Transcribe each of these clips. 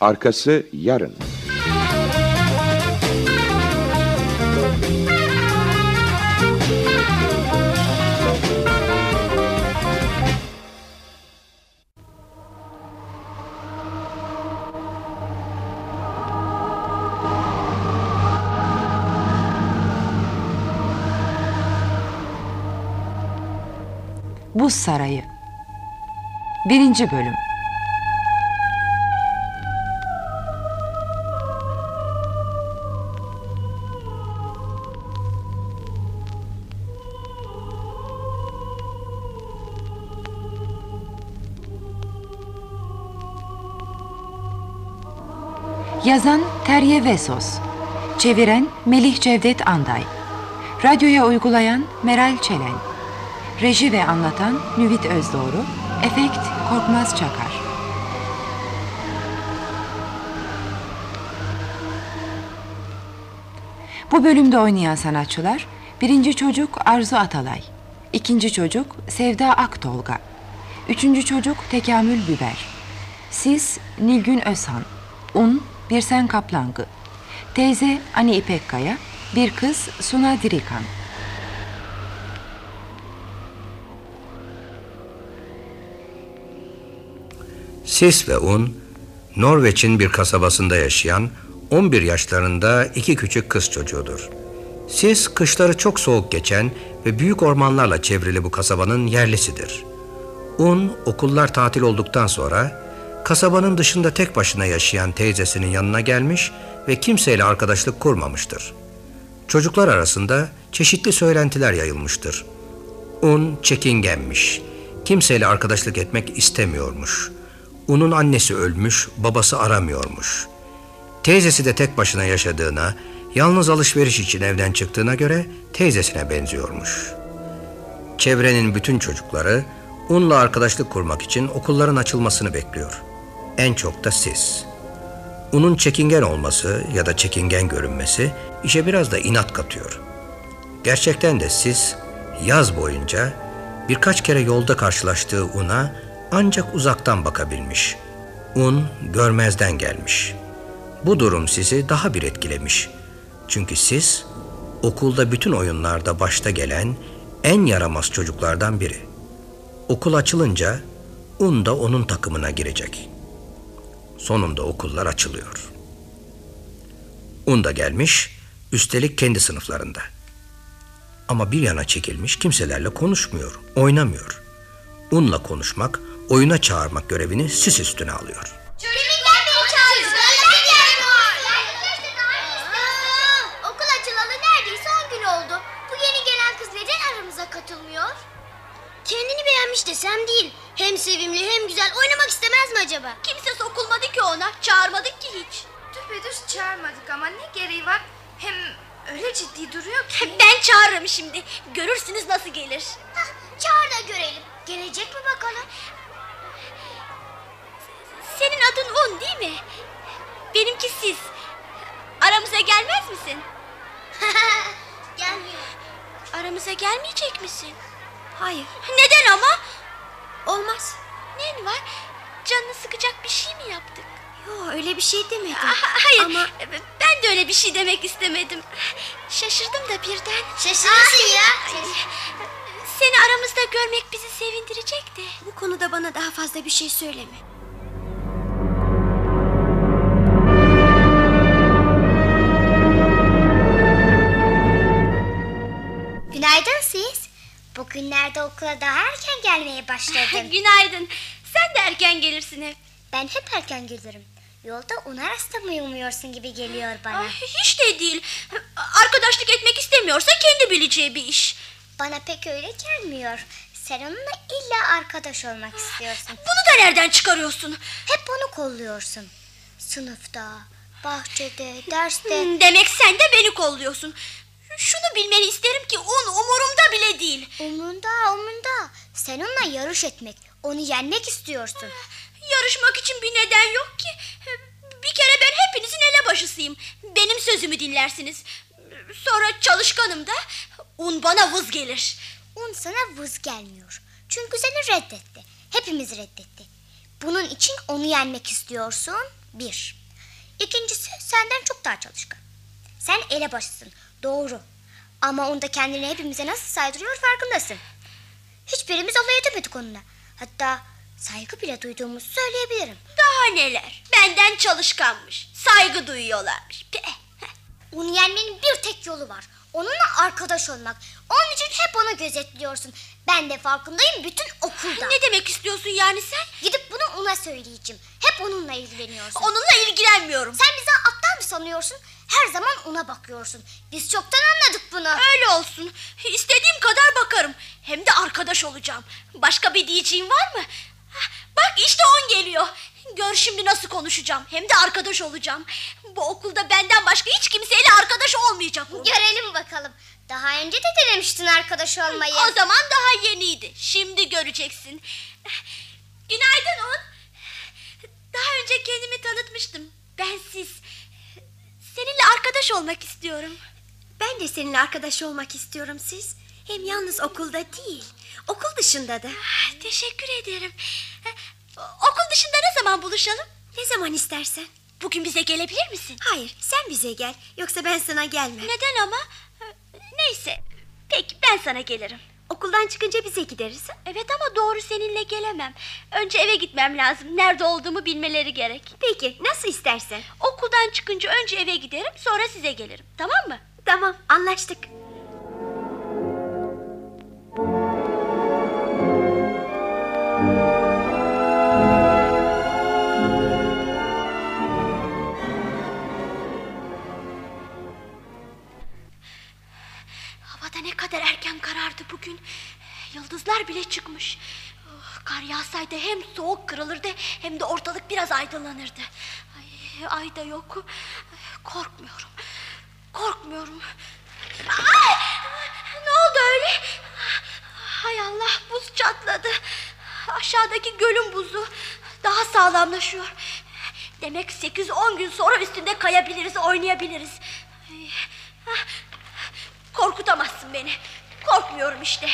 Arkası yarın. Buz Sarayı Birinci Bölüm Yazan Terye Vesos. Çeviren Melih Cevdet Anday. Radyoya uygulayan Meral Çelen. Reji ve anlatan Nüvit Özdoğru Efekt Korkmaz Çakar. Bu bölümde oynayan sanatçılar Birinci çocuk Arzu Atalay ikinci çocuk Sevda Aktolga Üçüncü çocuk Tekamül Biber Siz Nilgün Özhan Un Birsen Kaplangı Teyze Ani İpekkaya Bir kız Suna Dirikan Sis ve Un, Norveç'in bir kasabasında yaşayan 11 yaşlarında iki küçük kız çocuğudur. Sis kışları çok soğuk geçen ve büyük ormanlarla çevrili bu kasabanın yerlisidir. Un okullar tatil olduktan sonra kasabanın dışında tek başına yaşayan teyzesinin yanına gelmiş ve kimseyle arkadaşlık kurmamıştır. Çocuklar arasında çeşitli söylentiler yayılmıştır. Un çekingenmiş. Kimseyle arkadaşlık etmek istemiyormuş. Un'un annesi ölmüş, babası aramıyormuş. Teyzesi de tek başına yaşadığına, yalnız alışveriş için evden çıktığına göre teyzesine benziyormuş. Çevrenin bütün çocukları Un'la arkadaşlık kurmak için okulların açılmasını bekliyor. En çok da siz. Un'un çekingen olması ya da çekingen görünmesi işe biraz da inat katıyor. Gerçekten de siz yaz boyunca birkaç kere yolda karşılaştığı Un'a ancak uzaktan bakabilmiş. Un görmezden gelmiş. Bu durum sizi daha bir etkilemiş. Çünkü siz okulda bütün oyunlarda başta gelen en yaramaz çocuklardan biri. Okul açılınca Un da onun takımına girecek. Sonunda okullar açılıyor. Un da gelmiş, üstelik kendi sınıflarında. Ama bir yana çekilmiş kimselerle konuşmuyor, oynamıyor. Un'la konuşmak, oyuna çağırmak görevini sis üstüne alıyor. Çocuklar beğenmiş desem değil. Hem sevimli hem güzel oynamak istemez mi acaba? Kimse sokulmadı ki ona. Çağırmadık ki hiç. Düpedüz çağırmadık ama ne gereği var? Hem öyle ciddi duruyor ki. Ben çağırırım şimdi. Görürsünüz nasıl gelir. Hah, çağır da görelim. Gelecek mi bakalım? Senin adın Un değil mi? Benimki Siz. Aramıza gelmez misin? Gelmiyor. Aramıza gelmeyecek misin? Hayır. Neden ama? Olmaz. Nen var? Canını sıkacak bir şey mi yaptık? Yok öyle bir şey demedim. Ah, hayır. Ama Ben de öyle bir şey demek istemedim. Şaşırdım da birden. şaşırırsın ya. Seni aramızda görmek bizi sevindirecek de. Bu konuda bana daha fazla bir şey söyleme. Günaydın. Bugünlerde okula daha erken gelmeye başladım. Günaydın. Sen de erken gelirsin hep. ben hep erken gelirim. Yolda ona rastlamayı umuyorsun gibi geliyor bana. Ay, hiç de değil. Arkadaşlık etmek istemiyorsa kendi bileceği bir iş. Bana pek öyle gelmiyor. Sen onunla illa arkadaş olmak istiyorsun. Bunu da nereden çıkarıyorsun? Hep onu kolluyorsun. Sınıfta, bahçede, derste. Hmm, Demek sen de beni kolluyorsun. Şunu bilmeni isterim ki un umurumda bile değil. Umunda, umunda. Sen onunla yarış etmek, onu yenmek istiyorsun. Yarışmak için bir neden yok ki. Bir kere ben hepinizin elebaşısıyım. Benim sözümü dinlersiniz. Sonra çalışkanım da un bana vız gelir. Un sana vız gelmiyor. Çünkü seni reddetti. Hepimiz reddetti. Bunun için onu yenmek istiyorsun. Bir. İkincisi senden çok daha çalışkan. Sen elebaşısın. Doğru. Ama onda kendini hepimize nasıl saydırıyor farkındasın. Hiçbirimiz alay edemedik onunla. Hatta saygı bile duyduğumuzu söyleyebilirim. Daha neler? Benden çalışkanmış. Saygı duyuyorlarmış. Peh. Onu yenmenin bir tek yolu var. Onunla arkadaş olmak. Onun için hep onu gözetliyorsun. Ben de farkındayım bütün okulda. Ne demek istiyorsun yani sen? Gidip bunu ona söyleyeceğim. Hep onunla ilgileniyorsun. Onunla ilgilenmiyorum. Sen bizi aptal mı sanıyorsun? Her zaman ona bakıyorsun. Biz çoktan anladık bunu. Öyle olsun. İstediğim kadar bakarım. Hem de arkadaş olacağım. Başka bir diyeceğim var mı? Bak işte on geliyor. Gör şimdi nasıl konuşacağım. Hem de arkadaş olacağım. Bu okulda benden başka hiç kimseyle arkadaş olmayacak. Görelim bakalım. Daha önce de denemiştin arkadaş olmayı. O zaman daha yeniydi. Şimdi göreceksin. Günaydın On. Daha önce kendimi tanıtmıştım. Ben siz. Seninle arkadaş olmak istiyorum. Ben de seninle arkadaş olmak istiyorum siz. Hem yalnız okulda değil, okul dışında da. Ah, Teşekkür ederim. Okul dışında ne zaman buluşalım? Ne zaman istersen. Bugün bize gelebilir misin? Hayır, sen bize gel. Yoksa ben sana gelmem. Neden ama? Neyse. Peki ben sana gelirim. Okuldan çıkınca bize gideriz. Evet ama doğru seninle gelemem. Önce eve gitmem lazım. Nerede olduğumu bilmeleri gerek. Peki, nasıl istersen. Okuldan çıkınca önce eve giderim sonra size gelirim. Tamam mı? Tamam, anlaştık. Karardı bugün. Yıldızlar bile çıkmış. Oh, Kar yağsaydı hem soğuk kırılırdı hem de ortalık biraz aydınlanırdı. Ay, ay da yok. Korkmuyorum. Korkmuyorum. Ay! Ne oldu öyle? Hay Allah buz çatladı. Aşağıdaki gölün buzu daha sağlamlaşıyor. Demek 8-10 gün sonra üstünde kayabiliriz, oynayabiliriz. Ay, ah, Korkutamazsın beni. Korkmuyorum işte.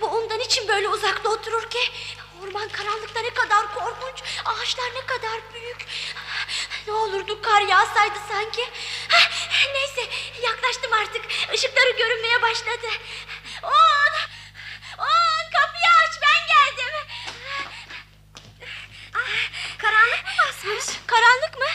Bu ondan için böyle uzakta oturur ki? Orman karanlıkta ne kadar korkunç. Ağaçlar ne kadar büyük. Ne olurdu kar yağsaydı sanki. Neyse yaklaştım artık. Işıkları görünmeye başladı. On! On kapıyı aç ben geldim. Karanlık mı basmış? Karanlık mı?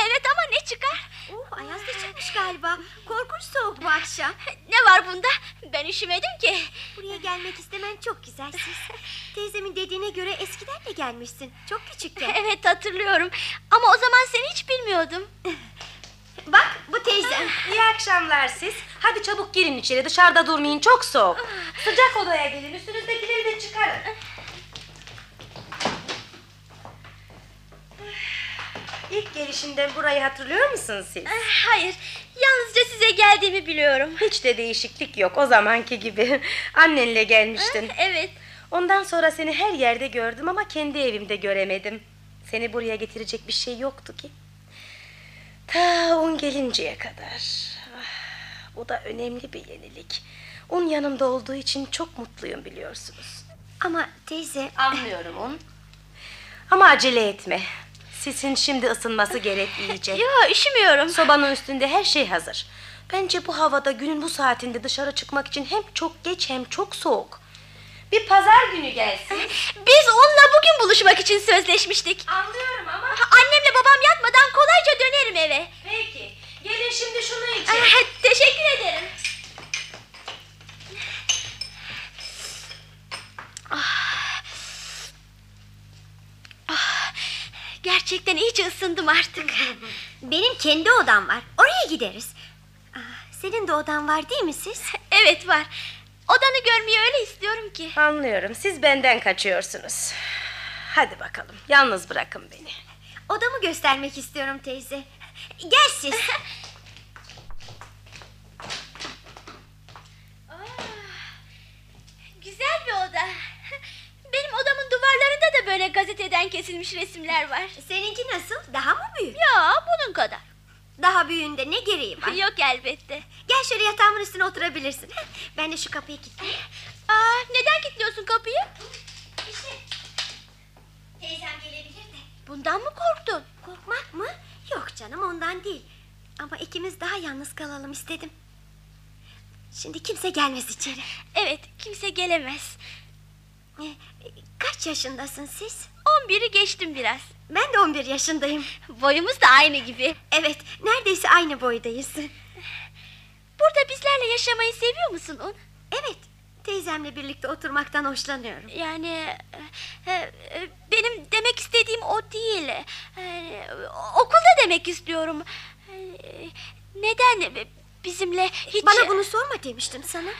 Evet ama ne çıkar? Oh, ayaz da çıkmış galiba. Korkunç soğuk bu akşam. Ne var bunda? Ben üşümedim ki. Buraya gelmek istemen çok güzel siz. Teyzemin dediğine göre eskiden de gelmişsin. Çok küçükken. Evet hatırlıyorum. Ama o zaman seni hiç bilmiyordum. Bak, bu teyzem. İyi akşamlar siz. Hadi çabuk girin içeri dışarıda durmayın çok soğuk. Sıcak odaya gelin üstünüzdekileri de çıkarın. İlk gelişinden burayı hatırlıyor musunuz siz? Hayır, yalnızca geldiğimi biliyorum. Hiç de değişiklik yok o zamanki gibi. Annenle gelmiştin. Evet, Ondan sonra seni her yerde gördüm ama kendi evimde göremedim. Seni buraya getirecek bir şey yoktu ki. Ta un gelinceye kadar. Ah, Bu da önemli bir yenilik. Un yanımda olduğu için çok mutluyum biliyorsunuz. Ama teyze... Anlıyorum un. Ama acele etme. Sisin şimdi ısınması gerek iyice. Yok üşümüyorum. Sobanın üstünde her şey hazır. Bence bu havada günün bu saatinde dışarı çıkmak için hem çok geç hem çok soğuk. Bir pazar günü gelsin. Biz onunla bugün buluşmak için sözleşmiştik. Anlıyorum ama. Annemle babam yatmadan kolayca dönerim eve. Peki. Gelin şimdi şunu için. Ah, Teşekkür ederim. Ah. Ah, Gerçekten iyice ısındım artık. Benim kendi odam var. Oraya gideriz. Senin de odan var değil mi siz? Evet var. Odanı görmeyi öyle istiyorum ki. Anlıyorum. Siz benden kaçıyorsunuz. Hadi bakalım. Yalnız bırakın beni. Odamı göstermek istiyorum teyze. Gel siz. Güzel bir oda. Benim odamın duvarlarında da böyle gazeteden kesilmiş resimler var. Seninki nasıl? Daha mı büyük? Ya bunun kadar. Daha büyüğünde ne gereği var? Yok elbette. Gel şöyle yatağımın üstüne oturabilirsin. Ben de şu kapıyı kilitleyeyim. Aa, neden kilitliyorsun kapıyı? Teyzem gelebilir de. Bundan mı korktun? Korkmak mı? Yok canım ondan değil. Ama ikimiz daha yalnız kalalım istedim. Şimdi kimse gelmez içeri. Evet kimse gelemez. Kaç yaşındasın siz? 11'i geçtim biraz. Ben de 11 yaşındayım. Boyumuz da aynı gibi. Evet, neredeyse aynı boydayız. Burada bizlerle yaşamayı seviyor musun Un? Evet, teyzemle birlikte oturmaktan hoşlanıyorum. Yani e, e, benim demek istediğim o değil. E, okulda demek istiyorum. E, neden bizimle hiç... Bana bunu sorma demiştim sana.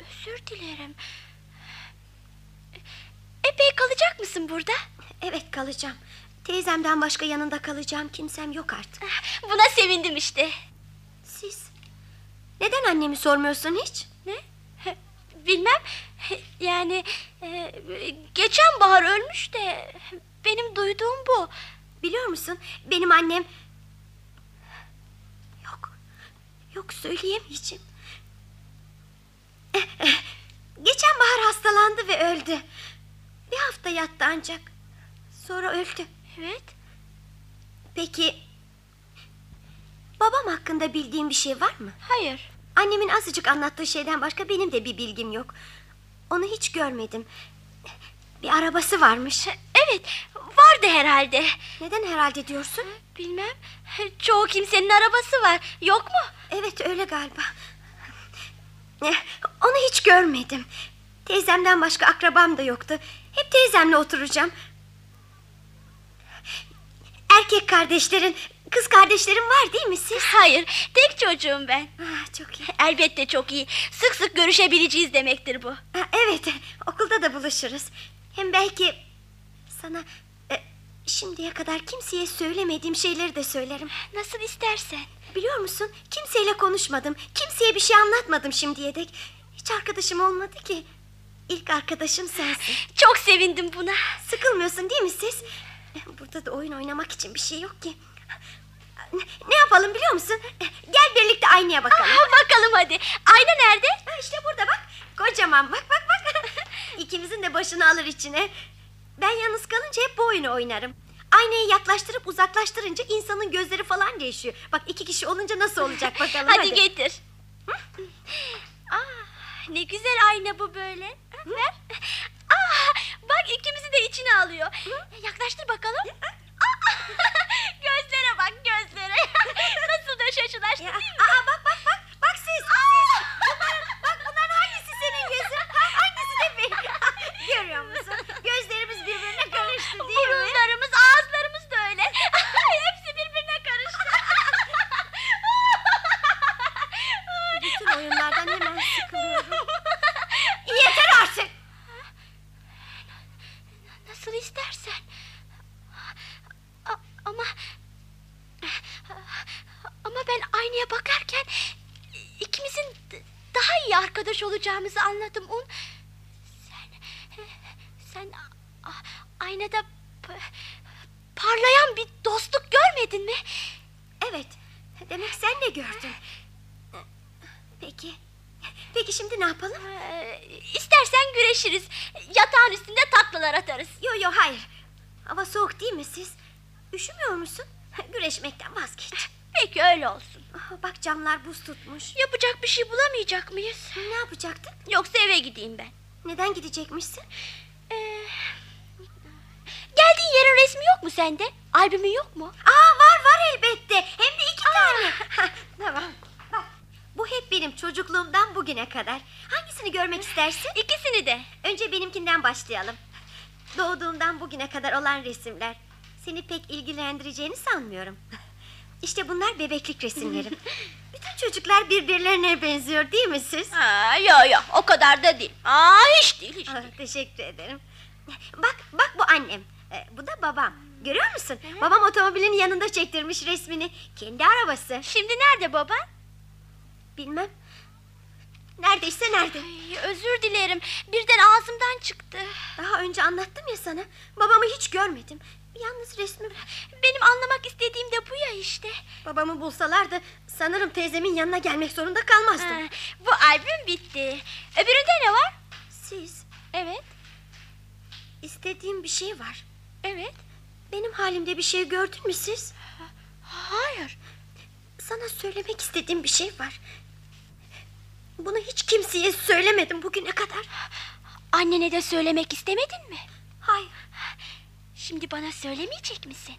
Özür dilerim. Epey kalacak mısın burada? Evet kalacağım. Teyzemden başka yanında kalacağım kimsem yok artık. Buna sevindim işte. Siz? Neden annemi sormuyorsun hiç? Ne? Bilmem. Yani e, geçen bahar ölmüş de benim duyduğum bu. Biliyor musun benim annem... Yok. Yok söyleyemeyeceğim. Eh, eh, Geçen bahar hastalandı ve öldü. Bir hafta yattı ancak. Sonra öldü. Evet. Peki... Babam hakkında bildiğin bir şey var mı? Hayır. Annemin azıcık anlattığı şeyden başka benim de bir bilgim yok. Onu hiç görmedim. Bir arabası varmış. Evet. Vardı herhalde. Neden herhalde diyorsun? Bilmem. Çoğu kimsenin arabası var. Yok mu? Evet öyle galiba. Onu hiç görmedim. Teyzemden başka akrabam da yoktu. Hep teyzemle oturacağım. Erkek kardeşlerin, kız kardeşlerin var değil mi siz? Hayır. Tek çocuğum ben. Ah, çok iyi. Elbette çok iyi. Sık sık görüşebileceğiz demektir bu. Ah, Evet, okulda da buluşuruz. Hem belki sana e, şimdiye kadar kimseye söylemediğim şeyleri de söylerim. Nasıl istersen. Biliyor musun? Kimseyle konuşmadım. Kimseye bir şey anlatmadım şimdiye dek. Hiç arkadaşım olmadı ki. İlk arkadaşım sensin. Çok sevindim buna. Sıkılmıyorsun değil mi siz? Burada da oyun oynamak için bir şey yok ki. Ne, ne yapalım biliyor musun? Gel birlikte aynaya bakalım. Aha, bakalım hadi. Ayna nerede? Ha, işte burada bak. Kocaman bak bak bak. İkimizin de başını alır içine. Ben yalnız kalınca hep bu oyunu oynarım. Aynayı yaklaştırıp uzaklaştırınca insanın gözleri falan değişiyor. Bak iki kişi olunca nasıl olacak bakalım. Hadi, getir. Aa, ne güzel ayna bu böyle. Ha, Ver. Aa, bak ikimizi de içine alıyor. Yaklaştır bakalım. Gözlere bak gözlere. Nasıl da şaşılaştı Ya, değil mi? aa, bak bak bak. Bak siz. siz. Bunların, bak bunların hangisi senin gözün? Ha, hangisi de benim? Görüyor musun? Gözlerimiz birbirine karıştı değil mi? Burunlarımız, ağızlarımız da öyle. Hepsi birbirine karıştı. Bütün oyunlardan hemen sıkılıyorum. Yeter artık. Nasıl istersen. A- ama ama ben aynaya bakarken ikimizin d- daha iyi arkadaş olacağımızı anladım. Un sen sen a- aynada parlayan bir dostluk görmedin mi? Evet. Demek sen de gördün. Peki. Peki şimdi ne yapalım? Ee, istersen güreşiriz. Yatağın üstünde tatlılar atarız. Yo yo hayır. Hava soğuk değil mi siz? Üşümüyor musun? Güreşmekten vazgeç. Peki öyle olsun. Ah, Bak camlar buz tutmuş. Yapacak bir şey bulamayacak mıyız? Ne yapacaktın? Yoksa eve gideyim ben. Neden gidecekmişsin? Ee, geldiğin yerin resmi yok mu sende? Albümün yok mu? Aa var var elbette. Hem de iki tane. Ha, tamam. Bak. Bu hep benim çocukluğumdan bugüne kadar. Hangisini görmek istersin? İkisini de. Önce benimkinden başlayalım. Doğduğumdan bugüne kadar olan resimler. Seni pek ilgilendireceğini sanmıyorum. İşte bunlar bebeklik resimlerim. Bütün çocuklar birbirlerine benziyor değil mi siz? Ha, yo yo o kadar da değil. Aa, hiç değil hiç Ah, değil. teşekkür ederim. Bak bak bu annem. Ee, bu da babam. Görüyor musun? Babam otomobilin yanında çektirmiş resmini. Kendi arabası. Şimdi nerede baban? Bilmem. Neredeyse nerede? Ay, özür dilerim. Birden ağzımdan çıktı. Daha önce anlattım ya sana. Babamı hiç görmedim. Yalnız resmi var. Benim anlamak istediğim de bu ya işte. Babamı bulsalardı sanırım teyzemin yanına gelmek zorunda kalmazdım. Ha, bu albüm bitti. Öbüründe ne var? Siz Evet. istediğim bir şey var. Evet. Benim halimde bir şey gördün mü siz? Hayır. Sana söylemek istediğim bir şey var. Bunu hiç kimseye söylemedim bugüne kadar. Annene de söylemek istemedin mi? Hayır. Şimdi bana söylemeyecek misin?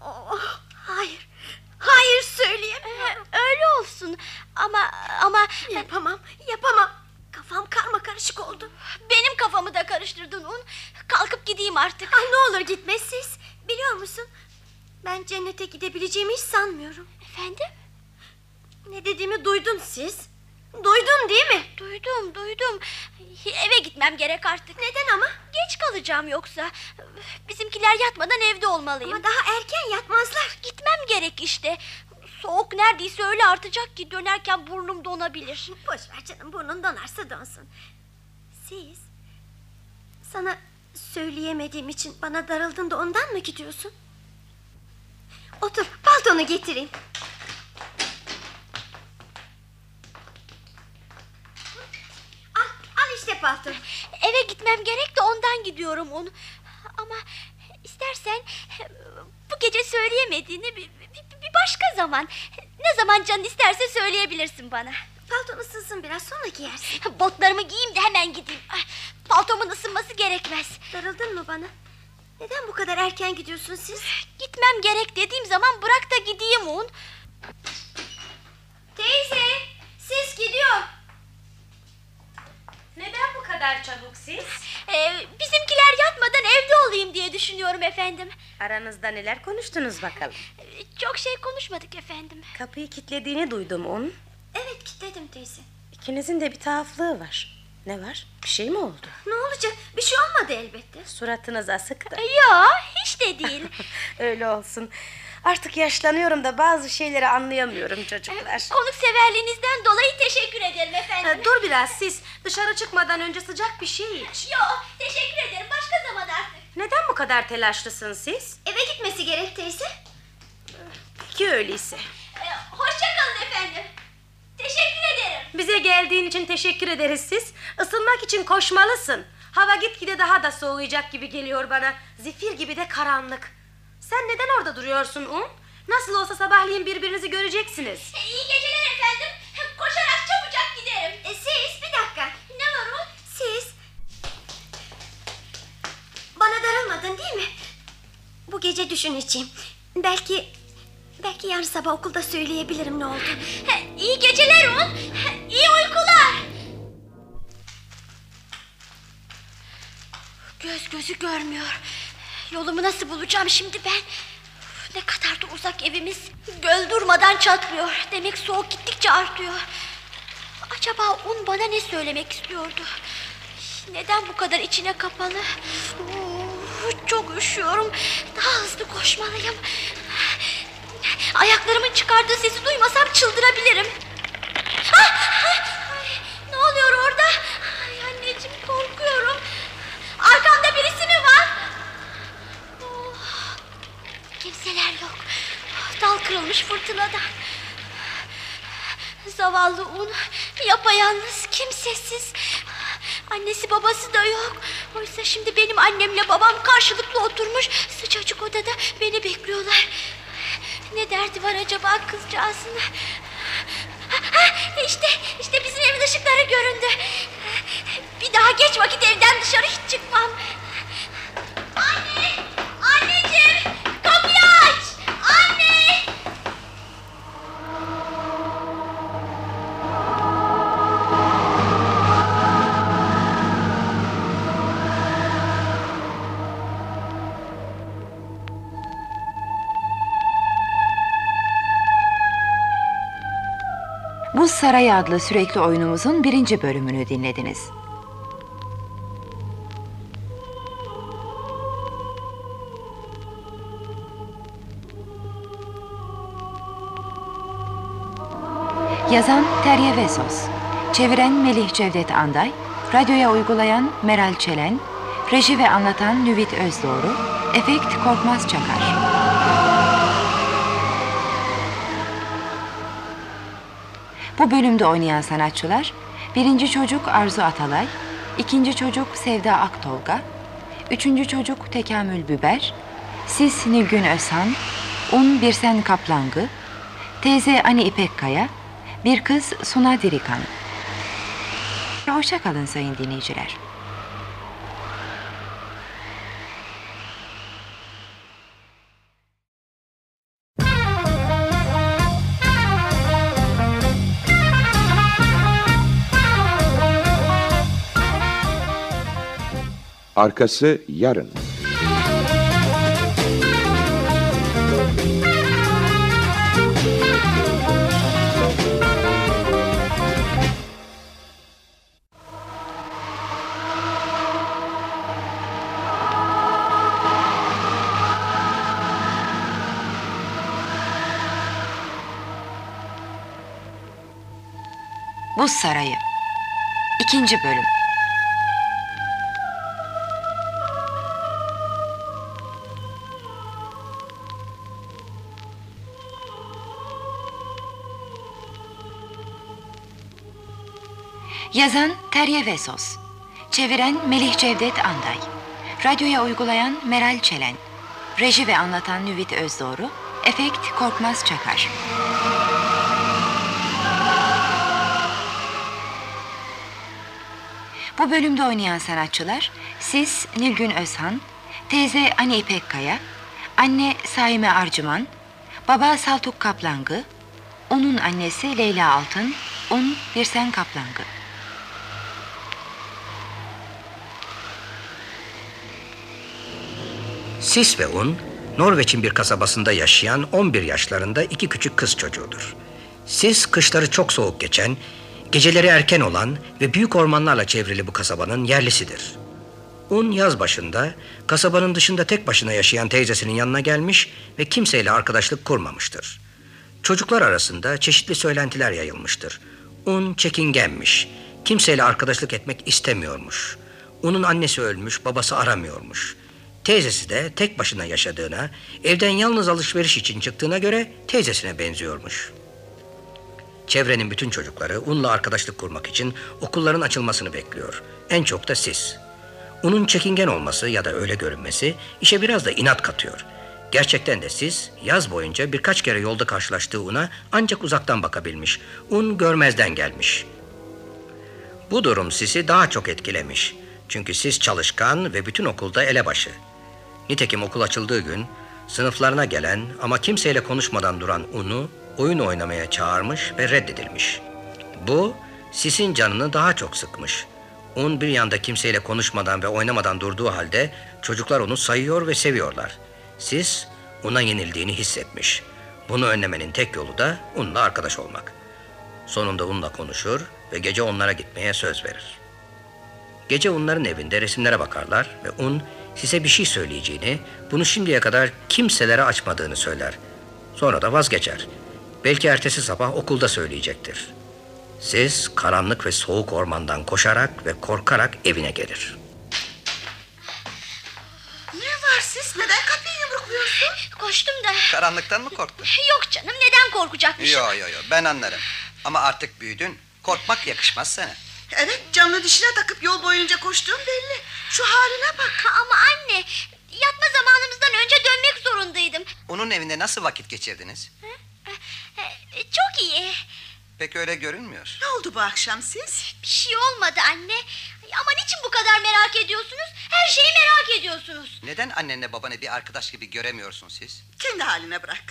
Oh, hayır. Hayır söyleyemiyorum. Öyle olsun. Ama ama Yapamam, yapamam. Kafam karma karışık oldu. benim kafamı da karıştırdın un. Kalkıp gideyim artık. Ah ne olur gitme siz. Biliyor musun? Ben cennete gidebileceğimi hiç sanmıyorum. Efendim? Ne dediğimi duydun siz. Duydun değil mi? Duydum, duydum. Eve gitmem gerek artık. Neden ama? Geç kalacağım yoksa. Bizimkiler yatmadan evde olmalıyım. Ama daha erken yatmazlar. Gitmem gerek işte. Soğuk neredeyse öyle artacak ki dönerken burnum donabilir. Boş ver canım burnun donarsa donsun. Siz sana söyleyemediğim için bana darıldın da ondan mı gidiyorsun? Otur paltonu getireyim. Palton. Eve gitmem gerek de ondan gidiyorum onu. Ama istersen bu gece söyleyemediğini bir, bir- bir başka zaman... Ne zaman canın isterse söyleyebilirsin bana. Palton ısınsın biraz sonra giyersin. Botlarımı giyeyim de hemen gideyim. Ay, Paltomun ısınması gerekmez. Darıldın mı bana? Neden bu kadar erken gidiyorsun siz? Gitmem gerek dediğim zaman bırak da gideyim un. Teyze, siz gidiyor. Neden bu kadar çabuk siz? Ee, bizimkiler yatmadan evde olayım diye düşünüyorum efendim. Aranızda neler konuştunuz bakalım? Ee, Çok şey konuşmadık efendim. Kapıyı kilitlediğini duydum onun. Evet kilitledim teyze. İkinizin de bir tuhaflığı var. Ne var? Bir şey mi oldu? Ne olacak? Bir şey olmadı elbette. Suratınız asık da. Yo hiç de değil. Öyle olsun. Artık yaşlanıyorum da bazı şeyleri anlayamıyorum çocuklar. Konuk severliğinizden dolayı teşekkür ederim efendim. Ha, dur biraz siz. Dışarı çıkmadan önce sıcak bir şey iç. Yo teşekkür ederim başka zaman artık. Neden bu kadar telaşlısın siz? Eve gitmesi gerek teyze. Peki öyleyse. Ee, hoşça kalın efendim. Teşekkür ederim. Bize geldiğin için teşekkür ederiz siz. Isınmak için koşmalısın. Hava gitgide daha da soğuyacak gibi geliyor bana. Zifir gibi de karanlık. Sen neden orada duruyorsun Un? Nasıl olsa sabahleyin birbirinizi göreceksiniz. Ee, iyi geceler efendim. Koşarak çabucak giderim. E, siz bir dakika. Ne var o? Siz bana darılmadın değil mi? Bu gece düşün içeyim. Belki belki yarın sabah okulda söyleyebilirim ne oldu. İyi geceler un. İyi uykular. Göz gözü görmüyor. Yolumu nasıl bulacağım şimdi ben? Ne kadar da uzak evimiz. Göl durmadan çatlıyor. Demek soğuk gittikçe artıyor. Acaba un bana ne söylemek istiyordu? Neden bu kadar içine kapalı? Oo, çok üşüyorum. Daha hızlı koşmalıyım. Ayaklarımın çıkardığı sesi duymasam çıldırabilirim. Ah, ah, ne oluyor orada? Ay anneciğim korkuyorum. Arkamda birisi mi var? Oh, kimseler yok. Dal kırılmış fırtınadan. Zavallı un yapayalnız kimsesiz. Annesi babası da yok. Oysa şimdi benim annemle babam karşılıklı oturmuş sıcacık odada beni bekliyorlar. Ne derdi var acaba kızcağızın? İşte, işte bizim evin ışıkları göründü. Bir daha geç vakit evden dışarı hiç çıkmam. Anne! Sarayı adlı sürekli oyunumuzun birinci bölümünü dinlediniz. Yazan Terye Vesos, çeviren Melih Cevdet Anday, radyoya uygulayan Meral Çelen, reji ve anlatan Nüvit Özdoğru, efekt Korkmaz Çakar. Bu bölümde oynayan sanatçılar, birinci çocuk Arzu Atalay, ikinci çocuk Sevda Aktolga, üçüncü çocuk Tekamül Biber, Sis Nilgün Özhan, Un Birsen Kaplangı, teyze Ani İpek Kaya, bir kız Suna Dirikan. Hoşça kalın sayın dinleyiciler. Arkası yarın. Buz Sarayı 2. Bölüm Yazan Terye Vesos. Çeviren Melih Cevdet Anday. Radyoya uygulayan Meral Çelen. Reji ve anlatan Nüvit Özdoğru Efekt Korkmaz Çakar. Bu bölümde oynayan sanatçılar Siz Nilgün Özhan, teyze Ani İpek Kaya, anne Saime Arcıman, baba Saltuk Kaplangı, onun annesi Leyla Altın, un Birsen Kaplangı. Sis ve Un, Norveç'in bir kasabasında yaşayan 11 yaşlarında iki küçük kız çocuğudur. Sis kışları çok soğuk geçen, geceleri erken olan ve büyük ormanlarla çevrili bu kasabanın yerlisidir. Un yaz başında kasabanın dışında tek başına yaşayan teyzesinin yanına gelmiş ve kimseyle arkadaşlık kurmamıştır. Çocuklar arasında çeşitli söylentiler yayılmıştır. Un çekingenmiş, kimseyle arkadaşlık etmek istemiyormuş. Un'un annesi ölmüş, babası aramıyormuş. Teyzesi de tek başına yaşadığına, evden yalnız alışveriş için çıktığına göre teyzesine benziyormuş. Çevrenin bütün çocukları Un'la arkadaşlık kurmak için okulların açılmasını bekliyor. En çok da siz. Un'un çekingen olması ya da öyle görünmesi işe biraz da inat katıyor. Gerçekten de siz yaz boyunca birkaç kere yolda karşılaştığı Un'a ancak uzaktan bakabilmiş. Un görmezden gelmiş. Bu durum sizi daha çok etkilemiş. Çünkü siz çalışkan ve bütün okulda elebaşı. Nitekim okul açıldığı gün sınıflarına gelen ama kimseyle konuşmadan duran Un'u oyun oynamaya çağırmış ve reddedilmiş. Bu Sis'in canını daha çok sıkmış. Un bir yanda kimseyle konuşmadan ve oynamadan durduğu halde çocuklar onu sayıyor ve seviyorlar. Sis Un'a yenildiğini hissetmiş. Bunu önlemenin tek yolu da Un'la arkadaş olmak. Sonunda Un'la konuşur ve gece onlara gitmeye söz verir. Gece onların evinde resimlere bakarlar ve Un size bir şey söyleyeceğini, bunu şimdiye kadar kimselere açmadığını söyler. Sonra da vazgeçer. Belki ertesi sabah okulda söyleyecektir. Siz karanlık ve soğuk ormandan koşarak ve korkarak evine gelir. Ne var siz? Neden kapıyı yumrukluyorsun? Koştum da. Karanlıktan mı korktun? Yok canım neden korkacakmışım? Yo yo yo ben anlarım. Ama artık büyüdün. Korkmak yakışmaz sana. Evet camını dişine takıp yol boyunca koştuğum belli. Şu haline bak. Ama anne yatma zamanımızdan önce dönmek zorundaydım. Onun evinde nasıl vakit geçirdiniz? E, Çok iyi. Pek öyle görünmüyor. Ne oldu bu akşam siz? Bir şey olmadı anne. Ama niçin bu kadar merak ediyorsunuz? Her şeyi merak ediyorsunuz. Neden annenle babanı bir arkadaş gibi göremiyorsun siz? Kendi haline bırak.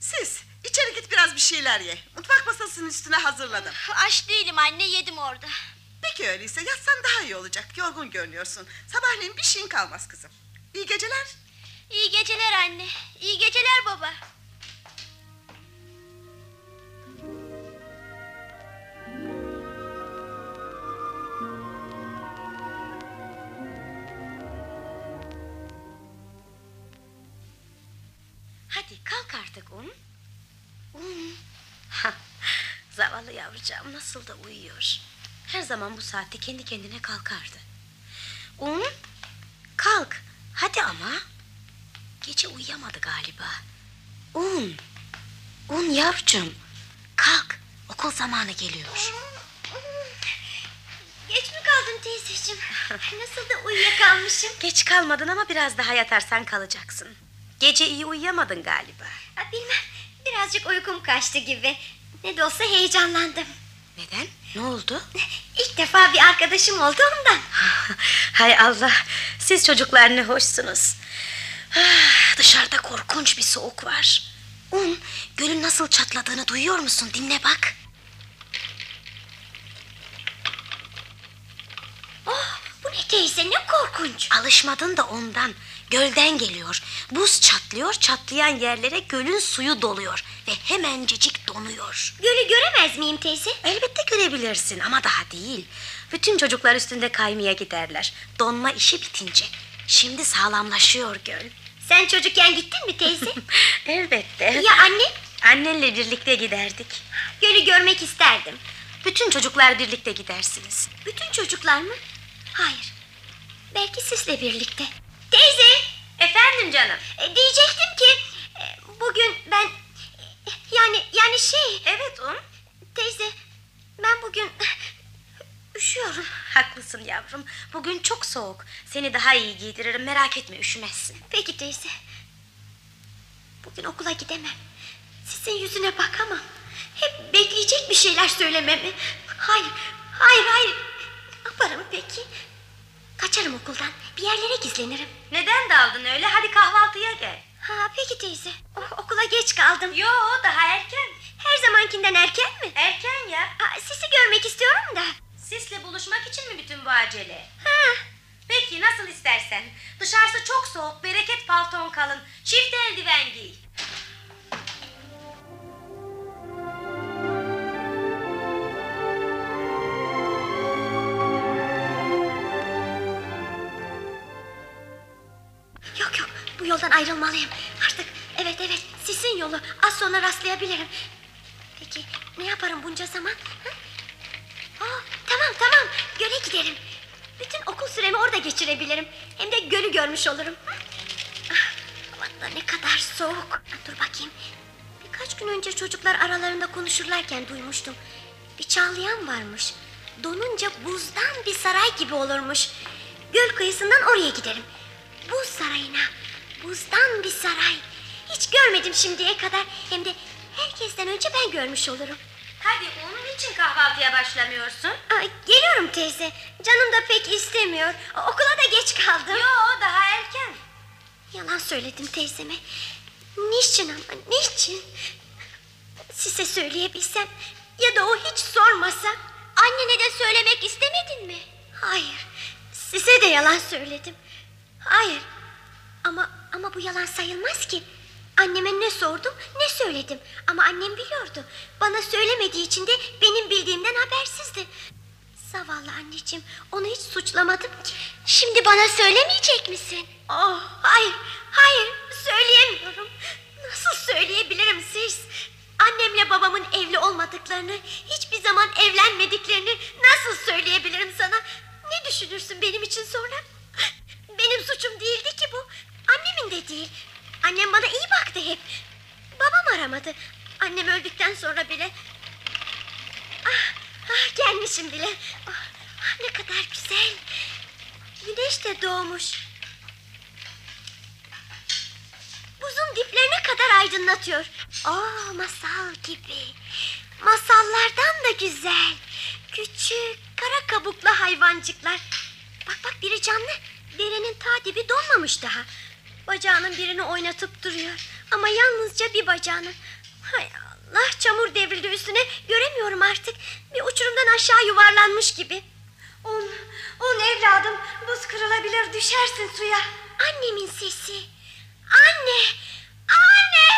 Siz içeri git biraz bir şeyler ye. Mutfak masasının üstüne hazırladım. Aç değilim anne yedim orada. Peki öyleyse yatsan daha iyi olacak. Yorgun görünüyorsun. Sabahleyin bir şeyin kalmaz kızım. İyi geceler. İyi geceler anne. İyi geceler baba. Hadi kalk artık un. Zavallı yavrucağım nasıl da uyuyor. Her zaman bu saatte kendi kendine kalkardı. Un. Kalk. Hadi ama. Gece uyuyamadı galiba. Un. Un yavrucuğum. Kalk. Okul zamanı geliyor. Geç mi kaldın teyzeciğim. Nasıl da uyuyakalmışım. Geç kalmadın ama biraz daha yatarsan kalacaksın. Gece iyi uyuyamadın galiba. Bilmem birazcık uykum kaçtı gibi. Ne de olsa heyecanlandım. Neden? Ne oldu? İlk defa bir arkadaşım oldu ondan. Hay Allah, siz çocuklar ne hoşsunuz. Ah, Dışarıda korkunç bir soğuk var. Un, gölün nasıl çatladığını duyuyor musun? Dinle bak. Oh, bu ne teyze ne korkunç. Alışmadın da ondan. Gölden geliyor. Buz çatlıyor, çatlayan yerlere gölün suyu doluyor. Ve hemencecik donuyor. Gölü göremez miyim teyze? Elbette görebilirsin ama daha değil. Bütün çocuklar üstünde kaymaya giderler. Donma işi bitince. Şimdi sağlamlaşıyor göl. Sen çocukken gittin mi teyze? Elbette. ya anne? Annenle birlikte giderdik. Gölü görmek isterdim. Bütün çocuklar birlikte gidersiniz. Bütün çocuklar mı? Hayır. Belki sizle birlikte. Teyze! Efendim canım. E, diyecektim ki e, bugün ben e, yani yani şey Evet un. teyze ben bugün üşüyorum. Haklısın yavrum. Bugün çok soğuk. Seni daha iyi giydiririm. Merak etme üşümezsin. Peki teyze. Bugün okula gidemem. Sizin yüzüne bakamam. Hep bekleyecek bir şeyler söylememi. Hayır, hayır, hayır. Ne yaparım peki? Kaçarım okuldan. Bir yerlere gizlenirim. Neden daldın öyle? Hadi kahvaltıya gel. Ha peki teyze. O- okula geç kaldım. Yo daha erken. Her zamankinden erken mi? Erken ya. Ha, sizi görmek istiyorum da. Sisle buluşmak için mi bütün bu acele? Ha, Peki nasıl istersen. Dışarısı çok soğuk. Bereket palton kalın. Çift eldiven giy. Yoldan ayrılmalıyım. Artık evet evet sizin yolu az sonra rastlayabilirim. Peki ne yaparım bunca zaman? Ha? Aa, tamam tamam göle giderim. Bütün okul süremi orada geçirebilirim. Hem de gölü görmüş olurum. Ah, ne kadar soğuk. Dur bakayım. Birkaç gün önce çocuklar aralarında konuşurlarken duymuştum. Bir çağlayan varmış. Donunca buzdan bir saray gibi olurmuş. Göl kıyısından oraya giderim. Buz sarayına. Buzdan bir saray. Hiç görmedim şimdiye kadar. Hem de herkesten önce ben görmüş olurum. Hadi onun için kahvaltıya başlamıyorsun. Aa, geliyorum teyze. Canım da pek istemiyor. Okula da geç kaldım. Yo daha erken. Yalan söyledim teyzeme. Niçin ama niçin? Size söyleyebilsem ya da o hiç sormasa. Annene de söylemek istemedin mi? Hayır. Size de yalan söyledim. Hayır. Ama ama bu yalan sayılmaz ki. Anneme ne sordum ne söyledim. Ama annem biliyordu. Bana söylemediği için de benim bildiğimden habersizdi. Zavallı anneciğim onu hiç suçlamadım ki. Şimdi bana söylemeyecek misin? Oh, hayır, hayır söyleyemiyorum. Nasıl söyleyebilirim siz? Annemle babamın evli olmadıklarını, hiçbir zaman evlenmediklerini nasıl söyleyebilirim sana? Ne düşünürsün benim için sonra? Benim suçum değildi ki bu. Annemin de değil. Annem bana iyi baktı hep. Babam aramadı. Annem öldükten sonra bile Ah, ah gelmişim bile. Ah, ah, ne kadar güzel. Güneş de doğmuş. Buzun diplerine kadar aydınlatıyor. Aa masal gibi. Masallardan da güzel. Küçük, kara kabuklu hayvancıklar. Bak bak biri canlı. Derenin ta dibi donmamış daha. Bacağının birini oynatıp duruyor. Ama yalnızca bir bacağını. Hay Allah çamur devrildi üstüne. Göremiyorum artık. Bir uçurumdan aşağı yuvarlanmış gibi. Un, un evladım. Buz kırılabilir düşersin suya. Annemin sesi. Anne! Anne!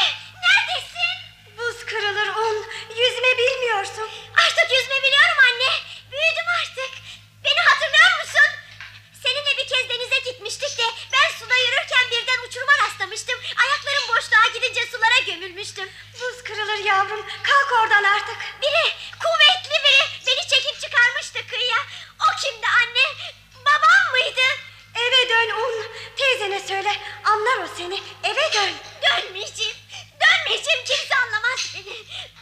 Neredesin? Buz kırılır un. Yüzme bilmiyorsun. Artık yüzme biliyorum anne. Büyüdüm artık. Beni hatırlıyor musun? Seninle bir kez denize gitmiştik de ben suda yürürken birden uçuruma rastlamıştım. Ayaklarım boşluğa gidince sulara gömülmüştüm. Buz kırılır yavrum. Kalk oradan artık. Biri, kuvvetli biri beni çekip çıkarmıştı kıyıya. O kimdi anne? Babam mıydı? Eve dön un. Teyzene söyle. Anlar o seni. Eve dön. Dönmeyeceğim. Dönmeyeceğim kimse anlamaz.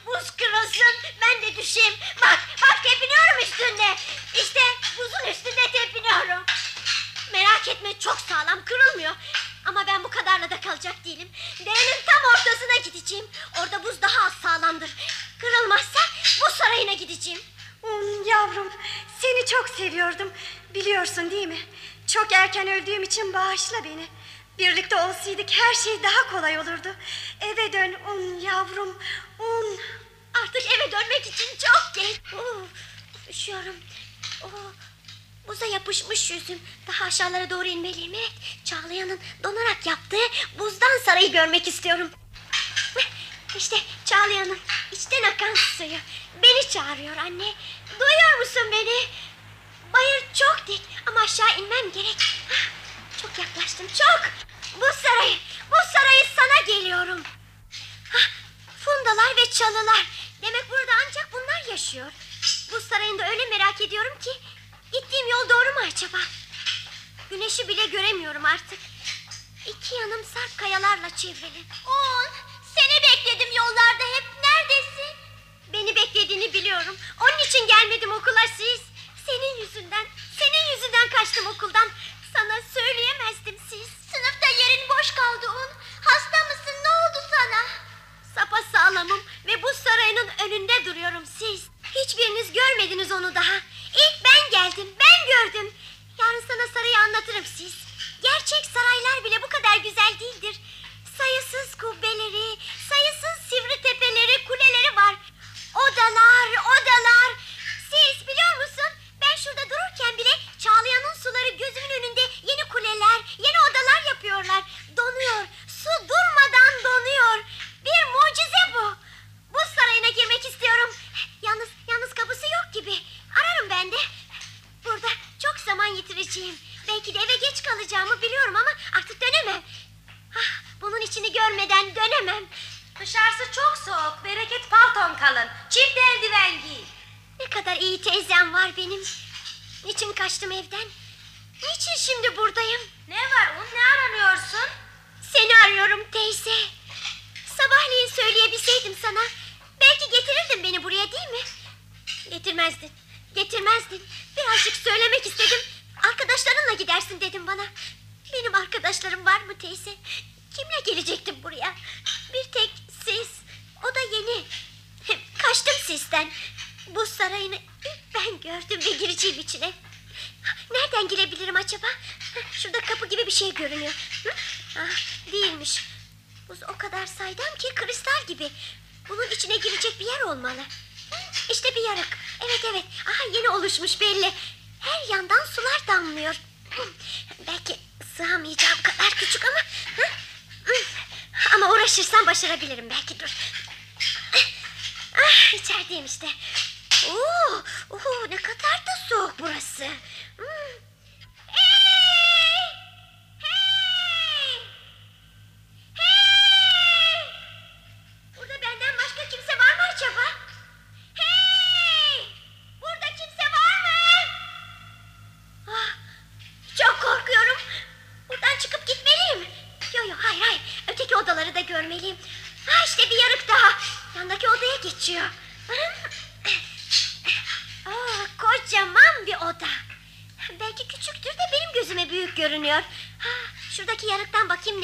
Buz kırılsın ben de düşeyim. Bak bak tepiniyorum üstünde. İşte buzun üstünde Merak etme çok sağlam kırılmıyor. Ama ben bu kadarla da kalacak değilim. Derenin tam ortasına gideceğim. Orada buz daha az sağlamdır. Kırılmazsa bu sarayına gideceğim. Un yavrum seni çok seviyordum. Biliyorsun değil mi? Çok erken öldüğüm için bağışla beni. Birlikte olsaydık her şey daha kolay olurdu. Eve dön un yavrum un. Artık eve dönmek için çok geç. Oh, üşüyorum. Oh, buza yapışmış yüzüm. Daha aşağılara doğru inmeliyim. Evet, Çağlayan'ın donarak yaptığı buzdan sarayı görmek istiyorum. İşte Çağlayan'ın içten akan suyu. Beni çağırıyor anne. Duyuyor musun beni? Bayır çok dik ama aşağı inmem gerek. Çok yaklaştım çok. Bu sarayı, bu sarayı sana geliyorum. Hah, Fundalar ve çalılar. Demek burada ancak bunlar yaşıyor. Bu sarayında öyle merak ediyorum ki... ...gittiğim yol doğru mu acaba? Güneşi bile göremiyorum artık. İki yanım sarp kayalarla çevrili. On, seni bekledim yollarda hep. Neredesin? Beni beklediğini biliyorum. Onun için gelmedim okula siz. Senin yüzünden, senin yüzünden kaçtım okuldan. Sana söyleyemezdim siz. Sınıfta yerin boş kaldı Un. Hasta mısın? Ne oldu sana? Sapa sağlamım ve bu sarayının önünde duruyorum siz. Hiçbiriniz görmediniz onu daha. İlk ben geldim, ben gördüm. Yarın sana sarayı anlatırım siz. Gerçek saraylar bile bu kadar güzel değildir. Sayısız kubbeleri, sayısız sivri tepeleri, kuleleri var. Odalar, odalar. Siz biliyor musun? Ben şurada dururken bile suları gözümün önünde yeni kuleler, yeni odalar yapıyorlar. Donuyor, su durmadan donuyor. Bir mucize bu. Buz sarayına girmek istiyorum. Yalnız, yalnız kapısı yok gibi. Ararım ben de. Burada çok zaman yitireceğim. Belki de eve geç kalacağımı biliyorum ama artık dönemem. Ah, bunun içini görmeden dönemem. Dışarısı çok soğuk. Bereket palton kalın. Çift eldiven giy. Ne kadar iyi teyzem var benim. Niçin kaçtım evden? Niçin şimdi buradayım? Ne var un ne aranıyorsun? Seni arıyorum teyze. Sabahleyin söyleyebilseydim sana. Belki getirirdin beni buraya değil mi? Getirmezdin. Getirmezdin. Birazcık söylemek istedim. Arkadaşlarınla gidersin dedim bana. Benim arkadaşlarım var mı teyze? Kimle gelecektim buraya? Bir tek siz. O da yeni. Kaçtım sizden. Bu sarayını ilk ben gördüm ve gireceğim içine. Nereden girebilirim acaba? Şurada kapı gibi bir şey görünüyor. Hı? Ah, değilmiş. Buz o kadar saydam ki kristal gibi. Bunun içine girecek bir yer olmalı. İşte bir yarık. Evet evet. Aha yeni oluşmuş belli. Her yandan sular damlıyor. Belki sığamayacağım kadar küçük ama... Ama uğraşırsam başarabilirim belki dur. Ah, içerideyim işte. Oo, oo, ne kadar da soğuk burası. Hmm.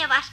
vas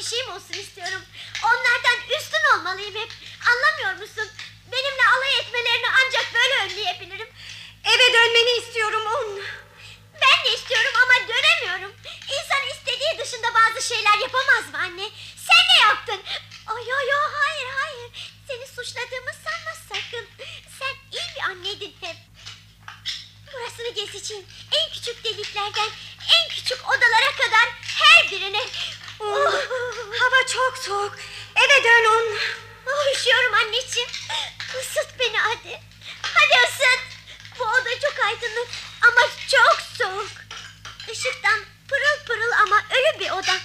bir şeyim olsun istiyorum. Onlardan üstün olmalıyım hep. Anlamıyor musun? Benimle alay etmelerini ancak böyle önleyebilirim. Eve dönmeni istiyorum un. Ben de istiyorum ama dönemiyorum. İnsan istediği dışında bazı şeyler yapamaz mı anne? Sen ne yaptın? Ay ay ay hayır hayır. Seni suçladığımı sanma sakın. Sen iyi bir anneydin hep. Burasını gezeceğim. En küçük deliklerden en küçük odalara kadar her birine. Un, hava çok soğuk. Eve dön un. Oh, üşüyorum anneciğim. Isıt beni hadi. Hadi ısıt. Bu oda çok aydınlık ama çok soğuk. Işıktan pırıl pırıl ama ölü bir oda.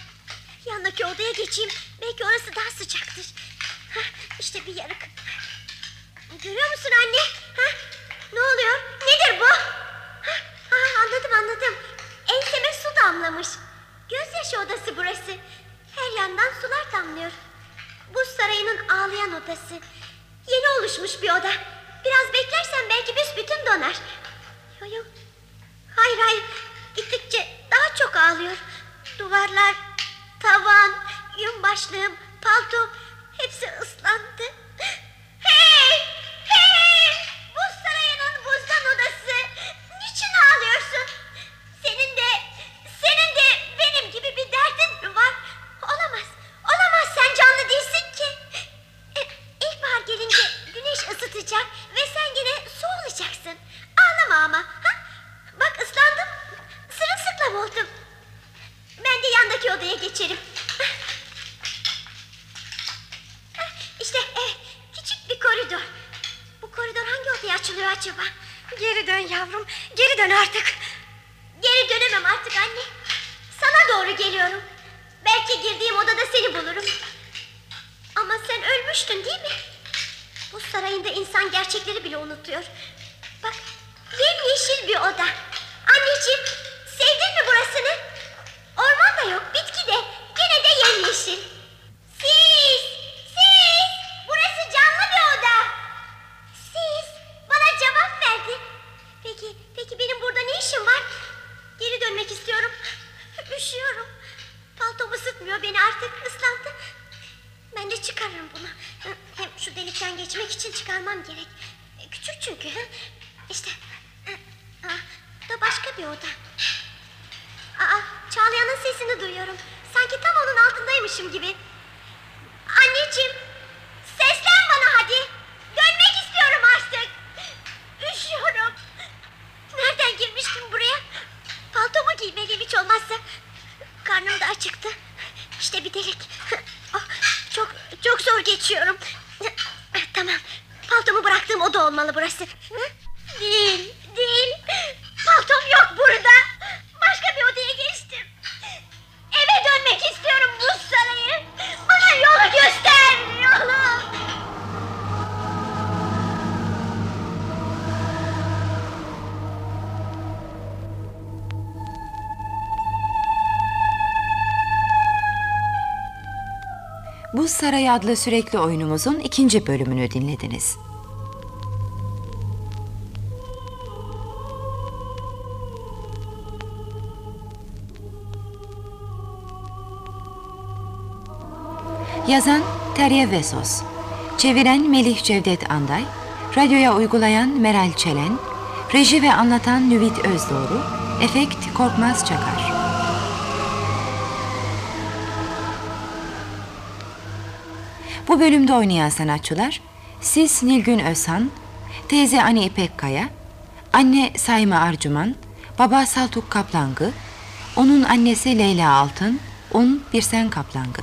Yandaki odaya geçeyim. Belki orası daha sıcaktır. Hah, işte bir yarık. Görüyor musun anne? Hah, ne oluyor? Nedir bu? Hah, ah, anladım anladım. Enseme su damlamış. Gözyaşı odası burası. Her yandan sular damlıyor. Bu sarayının ağlayan odası. Yeni oluşmuş bir oda. Biraz beklersen belki büsbütün donar. Yo yo. Hayır hayır. Gittikçe daha çok ağlıyor. Duvarlar, tavan, yün başlığım, paltom hepsi ıslandı. Hey! Hey! Sarayı adlı sürekli oyunumuzun ikinci bölümünü dinlediniz. Yazan Terye Vesos Çeviren Melih Cevdet Anday Radyoya uygulayan Meral Çelen Reji ve anlatan Nüvit Özdoğru Efekt Korkmaz Çakar Bu bölümde oynayan sanatçılar Sis Nilgün Özhan, teyze Ani İpekkaya, anne Sayma Arcuman, baba Saltuk Kaplangı, onun annesi Leyla Altın, un Birsen Kaplangı.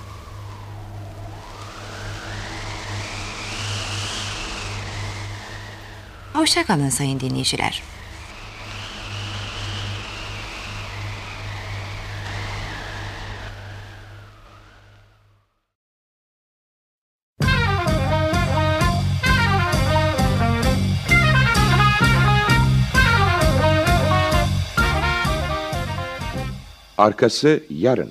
Hoşça kalın sayın dinleyiciler. Arkası yarın.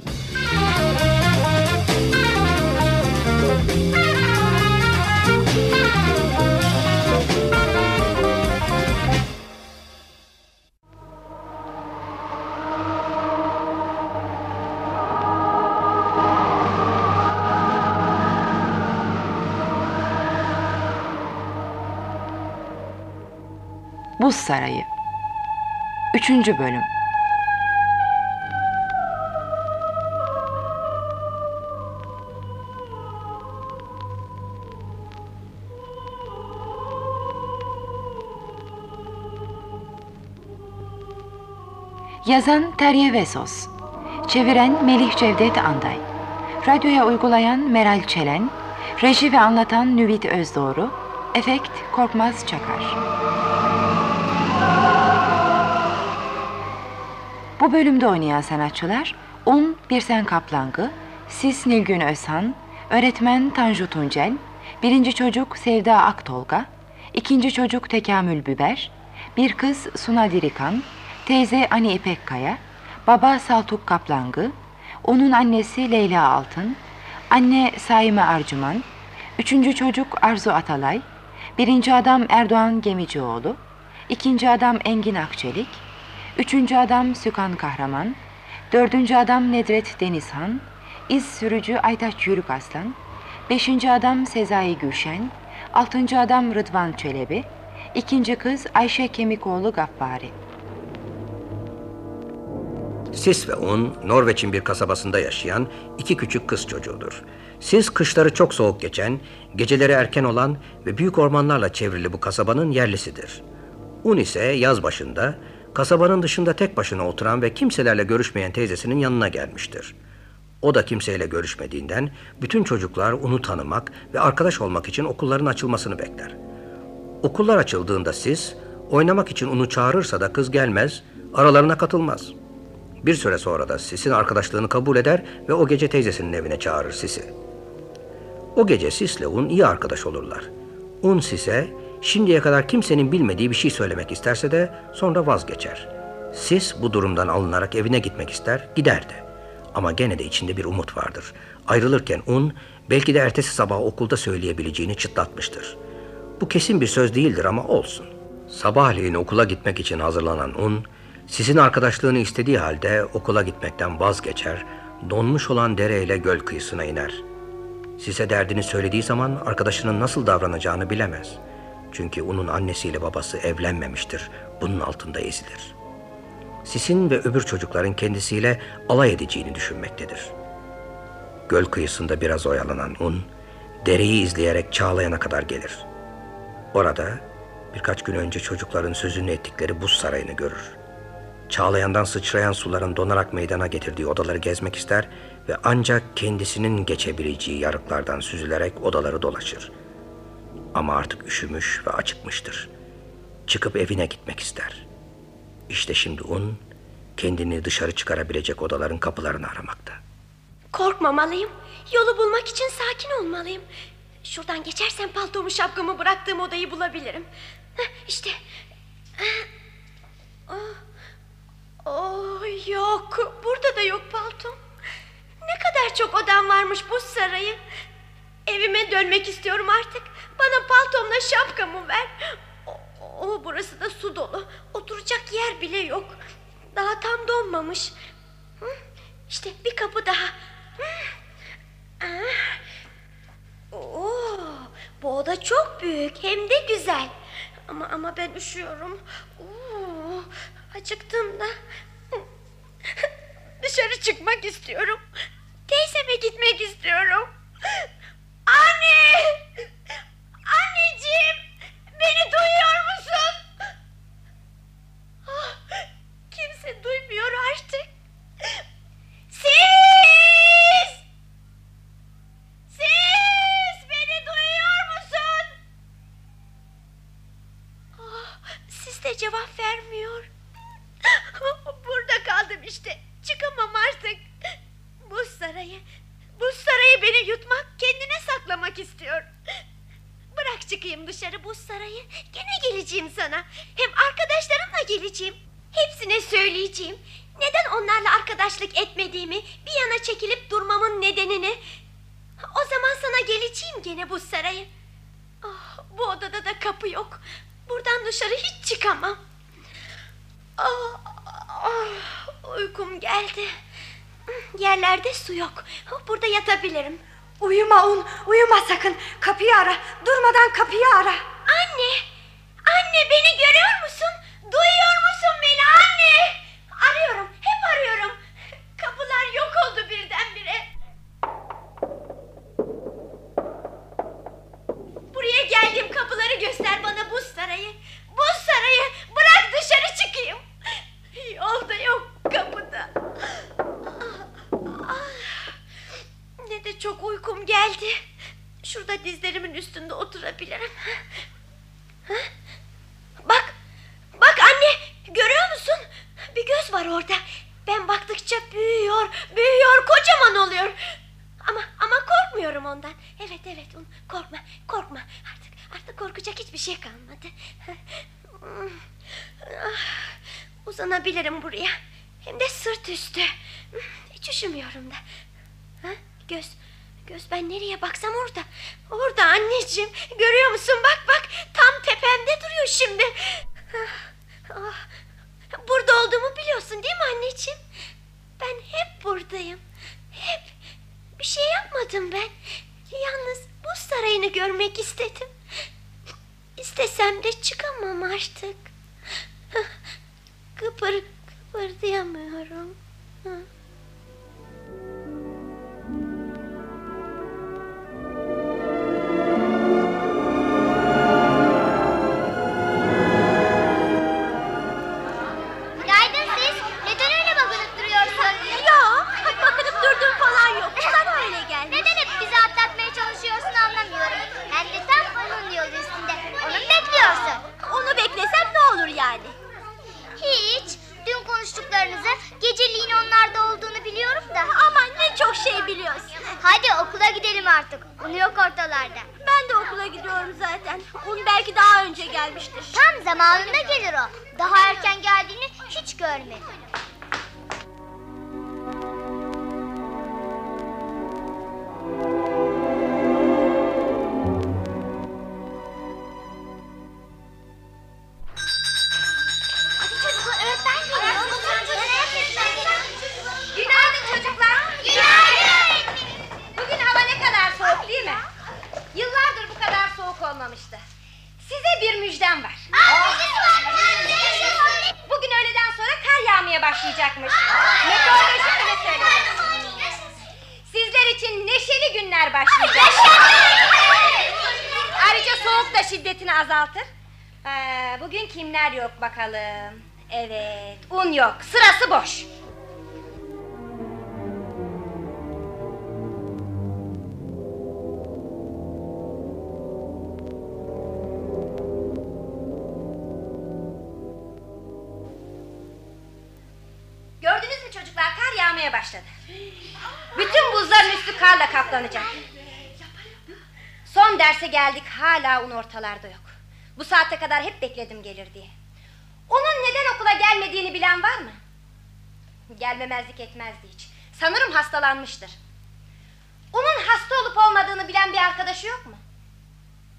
Buz Sarayı 3. Bölüm Yazan Terye Vesos. Çeviren Melih Cevdet Anday. Radyoya uygulayan Meral Çelen. Reji ve anlatan Nüvit Özdoğru Efekt Korkmaz Çakar. Bu bölümde oynayan sanatçılar Un Birsen Kaplangı, Sis Nilgün Özhan, Öğretmen Tanju Tuncel, Birinci çocuk Sevda Aktolga, ikinci çocuk Tekamül Biber, bir kız Suna Dirikan, teyze Ani İpekkaya, baba Saltuk Kaplangı, onun annesi Leyla Altın, anne Saime Arcuman, üçüncü çocuk Arzu Atalay, birinci adam Erdoğan Gemicioğlu, ikinci adam Engin Akçelik, Üçüncü adam Sükan Kahraman, dördüncü adam Nedret Denizhan, iz sürücü Aytaç Yürük Aslan, beşinci adam Sezai Gülşen, altıncı adam Rıdvan Çelebi, ikinci kız Ayşe Kemikoğlu Gaffari. Sis ve Un, Norveç'in bir kasabasında yaşayan iki küçük kız çocuğudur. Sis kışları çok soğuk geçen, geceleri erken olan ve büyük ormanlarla çevrili bu kasabanın yerlisidir. Un ise yaz başında kasabanın dışında tek başına oturan ve kimselerle görüşmeyen teyzesinin yanına gelmiştir. O da kimseyle görüşmediğinden bütün çocuklar onu tanımak ve arkadaş olmak için okulların açılmasını bekler. Okullar açıldığında siz oynamak için onu çağırırsa da kız gelmez, aralarına katılmaz. Bir süre sonra da Sis'in arkadaşlığını kabul eder ve o gece teyzesinin evine çağırır Sis'i. O gece Sis'le Un iyi arkadaş olurlar. Un Sis'e şimdiye kadar kimsenin bilmediği bir şey söylemek isterse de sonra vazgeçer. Sis bu durumdan alınarak evine gitmek ister, gider de. Ama gene de içinde bir umut vardır. Ayrılırken Un belki de ertesi sabah okulda söyleyebileceğini çıtlatmıştır. Bu kesin bir söz değildir ama olsun. Sabahleyin okula gitmek için hazırlanan Un, sizin arkadaşlığını istediği halde okula gitmekten vazgeçer, donmuş olan dere ile göl kıyısına iner. Size derdini söylediği zaman arkadaşının nasıl davranacağını bilemez. Çünkü onun annesiyle babası evlenmemiştir, bunun altında ezilir. Sisin ve öbür çocukların kendisiyle alay edeceğini düşünmektedir. Göl kıyısında biraz oyalanan Un, dereyi izleyerek Çağlayan'a kadar gelir. Orada birkaç gün önce çocukların sözünü ettikleri buz sarayını görür. Çağlayandan sıçrayan suların donarak meydana getirdiği odaları gezmek ister ve ancak kendisinin geçebileceği yarıklardan süzülerek odaları dolaşır. Ama artık üşümüş ve acıkmıştır. Çıkıp evine gitmek ister. İşte şimdi Un kendini dışarı çıkarabilecek odaların kapılarını aramakta. Korkmamalıyım. Yolu bulmak için sakin olmalıyım. Şuradan geçersem paltomu şapkamı bıraktığım odayı bulabilirim. Heh, işte. Oh. Oh yok. Burada da yok paltom. Ne kadar çok odam varmış bu sarayı. Evime dönmek istiyorum artık. Bana paltomla şapkamı ver. O, burası da su dolu. Oturacak yer bile yok. Daha tam donmamış. Hı, İşte bir kapı daha. Hı. Ah. Oo, bu oda çok büyük hem de güzel. Ama ama ben üşüyorum. Oo, acıktım da. Dışarı çıkmak istiyorum. Teyzeme gitmek istiyorum. Anne! Anneciğim! Beni duyuyor musun? Ah, kimse duymuyor artık. Siz! Siz! Beni duyuyor musun? Ah, siz de cevap vermiyor. Burada kaldım işte. Çıkamam artık. Bu sarayı, bu sarayı beni yutmak, kendine saklamak istiyor. Bırak çıkayım dışarı bu sarayı. Gene geleceğim sana. Hem arkadaşlarımla geleceğim. Hepsine söyleyeceğim. Neden onlarla arkadaşlık etmediğimi, bir yana çekilip durmamın nedenini... O zaman sana geleceğim gene bu sarayı. Ah, bu odada da kapı yok. Buradan dışarı hiç çıkamam. Ah, ah, uykum geldi. Yerlerde su yok. Burada yatabilirim. Uyuma un, uyuma sakın. Kapıyı ara. Durmadan kapıyı ara. Anne! Anne beni görüyor musun? Duyuyor musun beni anne? Arıyorum, hep arıyorum. Kapılar yok oldu birdenbire. Buraya geldim kapıları göster bana buz sarayı. Buz sarayı bırak dışarı çıkayım. Yolda yok kapıda. Ne de çok uykum geldi. Şurada dizlerimin üstünde oturabilirim. Bak, bak anne, görüyor musun? Bir göz var orada. Ben baktıkça büyüyor, büyüyor, kocaman oluyor. Ama ama korkmuyorum ondan. Evet evet, korkma, korkma. Artık artık korkacak hiçbir şey kalmadı. Ah, Uzanabilirim buraya. Hem de sırt üstü. Hiç üşümüyorum da. Göz, göz ben nereye baksam orada. Orada anneciğim. Görüyor musun? Bak bak. Tam tepemde duruyor şimdi. Ah, ah. Burada olduğumu biliyorsun değil mi anneciğim? Ben hep buradayım. Hep. Bir şey yapmadım ben. Yalnız bu sarayını görmek istedim. İstesem de çıkamam artık. Kıpır kıpırdayamıyorum. Hı. Tam yok. Sırası boş. Gördünüz mü çocuklar kar yağmaya başladı. Bütün buzların üstü karla kaplanacak. Son derse geldik hala un ortalarda yok. Bu saate kadar hep bekledim gelir diye. Onun neden okula gelmediğini bilen var mı? Gelmemezlik etmezdi hiç. Sanırım hastalanmıştır. Onun hasta olup olmadığını bilen bir arkadaşı yok mu?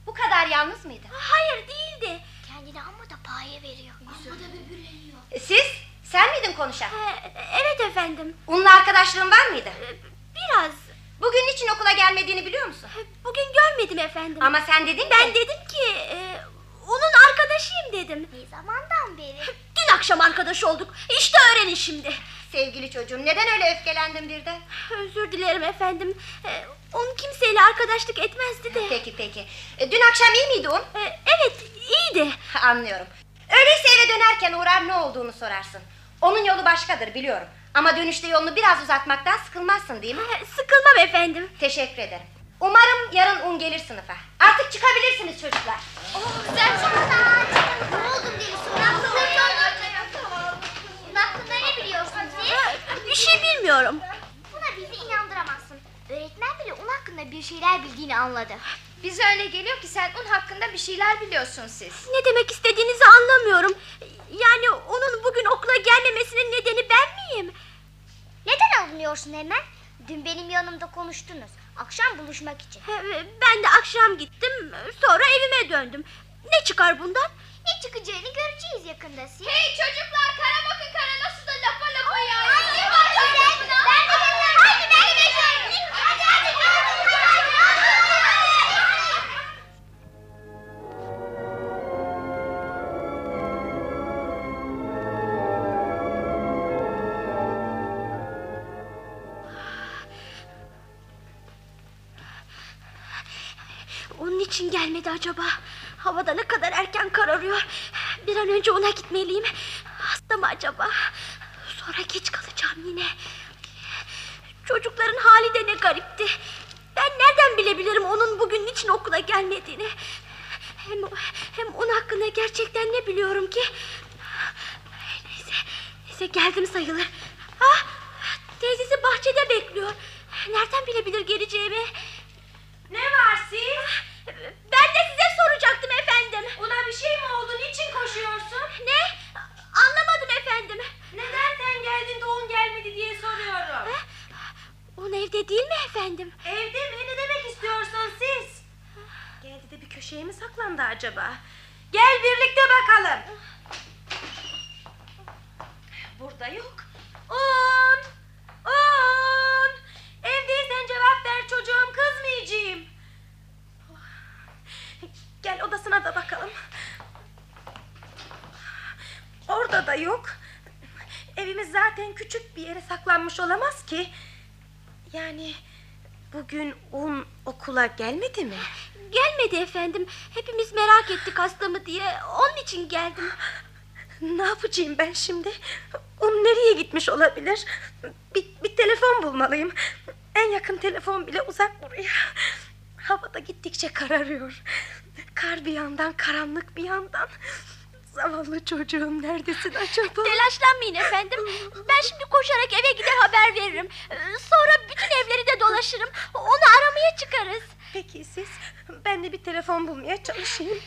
Bu kadar yalnız mıydı? Hayır değildi. Kendini amma da paye veriyor. Amma da böbürleniyor. E, Siz? Sen miydin konuşan? Ee, evet efendim. Onunla arkadaşlığın var mıydı? Ee, Biraz. Bugün niçin okula gelmediğini biliyor musun? Bugün görmedim efendim. Ama sen dedin ben ki... dedim ki e, onun arkadaşıyım dedim. Ne zamandan beri? Dün akşam arkadaş olduk. İşte öğrenin şimdi. Sevgili çocuğum neden öyle öfkelendin birden? Özür dilerim efendim. Ee, onun kimseyle arkadaşlık etmezdi de. Peki peki. E, dün akşam iyi miydi un? Ee, evet iyiydi. Anlıyorum. Öyleyse eve dönerken uğrar ne olduğunu sorarsın. Onun yolu başkadır biliyorum. Ama dönüşte yolunu biraz uzatmaktan sıkılmazsın değil mi? Ee, Sıkılmam efendim. Teşekkür ederim. Umarım yarın un gelir sınıfa. Artık çıkabilirsiniz çocuklar. Sen sana Ne oldu deli? Bunun hakkında ne biliyorsun siz? Bir şey bilmiyorum. Buna bizi inandıramazsın. Öğretmen bile onun hakkında bir şeyler bildiğini anladı. Bize öyle geliyor ki sen un hakkında bir şeyler biliyorsun siz. Ne demek istediğinizi anlamıyorum. Yani onun bugün okula gelmemesinin nedeni ben miyim? Neden alınıyorsun hemen? Dün benim yanımda konuştunuz. Akşam buluşmak için. Ben de akşam gittim, sonra evime döndüm. Ne çıkar bundan? Ne çıkacağını göreceğiz yakında. Sil. Hey çocuklar kara bakın kara nasıl da lapa lapa ya. Hadi ben de Hadi ben de Hadi hadi. Onun acaba? Havada ne kadar erken kararıyor. Bir an önce ona gitmeliyim. Hasta mı acaba? Sonra geç kalacağım yine. Çocukların hali de ne garipti. Ben nereden bilebilirim onun bugün niçin okula gelmediğini? Hem, hem onun hakkında gerçekten ne biliyorum ki? Neyse, neyse geldim sayılır. Ah, teyzesi bahçede bekliyor. Nereden bilebilir geleceğimi? Ne var siz? Ben de size soracaktım efendim. Ona bir şey mi oldu? Niçin koşuyorsun? Ne? Anlamadım efendim. Neden sen geldiğinde on gelmedi diye soruyorum. On evde değil mi efendim? Evde mi? Ne demek istiyorsun siz? Geldi de bir köşeye mi saklandı acaba? Gel birlikte bakalım. Burada yok. Un! Un! Evdeysen cevap ver çocuğum kızmayacağım. Gel odasına da bakalım. Orada da yok. Evimiz zaten küçük bir yere saklanmış olamaz ki. Yani bugün un okula gelmedi mi? Gelmedi efendim. Hepimiz merak ettik hasta mı diye. Onun için geldim. Ne yapacağım ben şimdi? Un nereye gitmiş olabilir? Bir, bir telefon bulmalıyım. En yakın telefon bile uzak buraya. Havada gittikçe kararıyor. Kar bir yandan, karanlık bir yandan. Zavallı çocuğum neredesin acaba? Telaşlanmayın efendim. Ben şimdi koşarak eve gider haber veririm. Sonra bütün evleri de dolaşırım. Onu aramaya çıkarız. Peki siz? Ben de bir telefon bulmaya çalışayım.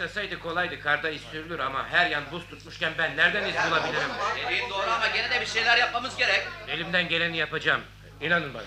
Başlasaydı kolaydı. Karda iz sürülür ama her yan buz tutmuşken ben nereden iz bulabilirim? Dediğin doğru ama gene de bir şeyler yapmamız gerek. Elimden geleni yapacağım. İnanın bana.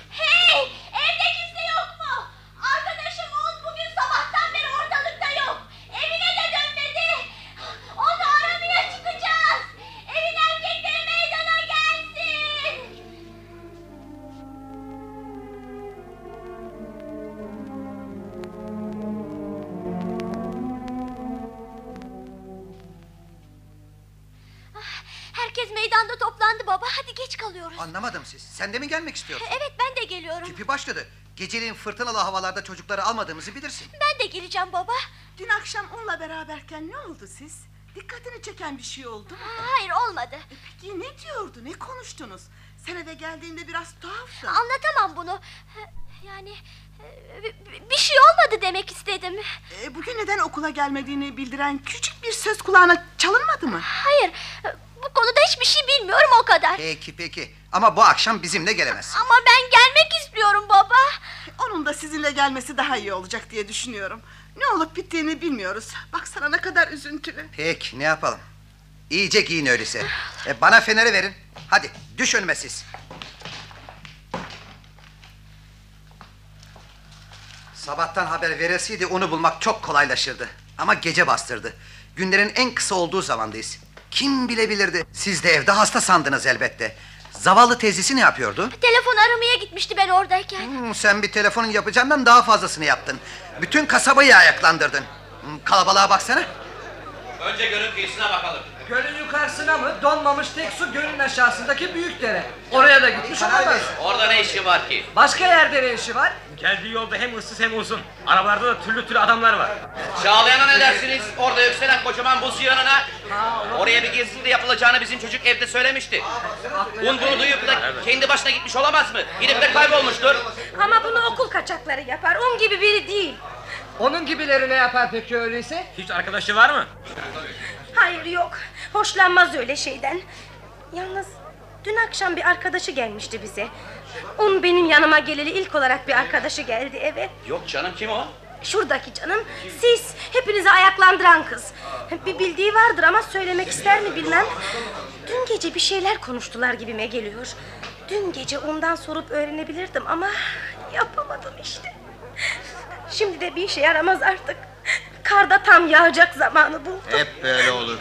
Fırtınalı havalarda çocukları almadığımızı bilirsin. Ben de geleceğim baba. Dün akşam onunla beraberken ne oldu siz? Dikkatini çeken bir şey oldu mu? Hayır olmadı. Peki ne diyordu, ne konuştunuz? Sen eve geldiğinde biraz tuhaftın. Anlatamam bunu. Yani e, bir- bir şey olmadı demek istedim. E, bugün neden okula gelmediğini bildiren küçük bir söz kulağına çalınmadı mı? Hayır bu konuda hiçbir şey bilmiyorum o kadar. Peki peki. Ama bu akşam bizimle gelemez. Ama ben gelmek istiyorum baba. Onun da sizinle gelmesi daha iyi olacak diye düşünüyorum. Ne olup bittiğini bilmiyoruz. Baksana ne kadar üzüntülü. Peki ne yapalım? İyice giyin öyleyse. E, bana feneri verin. Hadi düş önüme siz. Sabahtan haber verilseydi onu bulmak çok kolaylaşırdı. Ama gece bastırdı. Günlerin en kısa olduğu zamandayız. Kim bilebilirdi? Siz de evde hasta sandınız elbette. Zavallı teyzesi ne yapıyordu? Telefon aramaya gitmişti ben oradayken. Hmm, sen bir telefonun yapacağından daha fazlasını yaptın. Bütün kasabayı ayaklandırdın. Hmm, Kalabalığa baksana. Önce gölün kıyısına bakalım. Gölün yukarısına mı? Donmamış tek su gölün aşağısındaki büyük dere. Oraya da gitmiş olamaz. Orada ne işi var ki? Başka yerde ne işi var? Geldiği yolda hem ıssız hem uzun. Arabalarda da türlü türlü adamlar var. Çağlayan'a ne dersiniz? Orada yükselen kocaman buz yığınına. Oraya bir gezintide yapılacağını bizim çocuk evde söylemişti. Un bunu duyup da kendi başına gitmiş olamaz mı? Gidip de kaybolmuştur. Ama bunu okul kaçakları yapar. Un gibi biri değil. Onun gibileri ne yapar peki öyleyse? Hiç arkadaşı var mı? Hayır yok. Hoşlanmaz öyle şeyden. Yalnız dün akşam bir arkadaşı gelmişti bize. Un benim yanıma geleli ilk olarak bir arkadaşı geldi eve. Yok canım kim o? Şuradaki canım siz hepinizi ayaklandıran kız. Bir bildiği vardır ama söylemek ister mi bilmem. Dün gece bir şeyler konuştular gibime geliyor. Dün gece ondan sorup öğrenebilirdim ama yapamadım işte. Şimdi de bir işe yaramaz artık. Karda tam yağacak zamanı bu. Hep böyle olur.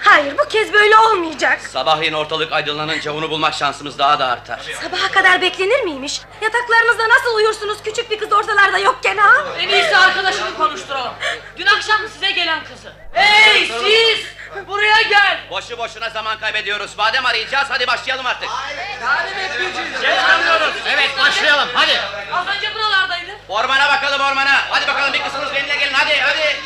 Hayır bu kez böyle olmayacak. Sabahleyin ortalık aydınlanınca onu bulmak şansımız daha da artar. Sabaha kadar beklenir miymiş? Yataklarınızda nasıl uyursunuz küçük bir kız ortalarda yokken ha? En iyisi arkadaşını konuşturalım. Dün akşam size gelen kızı. Hey siz! Buraya gel. Boşu boşuna zaman kaybediyoruz. Madem arayacağız hadi başlayalım artık. Geç kalıyoruz. Evet başlayalım hadi. Az önce buralardaydı. Ormana bakalım ormana. Hadi bakalım bir kısmınız benimle gelin hadi hadi.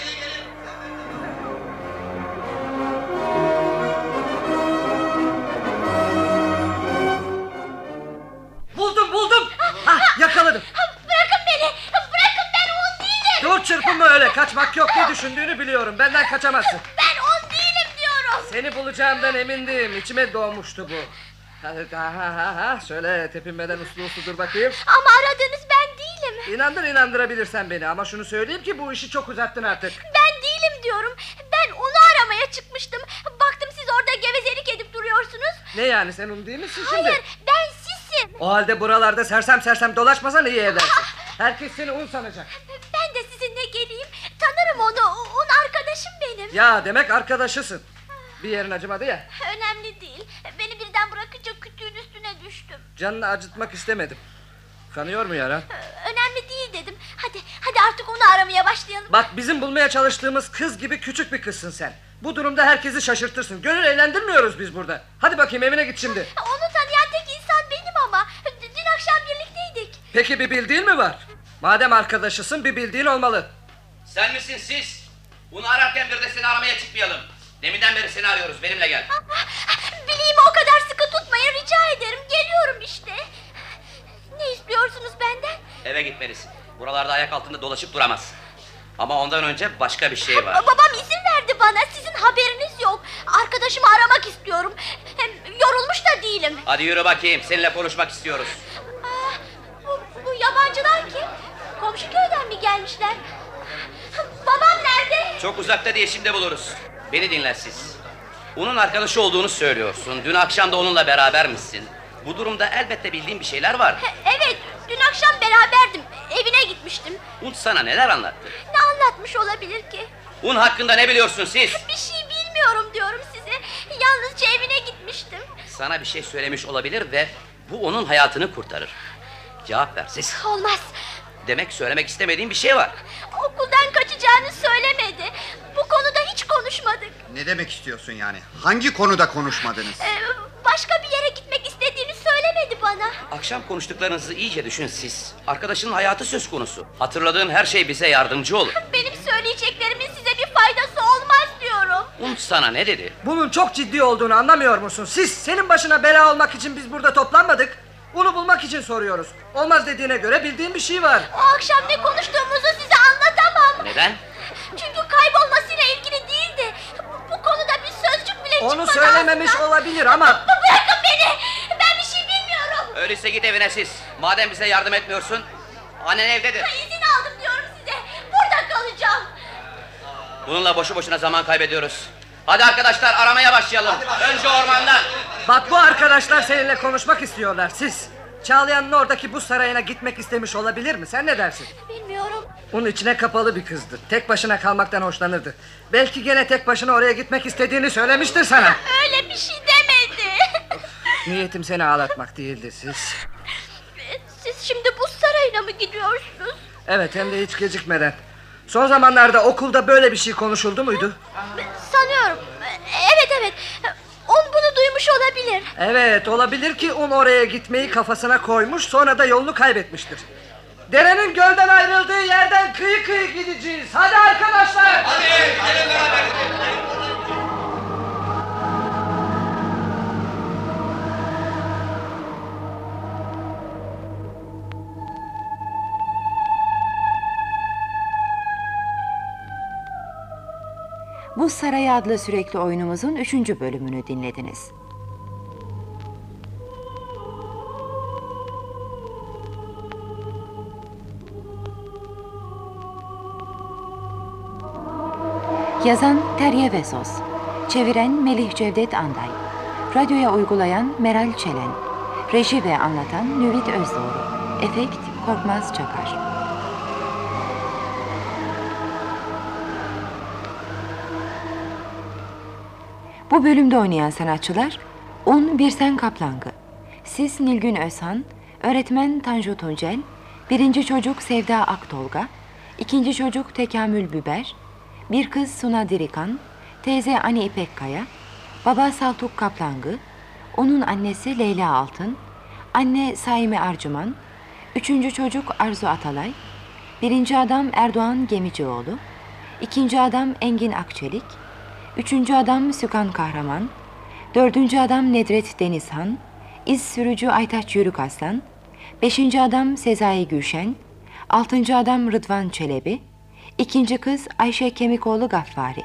Buldum buldum. Hah, yakaladım. Bırakın beni. Bırakın ben un değilim. Dur çırpınma öyle kaçmak yok ne düşündüğünü biliyorum benden kaçamazsın. Ben. Seni bulacağımdan emindim içime doğmuştu bu. Ha ha ha ha söyle tepinmeden uslu uslu dur bakayım. Ama aradığınız ben değilim. İnandır inandırabilirsen beni ama şunu söyleyeyim ki bu işi çok uzattın artık. Ben değilim diyorum. Ben onu aramaya çıkmıştım. Baktım siz orada gevezelik edip duruyorsunuz. Ne yani sen un değil misin şimdi? Hayır ben sizim. O halde buralarda sersem sersem dolaşmasan iyi edersin. Herkes seni un sanacak. Ben de sizinle geleyim. Tanırım onu. Onun arkadaşım benim. Ya demek arkadaşısın. Bir yerin acımadı ya. Önemli değil. Beni birden bırakınca kütüğün üstüne düştüm. Canını acıtmak istemedim. Kanıyor mu yara? Önemli değil dedim. Hadi hadi artık onu aramaya başlayalım. Bak bizim bulmaya çalıştığımız kız gibi küçük bir kızsın sen. Bu durumda herkesi şaşırtırsın. Gönül eğlendirmiyoruz biz burada. Hadi bakayım evine git şimdi. Onu tanıyan tek insan benim ama. Dün akşam birlikteydik. Peki bir bildiğin mi var? Madem arkadaşısın bir bildiğin olmalı. Sen misin siz? Bunu ararken bir de seni aramaya çıkmayalım. Deminden beri seni arıyoruz benimle gel. Bileğimi o kadar sıkı tutmayın rica ederim. Geliyorum işte. Ne istiyorsunuz benden? Eve gitmelisin. Buralarda ayak altında dolaşıp duramazsın. Ama ondan önce başka bir şey var. Ba- Babam izin verdi bana. Sizin haberiniz yok. Arkadaşımı aramak istiyorum. Hem yorulmuş da değilim. Hadi yürü bakayım seninle konuşmak istiyoruz. Aa, bu, bu yabancılar kim? Komşu köyden mi gelmişler? Babam nerede? Çok uzakta diye şimdi buluruz. Beni dinle siz. Onun arkadaşı olduğunu söylüyorsun. Dün akşam da onunla beraber misin? Bu durumda elbette bildiğin bir şeyler var. Evet, dün akşam beraberdim. Evine gitmiştim. Un sana neler anlattı? Ne anlatmış olabilir ki? Un hakkında ne biliyorsun siz? Bir şey bilmiyorum diyorum size. Yalnızca evine gitmiştim. Sana bir şey söylemiş olabilir ve bu onun hayatını kurtarır. Cevap ver siz. Olmaz. Demek söylemek istemediğin bir şey var. Okuldan kaçacağını söylemedi. Bu konuda hiç konuşmadık. Ne demek istiyorsun yani? Hangi konuda konuşmadınız? Ee, başka bir yere gitmek istediğini söylemedi bana. Akşam konuştuklarınızı iyice düşün siz. Arkadaşının hayatı söz konusu. Hatırladığın her şey bize yardımcı olur. Benim söyleyeceklerimin size bir faydası olmaz diyorum. Un sana ne dedi? Bunun çok ciddi olduğunu anlamıyor musun? Siz senin başına bela olmak için biz burada toplanmadık. Bunu bulmak için soruyoruz. Olmaz dediğine göre bildiğin bir şey var. O akşam ne konuştuğumuzu. Neden? Çünkü kaybolmasıyla ilgili değildi. Bu, bu konuda bir sözcük bile Onu çıkmadı söylememiş ağzından. olabilir ama... Bırakın beni. Ben bir şey bilmiyorum. Öyleyse git evine siz. Madem bize yardım etmiyorsun, annen evdedir. İzin aldım diyorum size. Burada kalacağım. Bununla boşu boşuna zaman kaybediyoruz. Hadi arkadaşlar aramaya başlayalım. Önce ormandan. Bak bu arkadaşlar seninle konuşmak istiyorlar siz. Çağlayan'ın oradaki buz sarayına gitmek istemiş olabilir mi? Sen ne dersin? Bilmiyorum. Onun içine kapalı bir kızdı. Tek başına kalmaktan hoşlanırdı. Belki gene tek başına oraya gitmek istediğini söylemiştir sana. Öyle bir şey demedi. Niyetim seni ağlatmak değildi siz. Siz şimdi buz sarayına mı gidiyorsunuz? Evet hem de hiç gecikmeden. Son zamanlarda okulda böyle bir şey konuşuldu muydu? Sanıyorum. Evet evet. Bunu duymuş olabilir. Evet olabilir ki Un oraya gitmeyi kafasına koymuş sonra da yolunu kaybetmiştir. Derenin gölden ayrıldığı yerden kıyı kıyı gideceğiz. Hadi arkadaşlar. Buz Sarayı adlı sürekli oyunumuzun üçüncü bölümünü dinlediniz. Yazan Terye Vesos Çeviren Melih Cevdet Anday Radyoya uygulayan Meral Çelen Reji ve anlatan Nüvit Özdoğru Efekt Korkmaz Çakar Bu bölümde oynayan sanatçılar Un Birsen Kaplangı, Siz Nilgün Özhan, Öğretmen Tanju Tuncel, Birinci çocuk Sevda Aktolga, İkinci çocuk Tekamül Biber, Bir kız Suna Dirikan, Teyze Ani İpekkaya, Baba Saltuk Kaplangı, onun annesi Leyla Altın, Anne Saime Arcuman, Üçüncü çocuk Arzu Atalay, Birinci adam Erdoğan Gemicioğlu, İkinci adam Engin Akçelik, Üçüncü adam Sükan Kahraman, dördüncü adam Nedret Denizhan, İz sürücü Aytaç Yörük Aslan, beşinci adam Sezai Gülşen, altıncı adam Rıdvan Çelebi, ikinci kız Ayşe Kemikoğlu Gaffari.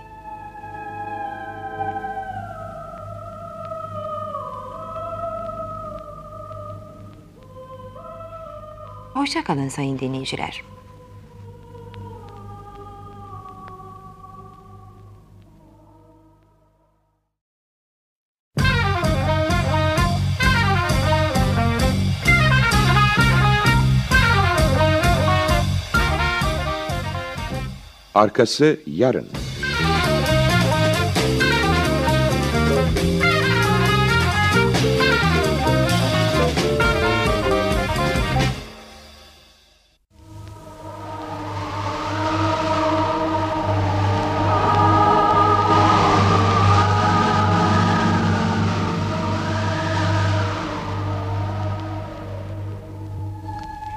Hoşça kalın sayın dinleyiciler. Arkası yarın.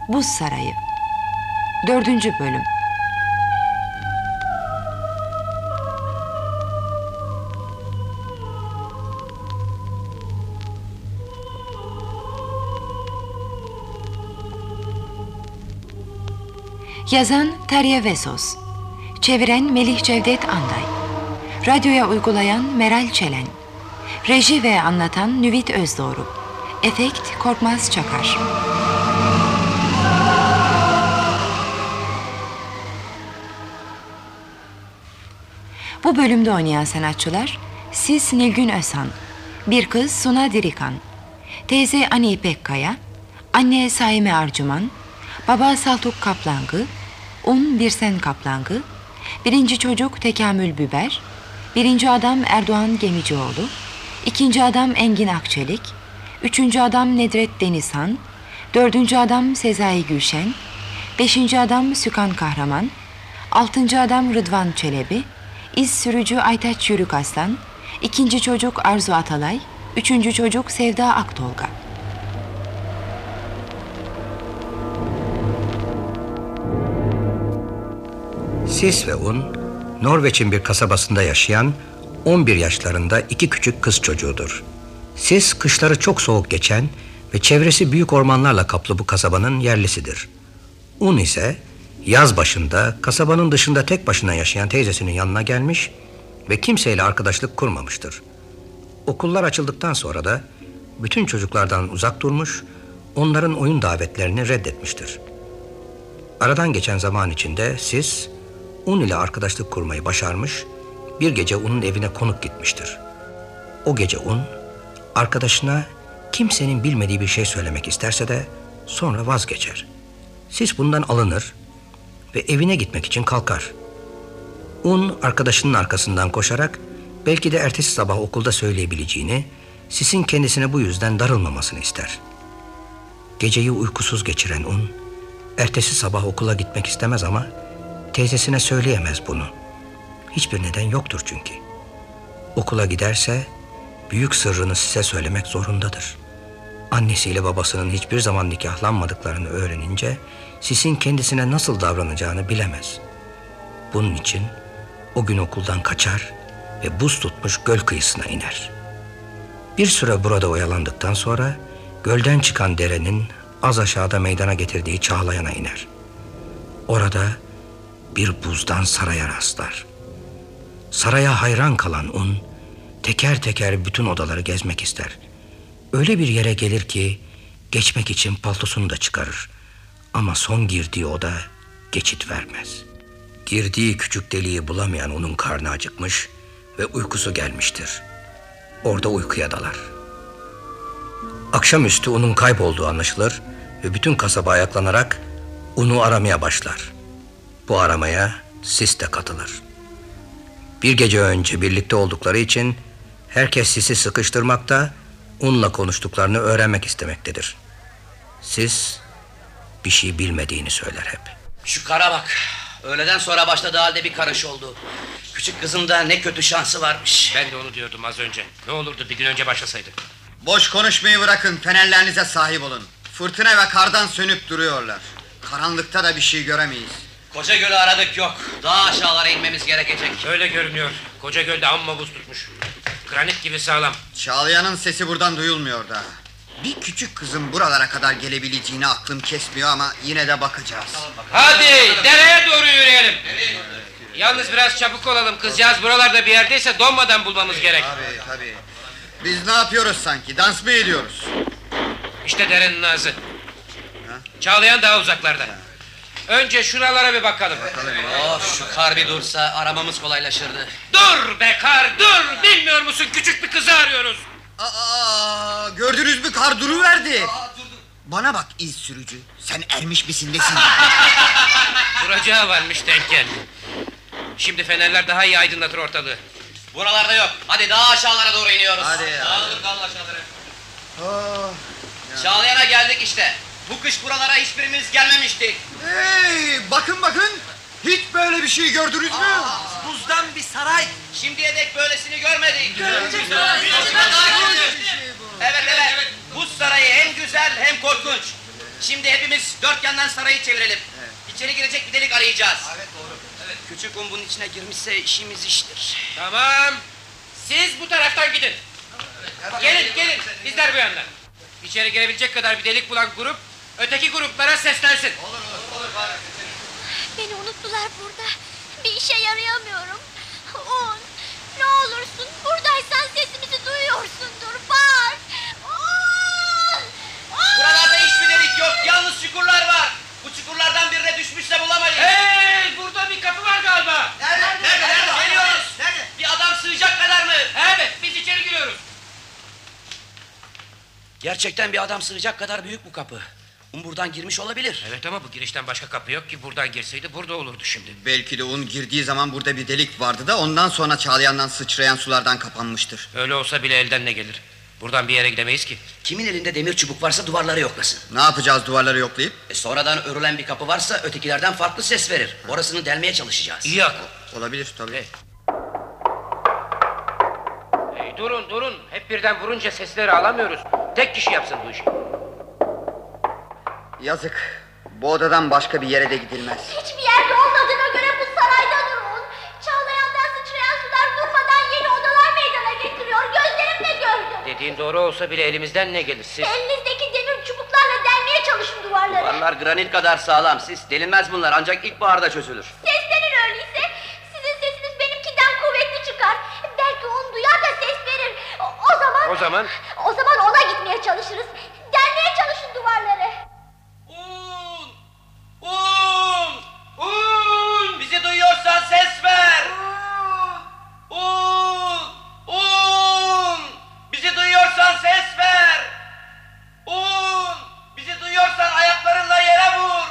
Buz Sarayı Dördüncü bölüm Yazan Terye Vesos. Çeviren Melih Cevdet Anday. Radyoya uygulayan Meral Çelen. Reji ve anlatan Nüvit Özdoğru Efekt Korkmaz Çakar. Bu bölümde oynayan sanatçılar Siz Nilgün Özhan, bir kız Suna Dirikan, teyze Ani İpekkaya, anne Saime Arcuman, baba Saltuk Kaplangı, Un Birsen Kaplangı, birinci çocuk Tekamül Biber, birinci adam Erdoğan Gemicioğlu, ikinci adam Engin Akçelik, üçüncü adam Nedret Denizhan, dördüncü adam Sezai Gülşen, beşinci adam Sükan Kahraman, altıncı adam Rıdvan Çelebi, İz sürücü Aytaç Yürük Aslan, ikinci çocuk Arzu Atalay, üçüncü çocuk Sevda Aktolga. Sis ve Un, Norveç'in bir kasabasında yaşayan 11 yaşlarında iki küçük kız çocuğudur. Sis kışları çok soğuk geçen ve çevresi büyük ormanlarla kaplı bu kasabanın yerlisidir. Un ise yaz başında kasabanın dışında tek başına yaşayan teyzesinin yanına gelmiş ve kimseyle arkadaşlık kurmamıştır. Okullar açıldıktan sonra da bütün çocuklardan uzak durmuş, onların oyun davetlerini reddetmiştir. Aradan geçen zaman içinde siz Un ile arkadaşlık kurmayı başarmış, bir gece Un'un evine konuk gitmiştir. O gece Un, arkadaşına kimsenin bilmediği bir şey söylemek isterse de sonra vazgeçer. Sis bundan alınır ve evine gitmek için kalkar. Un arkadaşının arkasından koşarak belki de ertesi sabah okulda söyleyebileceğini, Sis'in kendisine bu yüzden darılmamasını ister. Geceyi uykusuz geçiren Un, ertesi sabah okula gitmek istemez ama teyzesine söyleyemez bunu. Hiçbir neden yoktur çünkü. Okula giderse büyük sırrını size söylemek zorundadır. Annesiyle babasının hiçbir zaman nikahlanmadıklarını öğrenince Sis'in kendisine nasıl davranacağını bilemez. Bunun için o gün okuldan kaçar ve buz tutmuş göl kıyısına iner. Bir süre burada oyalandıktan sonra gölden çıkan derenin az aşağıda meydana getirdiği çağlayana iner. Orada bir buzdan saraya rastlar. Saraya hayran kalan Un teker teker bütün odaları gezmek ister. Öyle bir yere gelir ki geçmek için paltosunu da çıkarır. Ama son girdiği oda geçit vermez. Girdiği küçük deliği bulamayan onun karnı acıkmış ve uykusu gelmiştir. Orada uykuya dalar. Akşamüstü unun kaybolduğu anlaşılır ve bütün kasaba ayaklanarak unu aramaya başlar. Bu aramaya sis de katılır. Bir gece önce birlikte oldukları için herkes sisi sıkıştırmakta, unla konuştuklarını öğrenmek istemektedir. Sis bir şey bilmediğini söyler hep. Şu kara bak. Öğleden sonra başladığı halde bir karış oldu. Küçük kızın da ne kötü şansı varmış. Ben de onu diyordum az önce. Ne olurdu bir gün önce başlasaydı. Boş konuşmayı bırakın, fenerlerinize sahip olun. Fırtına ve kardan sönüp duruyorlar. Karanlıkta da bir şey göremeyiz. Koca gölü aradık yok. Daha aşağılara inmemiz gerekecek. Öyle görünüyor. Koca gölde amma buz tutmuş. Granit gibi sağlam. Çağlayan'ın sesi buradan duyulmuyor daha. Bir küçük kızın buralara kadar gelebileceğini aklım kesmiyor ama yine de bakacağız. Hadi dereye doğru yürüyelim. Yalnız biraz çabuk olalım. Kızcağız buralarda bir yerdeyse donmadan bulmamız gerek. Tabii tabii. Biz ne yapıyoruz sanki? Dans mı ediyoruz? İşte derenin ağzı. Çağlayan daha uzaklarda. Önce şuralara bir bakalım. Of şu kar bir dursa aramamız kolaylaşırdı. Dur be kar dur. Bilmiyor musun küçük bir kızı arıyoruz. Aa, gördünüz mü kar duruverdi. Bana bak iz sürücü. Sen ermiş misin nesin? Duracağı varmış denk geldi. Şimdi fenerler daha iyi aydınlatır ortalığı. Buralarda yok. Hadi daha aşağılara doğru iniyoruz. Hadi ya. Dağılıp kalın aşağılara. Oh. Çağlayan'a geldik işte. Bu kış buralara hiçbirimiz gelmemiştik. Hey, bakın bakın. Hiç böyle bir şey gördünüz mü? Buzdan bir saray. Şimdiye dek böylesini görmedik. Görecek. Evet evet. Bu sarayı hem güzel hem korkunç. Şimdi hepimiz dört yandan sarayı çevirelim. İçeri girecek bir delik arayacağız. Evet doğru. Evet. Küçük un bunun içine girmişse işimiz iştir. Tamam. Siz bu taraftan gidin. Gelin gelin. Bizler bu yandan. İçeri girebilecek kadar bir delik bulan grup öteki gruplara seslensin. Beni unuttular burada. Bir işe yarayamıyorum. Un, ne olursun buradaysan sesimizi duyuyorsundur. Bağır. Un! Un! Buralarda hiçbir delik yok. Yalnız çukurlar var. Bu çukurlardan birine düşmüşse bulamayız. Hey burada bir kapı var galiba. Nerede? Nerede? Nerede? Geliyoruz. Nerede? Bir adam sığacak kadar mı? Evet biz içeri giriyoruz. Gerçekten bir adam sığacak kadar büyük bu kapı. Um buradan girmiş olabilir. Evet ama bu girişten başka kapı yok ki buradan girseydi burada olurdu şimdi. Belki de un girdiği zaman burada bir delik vardı da ondan sonra çağlayandan sıçrayan sulardan kapanmıştır. Öyle olsa bile elden ne gelir? Buradan bir yere gidemeyiz ki. Kimin elinde demir çubuk varsa duvarları yoklasın. Ne yapacağız duvarları yoklayıp? E sonradan örülen bir kapı varsa ötekilerden farklı ses verir. Orasını delmeye çalışacağız. İyi akıl. Olabilir tabii. Hey, durun durun. Hep birden vurunca sesleri alamıyoruz. Tek kişi yapsın bu işi. Yazık. Bu odadan başka bir yere de gidilmez. Hiçbir yerde olmadığına göre bu saraydadır un. Çağlayandan sıçrayan sular durmadan yeni odalar meydana getiriyor. Gözlerimle gördüm. Dediğin doğru olsa bile elimizden ne gelir siz? Elinizdeki demir çubuklarla delmeye çalışın duvarları. Duvarlar granit kadar sağlam. Siz delinmez bunlar ancak ilkbaharda çözülür. Seslenin öyleyse. Sizin sesiniz benimkinden kuvvetli çıkar. Belki un duyar da ses verir. O, o zaman... O zaman? O zaman ona gitmeye çalışırız. Delmeye çalışın duvarları. Un! Bizi duyuyorsan ses ver! Ah! Un! Un! Um, bizi duyuyorsan ses ver! Un! Bizi duyuyorsan ayaklarınla yere vur!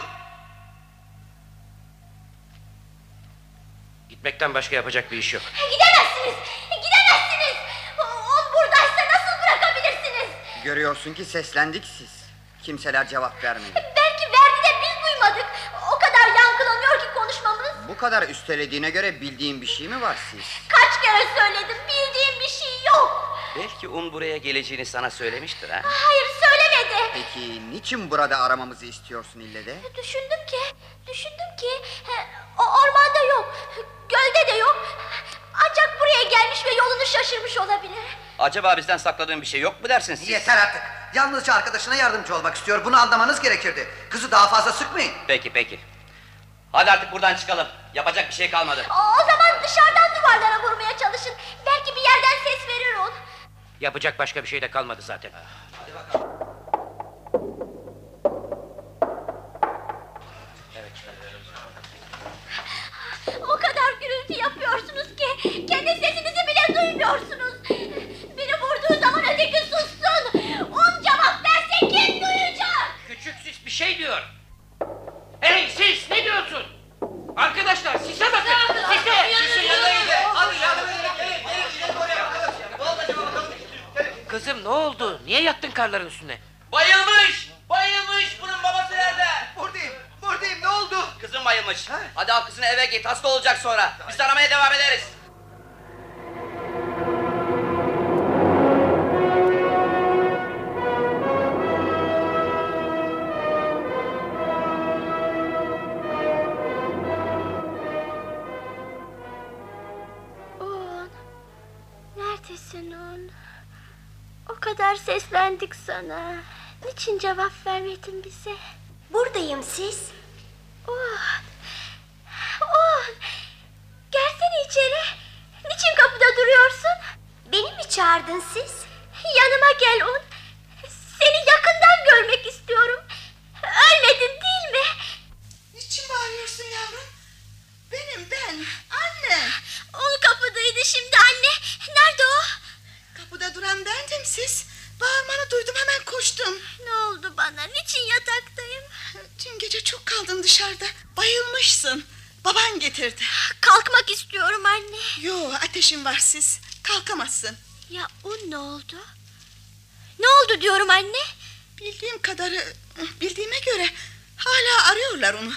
Gitmekten başka yapacak bir iş yok. E, gidemezsiniz! E, gidemezsiniz! Un buradaysa nasıl bırakabilirsiniz? Görüyorsun ki seslendik siz. Kimseler cevap vermedi. Belki verdi de biz duymadık. Bu kadar üstelediğine göre bildiğin bir şey mi var siz? Kaç kere söyledim bildiğim bir şey yok. Belki Un buraya geleceğini sana söylemiştir ha. Hayır söylemedi. Peki niçin burada aramamızı istiyorsun ille de? Düşündüm ki, düşündüm ki he, o ormanda yok, gölde de yok. Ancak buraya gelmiş ve yolunu şaşırmış olabilir. Acaba bizden sakladığın bir şey yok mu dersin siz? Yeter artık. Yalnızca arkadaşına yardımcı olmak istiyor. Bunu anlamanız gerekirdi. Kızı daha fazla sıkmayın. Peki peki. Hadi artık buradan çıkalım. Yapacak bir şey kalmadı. O zaman dışarıdan duvarlara vurmaya çalışın. Belki bir yerden ses verir o. Yapacak başka bir şey de kalmadı zaten. O Karların üstüne? Bayılmış! Bayılmış! Bunun babası nerede? Buradayım. Buradayım. Ne oldu? Kızım bayılmış. Hadi al kızını eve git. Hasta olacak sonra. Biz aramaya devam ederiz. Sana. Niçin cevap vermedin bize? Buradayım siz. Oldu? Ne oldu diyorum anne? Bildiğim kadarı bildiğime göre hala arıyorlar onu.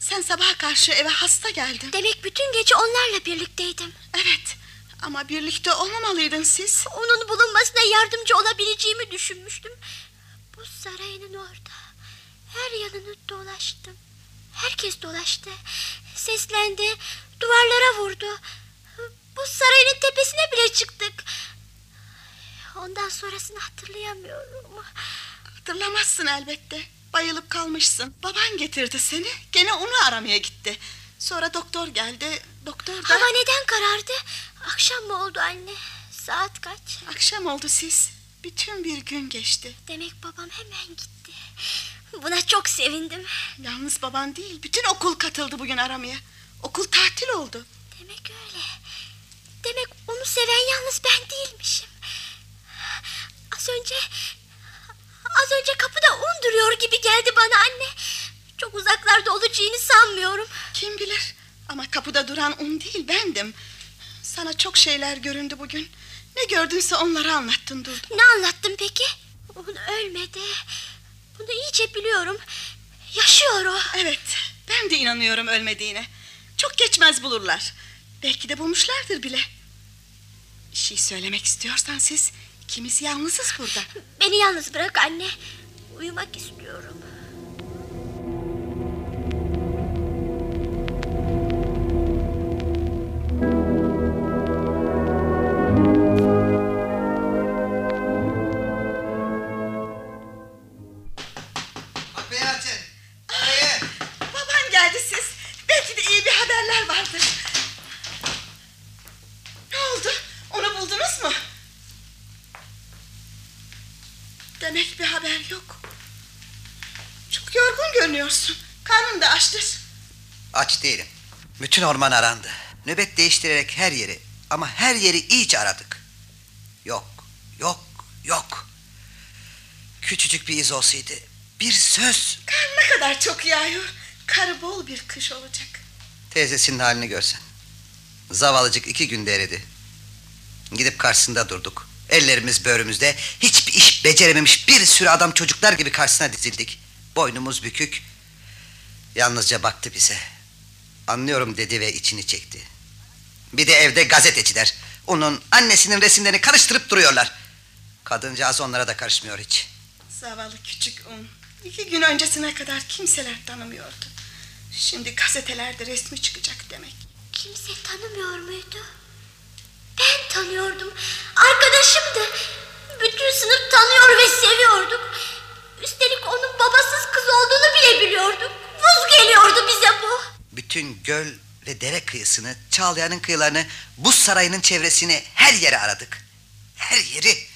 Sen sabaha karşı eve hasta geldin. Demek bütün gece onlarla birlikteydim. Evet ama birlikte olmamalıydın siz. Onun bulunmasına yardımcı olabileceğimi düşünmüştüm. Bu sarayının orada. Her yanını dolaştım. Herkes dolaştı. Seslendi. Duvarlara vurdu. Bu sarayın tepesine bile çıktık. Ondan sonrasını hatırlayamıyorum. Hatırlamazsın elbette. Bayılıp kalmışsın. Baban getirdi seni. Gene onu aramaya gitti. Sonra doktor geldi. Doktor da... Hava neden karardı? Akşam mı oldu anne? Saat kaç? Akşam oldu siz. Bütün bir gün geçti. Demek babam hemen gitti. Buna çok sevindim. Yalnız baban değil. Bütün okul katıldı bugün aramaya. Okul tatil oldu. Demek öyle. Demek onu seven yalnız ben değilmişim. Az önce... Az önce kapıda un duruyor gibi geldi bana anne. Çok uzaklarda olacağını sanmıyorum. Kim bilir? Ama kapıda duran un değil bendim. Sana çok şeyler göründü bugün. Ne gördünse onları anlattın durdun. Ne anlattın peki? Un ölmedi. Bunu iyice biliyorum. Yaşıyor o. Evet ben de inanıyorum ölmediğine. Çok geçmez bulurlar. Belki de bulmuşlardır bile. Bir şey söylemek istiyorsan siz ikimiz yalnızız burada. Beni yalnız bırak anne. Uyumak istiyorum. Bütün orman arandı. Nöbet değiştirerek her yeri ama her yeri iyice aradık. Yok, yok, yok. Küçücük bir iz olsaydı bir söz. Ne kadar çok yağıyor. Karı bol bir kış olacak. Teyzesinin halini görsen. Zavallıcık iki günde eridi. Gidip karşısında durduk. Ellerimiz böğrümüzde hiçbir iş becerememiş bir sürü adam çocuklar gibi karşısına dizildik. Boynumuz bükük. Yalnızca baktı bize. Anlıyorum dedi ve içini çekti. Bir de evde gazeteciler. Onun annesinin resimlerini karıştırıp duruyorlar. Kadıncağız onlara da karışmıyor hiç. Zavallı küçük un. İki gün öncesine kadar kimseler tanımıyordu. Şimdi gazetelerde resmi çıkacak demek. Kimse tanımıyor muydu? Ben tanıyordum. Arkadaşımdı. Bütün sınıf tanıyor ve seviyorduk. Üstelik onun babasız kız olduğunu bile biliyorduk. Vız geliyordu bize bu. Bütün göl ve dere kıyısını, Çağlayan'ın kıyılarını, buz sarayının çevresini her yere aradık. Her yeri.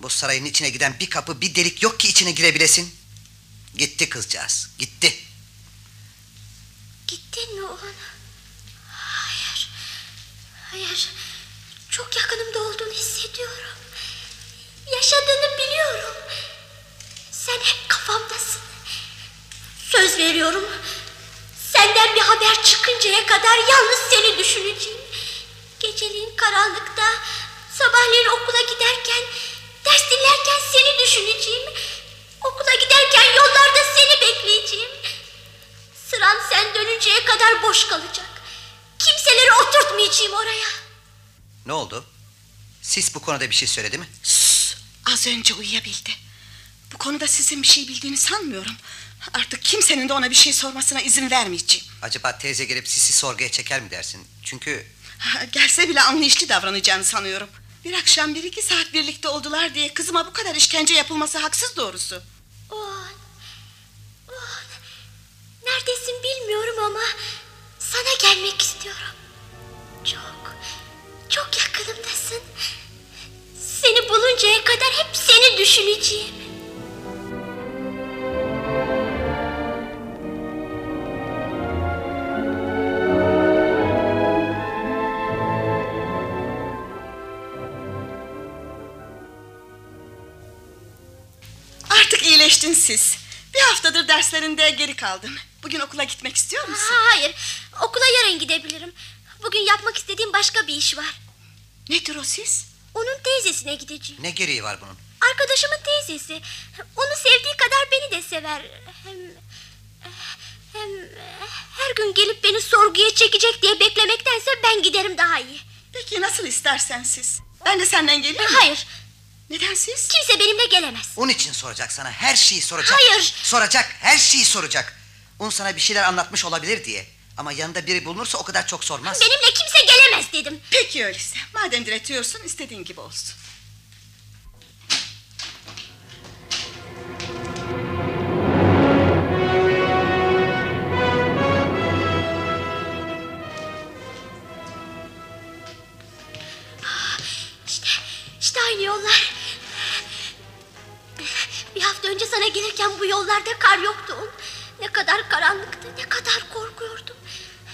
Bu sarayın içine giden bir kapı, bir delik yok ki içine girebilesin. Gitti kızcağız, gitti. Gittin mi oğlum? Hayır. Hayır. Çok yakınımda olduğunu hissediyorum. Yaşadığını biliyorum. Sen hep kafamdasın. Söz veriyorum. Senden bir haber çıkıncaya kadar yalnız seni düşüneceğim. Geceliğin karanlıkta, sabahleyin okula giderken, ders dinlerken seni düşüneceğim. Okula giderken yollarda seni bekleyeceğim. Sıran sen dönünceye kadar boş kalacak. Kimseleri oturtmayacağım oraya. Ne oldu? Sis bu konuda bir şey söyledi mi? Az önce uyuyabildi. Bu konuda sizin bir şey bildiğini sanmıyorum. Artık kimsenin de ona bir şey sormasına izin vermeyeceğim. Acaba teyze gelip Sisi sorguya çeker mi dersin? Çünkü Ha, Gelse bile anlayışlı davranacağını sanıyorum. Bir akşam bir iki saat birlikte oldular diye kızıma bu kadar işkence yapılması haksız doğrusu. Oğan, Oğan, neredesin bilmiyorum ama sana gelmek istiyorum. Çok, çok yakınımdasın. Seni buluncaya kadar hep seni düşüneceğim. Siz. Bir haftadır derslerinde geri kaldın. Bugün okula gitmek istiyor musun? Ha, hayır, okula yarın gidebilirim. Bugün yapmak istediğim başka bir iş var. Nedir o siz? Onun teyzesine gideceğim. ne gereği var bunun? Arkadaşımın teyzesi. Onu sevdiği kadar beni de sever. Hem, hem her gün gelip beni sorguya çekecek diye beklemektense ben giderim daha iyi. Peki nasıl istersen siz. Ben de senden geleyim mi? Hayır. Neden siz? Kimse benimle gelemez. Un için soracak sana her şeyi soracak. Hayır. Soracak her şeyi soracak. Un sana bir şeyler anlatmış olabilir diye. Ama yanında biri bulunursa o kadar çok sormaz. Benimle kimse gelemez dedim. Peki öyleyse. Madem diretiyorsun istediğin gibi olsun. Önce sana gelirken bu yollarda kar yoktu. Ne kadar karanlıktı, ne kadar korkuyordum.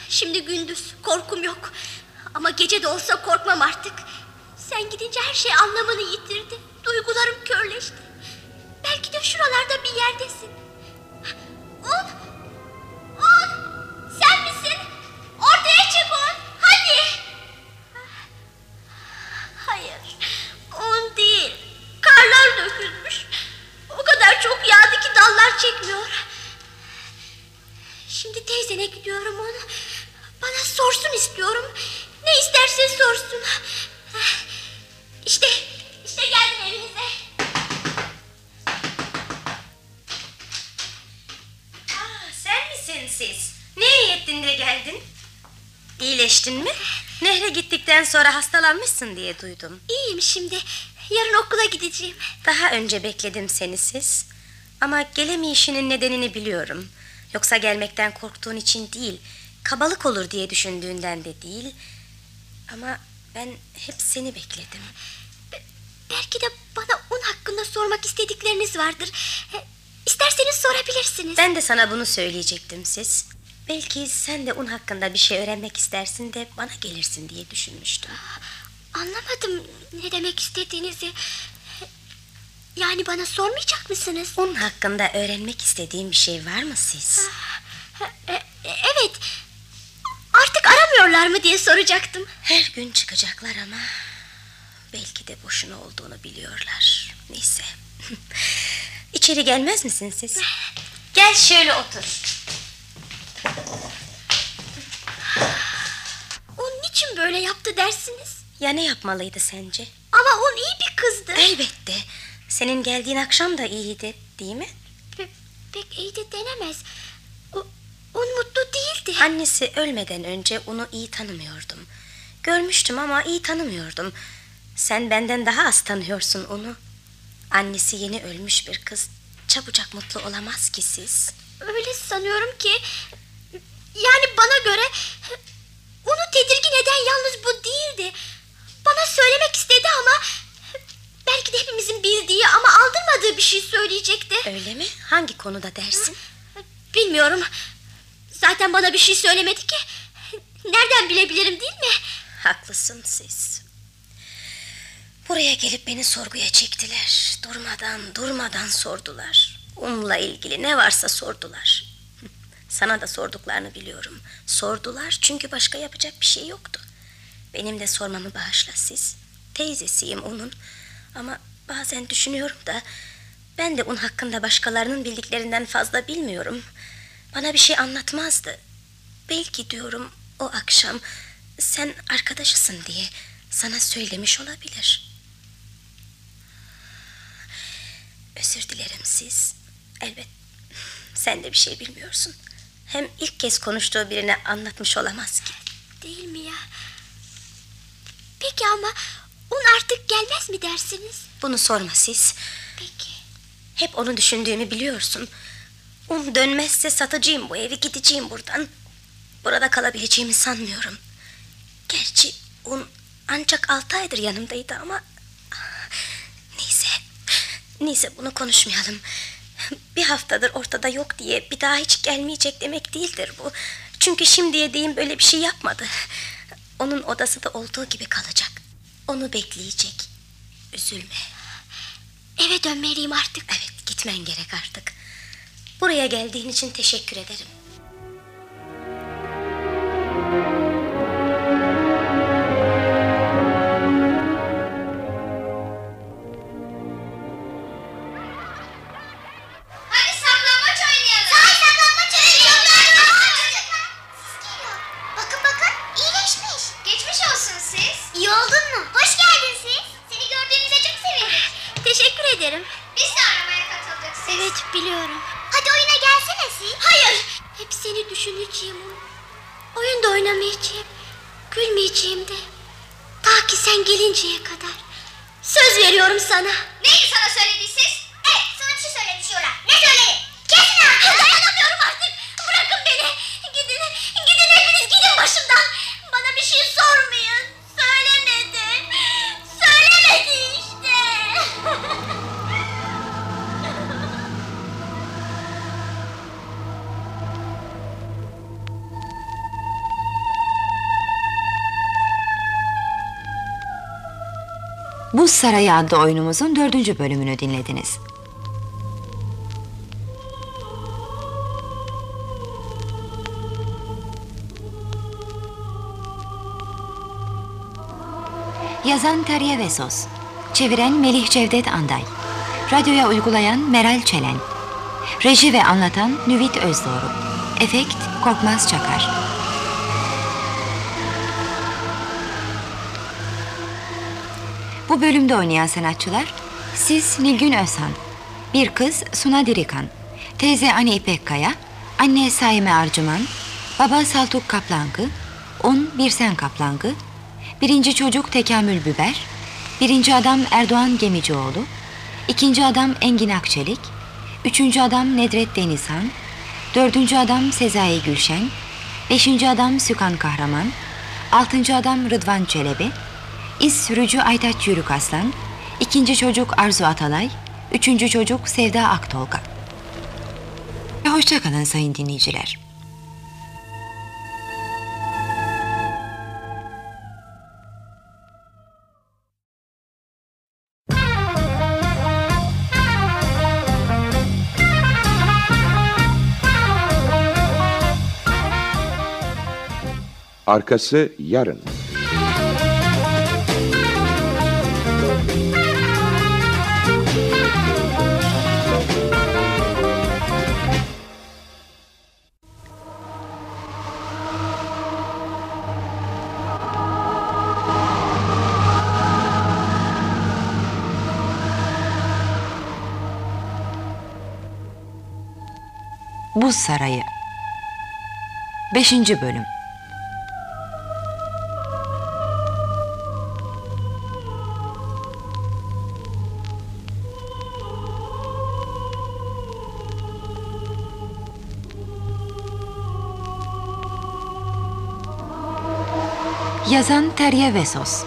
Şimdi gündüz, korkum yok. Ama gece de olsa korkmam artık. Sen gidince her şey anlamını yitirdi. Duygularım körleşti. Belki de şuralarda bir yerdesin. Un! Un! Sen misin? Ortaya çık Un! Hadi! Hayır, un değil. Karlar dökülmüş. O kadar çok yağdı ki dallar çekmiyor. Şimdi teyzene gidiyorum onu. Bana sorsun istiyorum. Ne isterse sorsun. İşte, işte geldim evinize. Aa, sen misin siz? Ne iyi ettin de geldin? İyileştin mi? Nehre gittikten sonra hastalanmışsın diye duydum. İyiyim şimdi. Yarın okula gideceğim. Daha önce bekledim seni siz. Ama gelemeyişinin nedenini biliyorum. Yoksa gelmekten korktuğun için değil, kabalık olur diye düşündüğünden de değil. Ama ben hep seni bekledim. Belki de bana un hakkında sormak istedikleriniz vardır. E, İsterseniz sorabilirsiniz. Ben de sana bunu söyleyecektim siz. Belki sen de un hakkında bir şey öğrenmek istersin de bana gelirsin diye düşünmüştüm. Anlamadım ne demek istediğinizi. Yani bana sormayacak mısınız? Un hakkında öğrenmek istediğin bir şey var mı siz? E, e, evet. Artık aramıyorlar mı diye soracaktım. Her gün çıkacaklar ama belki de boşuna olduğunu biliyorlar. Neyse. İçeri gelmez misiniz siz? Gel şöyle otur. O niçin böyle yaptı dersiniz? Ya ne yapmalıydı sence? Ama o iyi bir kızdı. Elbette. Senin geldiğin akşam da iyiydi, değil mi? Pe- pek iyi de denemez. O, o mutlu değildi. Annesi ölmeden önce onu iyi tanımıyordum. Görmüştüm ama iyi tanımıyordum. Sen benden daha az tanıyorsun onu. Annesi yeni ölmüş bir kız. Çabucak mutlu olamaz ki siz. Öyle sanıyorum ki... Yani bana göre... Onu tedirgin eden yalnız bu değildi. Bana söylemek istedi ama... Belki de hepimizin bildiği ama aldırmadığı bir şey söyleyecekti. Öyle mi? Hangi konuda dersin? Bilmiyorum. Zaten bana bir şey söylemedi ki. Nereden bilebilirim değil mi? Haklısın siz. Buraya gelip beni sorguya çektiler. Durmadan durmadan sordular. Onunla ilgili ne varsa sordular. Sana da sorduklarını biliyorum. Sordular çünkü başka yapacak bir şey yoktu. Benim de sormamı bağışla siz. Teyzesiyim onun. Ama bazen düşünüyorum da... ...ben de un hakkında başkalarının bildiklerinden fazla bilmiyorum. Bana bir şey anlatmazdı. Belki diyorum o akşam... ...sen arkadaşısın diye sana söylemiş olabilir. Özür dilerim siz. Elbet sen de bir şey bilmiyorsun. Hem ilk kez konuştuğu birine anlatmış olamaz ki. Değil mi ya? Peki ama un artık gelmez mi dersiniz? Bunu sorma siz. Peki. Hep onu düşündüğümü biliyorsun. Un dönmezse satacağım bu evi gideceğim buradan. Burada kalabileceğimi sanmıyorum. Gerçi un ancak altı aydır yanımdaydı ama... Neyse. Neyse bunu konuşmayalım. Bir haftadır ortada yok diye bir daha hiç gelmeyecek demek değildir bu. Çünkü şimdiye değin böyle bir şey yapmadı. Onun odası da olduğu gibi kalacak. Onu bekleyecek. Üzülme. Eve dönmeliyim artık. Evet gitmen gerek artık. Buraya geldiğin için teşekkür ederim. Ederim. Biz de aramaya katıldık siz. Evet biliyorum. Hadi oyuna gelsene siz. Hayır. Hep seni düşüneceğim. Oyun da oynamayacağım. Gülmeyeceğim de. Ta ki sen gelinceye kadar. Söz veriyorum sana. Neydi sana söyledi siz? Evet sana bir şey söyledi Şura. Ne söyledi? Kesin ha. Dayanamıyorum artık. Bırakın beni. Gidin. Gidin hepiniz gidin başımdan. Bana bir şey sormayın. Söylemedi. Buz Sarayı adlı oyunumuzun dördüncü bölümünü dinlediniz. Yazan Terye Vesos, çeviren Melih Cevdet Anday, radyoya uygulayan Meral Çelen, reji ve anlatan Nüvit Özdoğru, efekt Korkmaz Çakar. Bu bölümde oynayan sanatçılar Siz Nilgün Özhan, bir kız Suna Dirikan, teyze Ani İpek Kaya, anne Saime Arcıman, baba Saltuk Kaplankı, Un Birsen Kaplankı, birinci çocuk Tekamül Biber, birinci adam Erdoğan Gemicioğlu, ikinci adam Engin Akçelik, üçüncü adam Nedret Denizhan, dördüncü adam Sezai Gülşen, beşinci adam Sükan Kahraman, altıncı adam Rıdvan Çelebi, İz sürücü Aytaç Yürük Aslan, ikinci çocuk Arzu Atalay, üçüncü çocuk Sevda Aktolga. Hoşçakalın sayın dinleyiciler. Arkası yarın. Buz Sarayı. 5. Bölüm. Yazan Terye Vesos.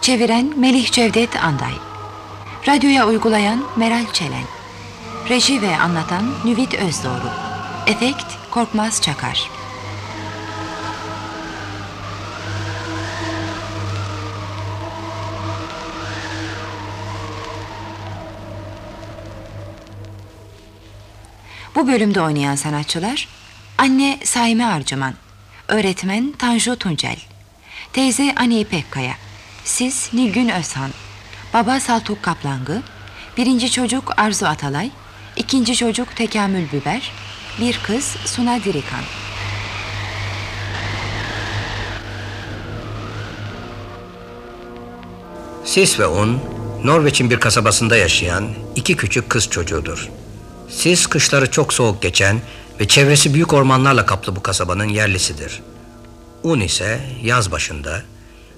Çeviren Melih Cevdet Anday. Radyoya uygulayan Meral Çelen. Reji ve anlatan Nüvit Özdoğru Efekt Korkmaz Çakar. Bu bölümde oynayan sanatçılar Anne Saime Arcıman Öğretmen Tanju Tuncel Teyze Ani Pekkaya Siz Nilgün Özhan Baba Saltuk Kaplangı Birinci çocuk Arzu Atalay İkinci çocuk Tekamül Biber Bir kız Suna Dirikan Sis ve Un, Norveç'in bir kasabasında yaşayan iki küçük kız çocuğudur. Sis kışları çok soğuk geçen ve çevresi büyük ormanlarla kaplı bu kasabanın yerlisidir. Un ise yaz başında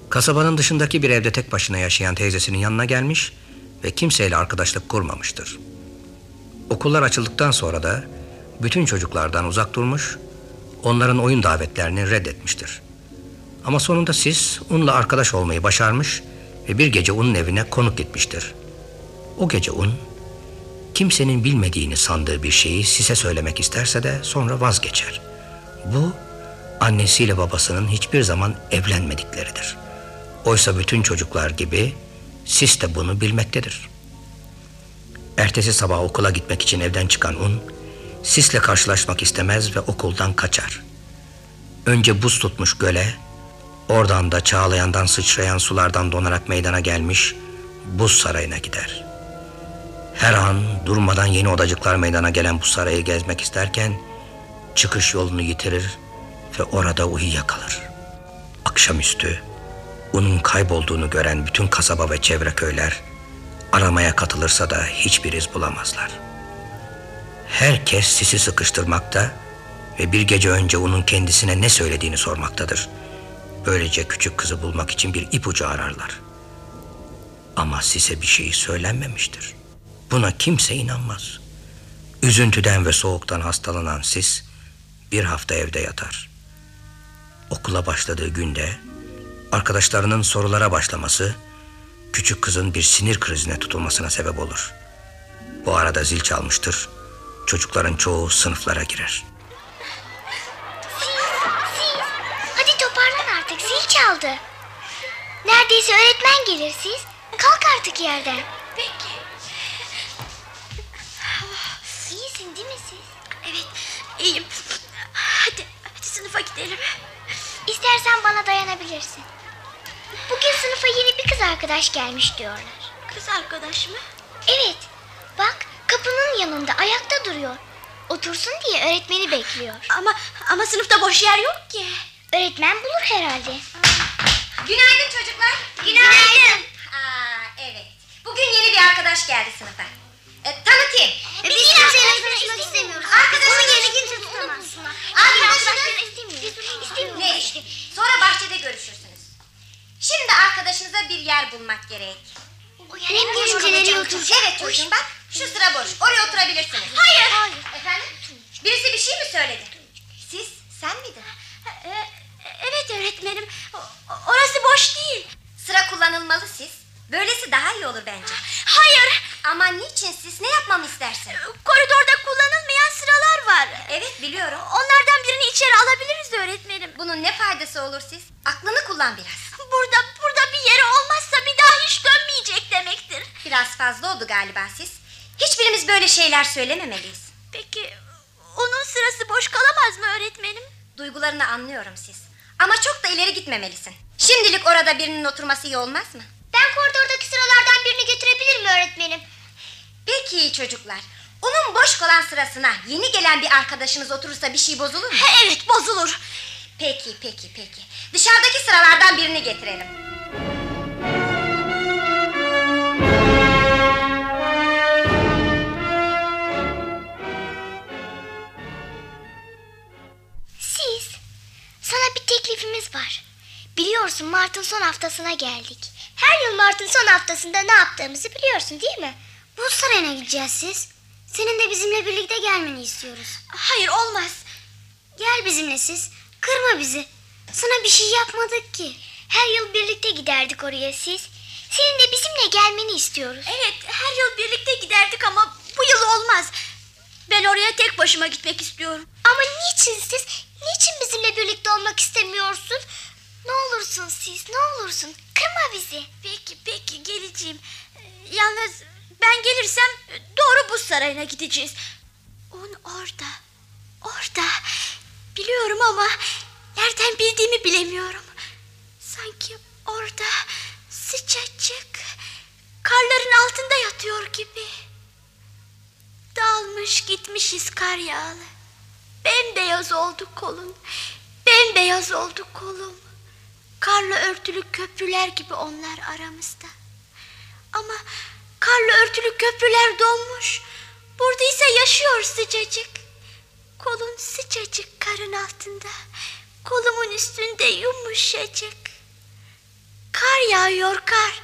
kasabanın dışındaki bir evde tek başına yaşayan teyzesinin yanına gelmiş ve kimseyle arkadaşlık kurmamıştır. Okullar açıldıktan sonra da bütün çocuklardan uzak durmuş, onların oyun davetlerini reddetmiştir. Ama sonunda Sis Un'la arkadaş olmayı başarmış ve bir gece Un'un evine konuk gitmiştir. O gece Un, kimsenin bilmediğini sandığı bir şeyi Sis'e söylemek isterse de sonra vazgeçer. Bu, annesiyle babasının hiçbir zaman evlenmedikleridir. Oysa bütün çocuklar gibi Sis de bunu bilmektedir. Ertesi sabah okula gitmek için evden çıkan Un, Sis'le karşılaşmak istemez ve okuldan kaçar. Önce buz tutmuş göle, oradan da çağlayandan sıçrayan sulardan donarak meydana gelmiş buz sarayına gider. Her an durmadan yeni odacıklar meydana gelen bu sarayı gezmek isterken çıkış yolunu yitirir ve orada uyuyakalır. Akşamüstü Un'un kaybolduğunu gören bütün kasaba ve çevre köyler aramaya katılırsa da hiçbir iz bulamazlar. Herkes sisi sıkıştırmakta ve bir gece önce Un'un kendisine ne söylediğini sormaktadır. Böylece küçük kızı bulmak için bir ipucu ararlar. Ama size bir şey söylenmemiştir. Buna kimse inanmaz. Üzüntüden ve soğuktan hastalanan sis bir hafta evde yatar. Okula başladığı günde arkadaşlarının sorulara başlaması küçük kızın bir sinir krizine tutulmasına sebep olur. Bu arada zil çalmıştır. Çocukların çoğu sınıflara girer. Siz, hadi toparlan artık zil çaldı. Neredeyse öğretmen gelir siz. Kalk artık yerden. Peki. İyisin değil mi siz? Evet iyiyim Hadi, hadi sınıfa gidelim İstersen bana dayanabilirsin. Bugün sınıfa yeni bir kız arkadaş gelmiş diyorlar. Kız arkadaş mı? Evet. Bak kapının yanında ayakta duruyor. Otursun diye öğretmeni bekliyor. Ama ama sınıfta boş yer yok ki. Öğretmen bulur herhalde. Günaydın çocuklar. Günaydın. Aa, evet. Bugün yeni bir arkadaş geldi sınıfa. E, tanıtayım. E, biz kimseyle tanışmak istemiyoruz. Arkadaşınız... Onun yerine kimse tutamaz. Arkadaşınız... istemiyoruz. Ne işte. Sonra bahçede görüşürsünüz. Şimdi arkadaşınıza bir yer bulmak gerek. Hem gelince nereye oturacak? Evet çocuğum bak. Şu sıra boş. Oraya oturabilirsiniz. Hayır. Efendim? Birisi bir şey mi söyledi? Siz, sen miydin? E, evet öğretmenim. Orası boş değil. Sıra kullanılmalı siz. Böylesi daha iyi olur bence. Hayır. Ama niçin siz? Ne yapmamı istersin? Koridorda kullanılmayan sıralar var. Evet biliyorum. Onlardan birini içeri alabiliriz öğretmenim. Bunun ne faydası olur siz? Aklını kullan biraz. Burada burada bir yeri olmazsa bir daha hiç dönmeyecek demektir. Biraz fazla oldu galiba siz. Hiçbirimiz böyle şeyler söylememeliyiz. Peki onun sırası boş kalamaz mı öğretmenim? Duygularını anlıyorum siz. Ama çok da ileri gitmemelisin. Şimdilik orada birinin oturması iyi olmaz mı? Ben koridordaki sıralardan birini getirebilirim öğretmenim. Peki çocuklar. Onun boş kalan sırasına yeni gelen bir arkadaşımız oturursa bir şey bozulur mu? evet bozulur. Peki peki peki. Dışarıdaki sıralardan birini getirelim. Siz, sana bir teklifimiz var. Biliyorsun Mart'ın son haftasına geldik. Her yıl Mart'ın son haftasında ne yaptığımızı biliyorsun değil mi? Bu sarayına gideceğiz siz. Senin de bizimle birlikte gelmeni istiyoruz. Hayır olmaz. Gel bizimle siz. Kırma bizi. Sana bir şey yapmadık ki. Her yıl birlikte giderdik oraya siz. Senin de bizimle gelmeni istiyoruz. Evet her yıl birlikte giderdik ama bu yıl olmaz. Ben oraya tek başıma gitmek istiyorum. Ama niçin siz? Niçin bizimle birlikte olmak istemiyorsun? Ne olursun siz, ne olursun. Kırma bizi. Peki peki geleceğim. Ee, Yalnız ben gelirsem doğru buz sarayına gideceğiz. Un orada. Orada. Biliyorum ama nereden bildiğimi bilemiyorum. Sanki orada sıcacık karların altında yatıyor gibi. Dalmış gitmişiz kar yağlı. Bembeyaz oldu kolun. Bembeyaz oldu kolum. Karla örtülü köprüler gibi onlar aramızda. Ama karla örtülü köprüler donmuş. Burada ise yaşıyor sıcacık. Kolun sıcacık karın altında. Kolumun üstünde yumuşacık. Kar yağıyor kar.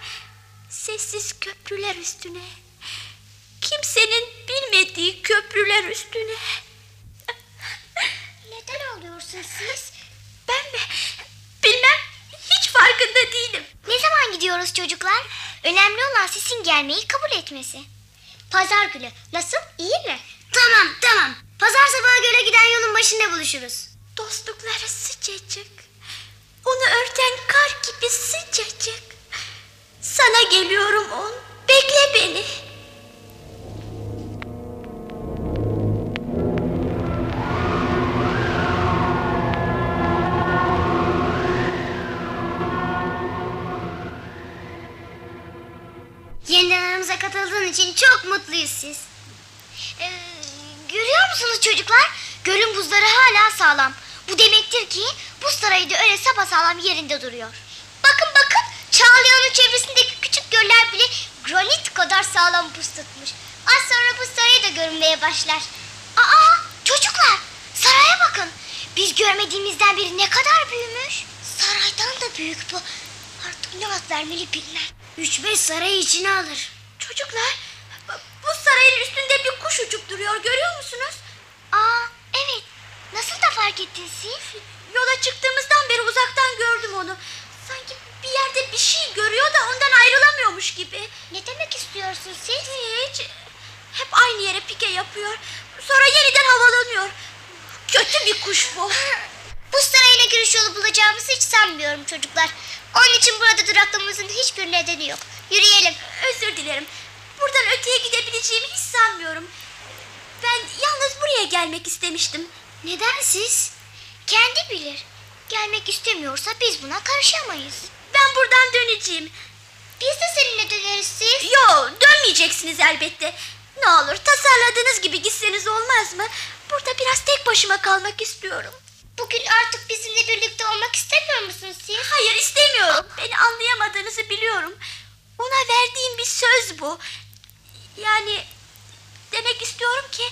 Sessiz köprüler üstüne. Kimsenin bilmediği köprüler üstüne. Neden ağlıyorsun siz? Ben mi? Bilmem. Hiç farkında değilim. Ne zaman gidiyoruz çocuklar? Önemli olan sizin gelmeyi kabul etmesi. Pazar günü. Nasıl? İyi mi? Tamam, tamam. Pazar sabahı göle giden yolun başında buluşuruz. Dostlukları sıcacık. Onu örten kar gibi sıcacık. Sana geliyorum on. Bekle beni. İçin çok mutluyuz siz. Ee, görüyor musunuz çocuklar? Gölün buzları hala sağlam. Bu demektir ki buz sarayı da öyle sapasağlam yerinde duruyor. Bakın bakın Çağlayan'ın çevresindeki küçük göller bile granit kadar sağlam buz tutmuş. Az sonra buz sarayı da görünmeye başlar. Aa çocuklar saraya bakın. Biz görmediğimizden beri ne kadar büyümüş. Saraydan da büyük bu. Artık ne ad vermeli bilmem. Üç beş sarayı içine alır. Çocuklar bu sarayın üstünde bir kuş uçup duruyor görüyor musunuz? Aa evet. Nasıl da fark ettin siz? Yola çıktığımızdan beri uzaktan gördüm onu. Sanki bir yerde bir şey görüyor da ondan ayrılamıyormuş gibi. Ne demek istiyorsun siz? Hiç. Hep aynı yere pike yapıyor. Sonra yeniden havalanıyor. Kötü bir kuş bu. Bu sarayına giriş yolu bulacağımızı hiç sanmıyorum çocuklar. Onun için burada duraklamamızın hiçbir nedeni yok. Yürüyelim. Özür dilerim. Buradan öteye gidebileceğimi hiç sanmıyorum. Ben yalnız buraya gelmek istemiştim. Neden siz? Kendi bilir. Gelmek istemiyorsa biz buna karışamayız. Ben buradan döneceğim. Biz de seninle döneriz siz. Yo dönmeyeceksiniz elbette. Ne olur tasarladığınız gibi gitseniz olmaz mı? Burada biraz tek başıma kalmak istiyorum. Bugün artık bizimle birlikte olmak istemiyor musunuz siz? Hayır istemiyorum. Beni anlayamadığınızı biliyorum. Ona verdiğim bir söz bu. Yani demek istiyorum ki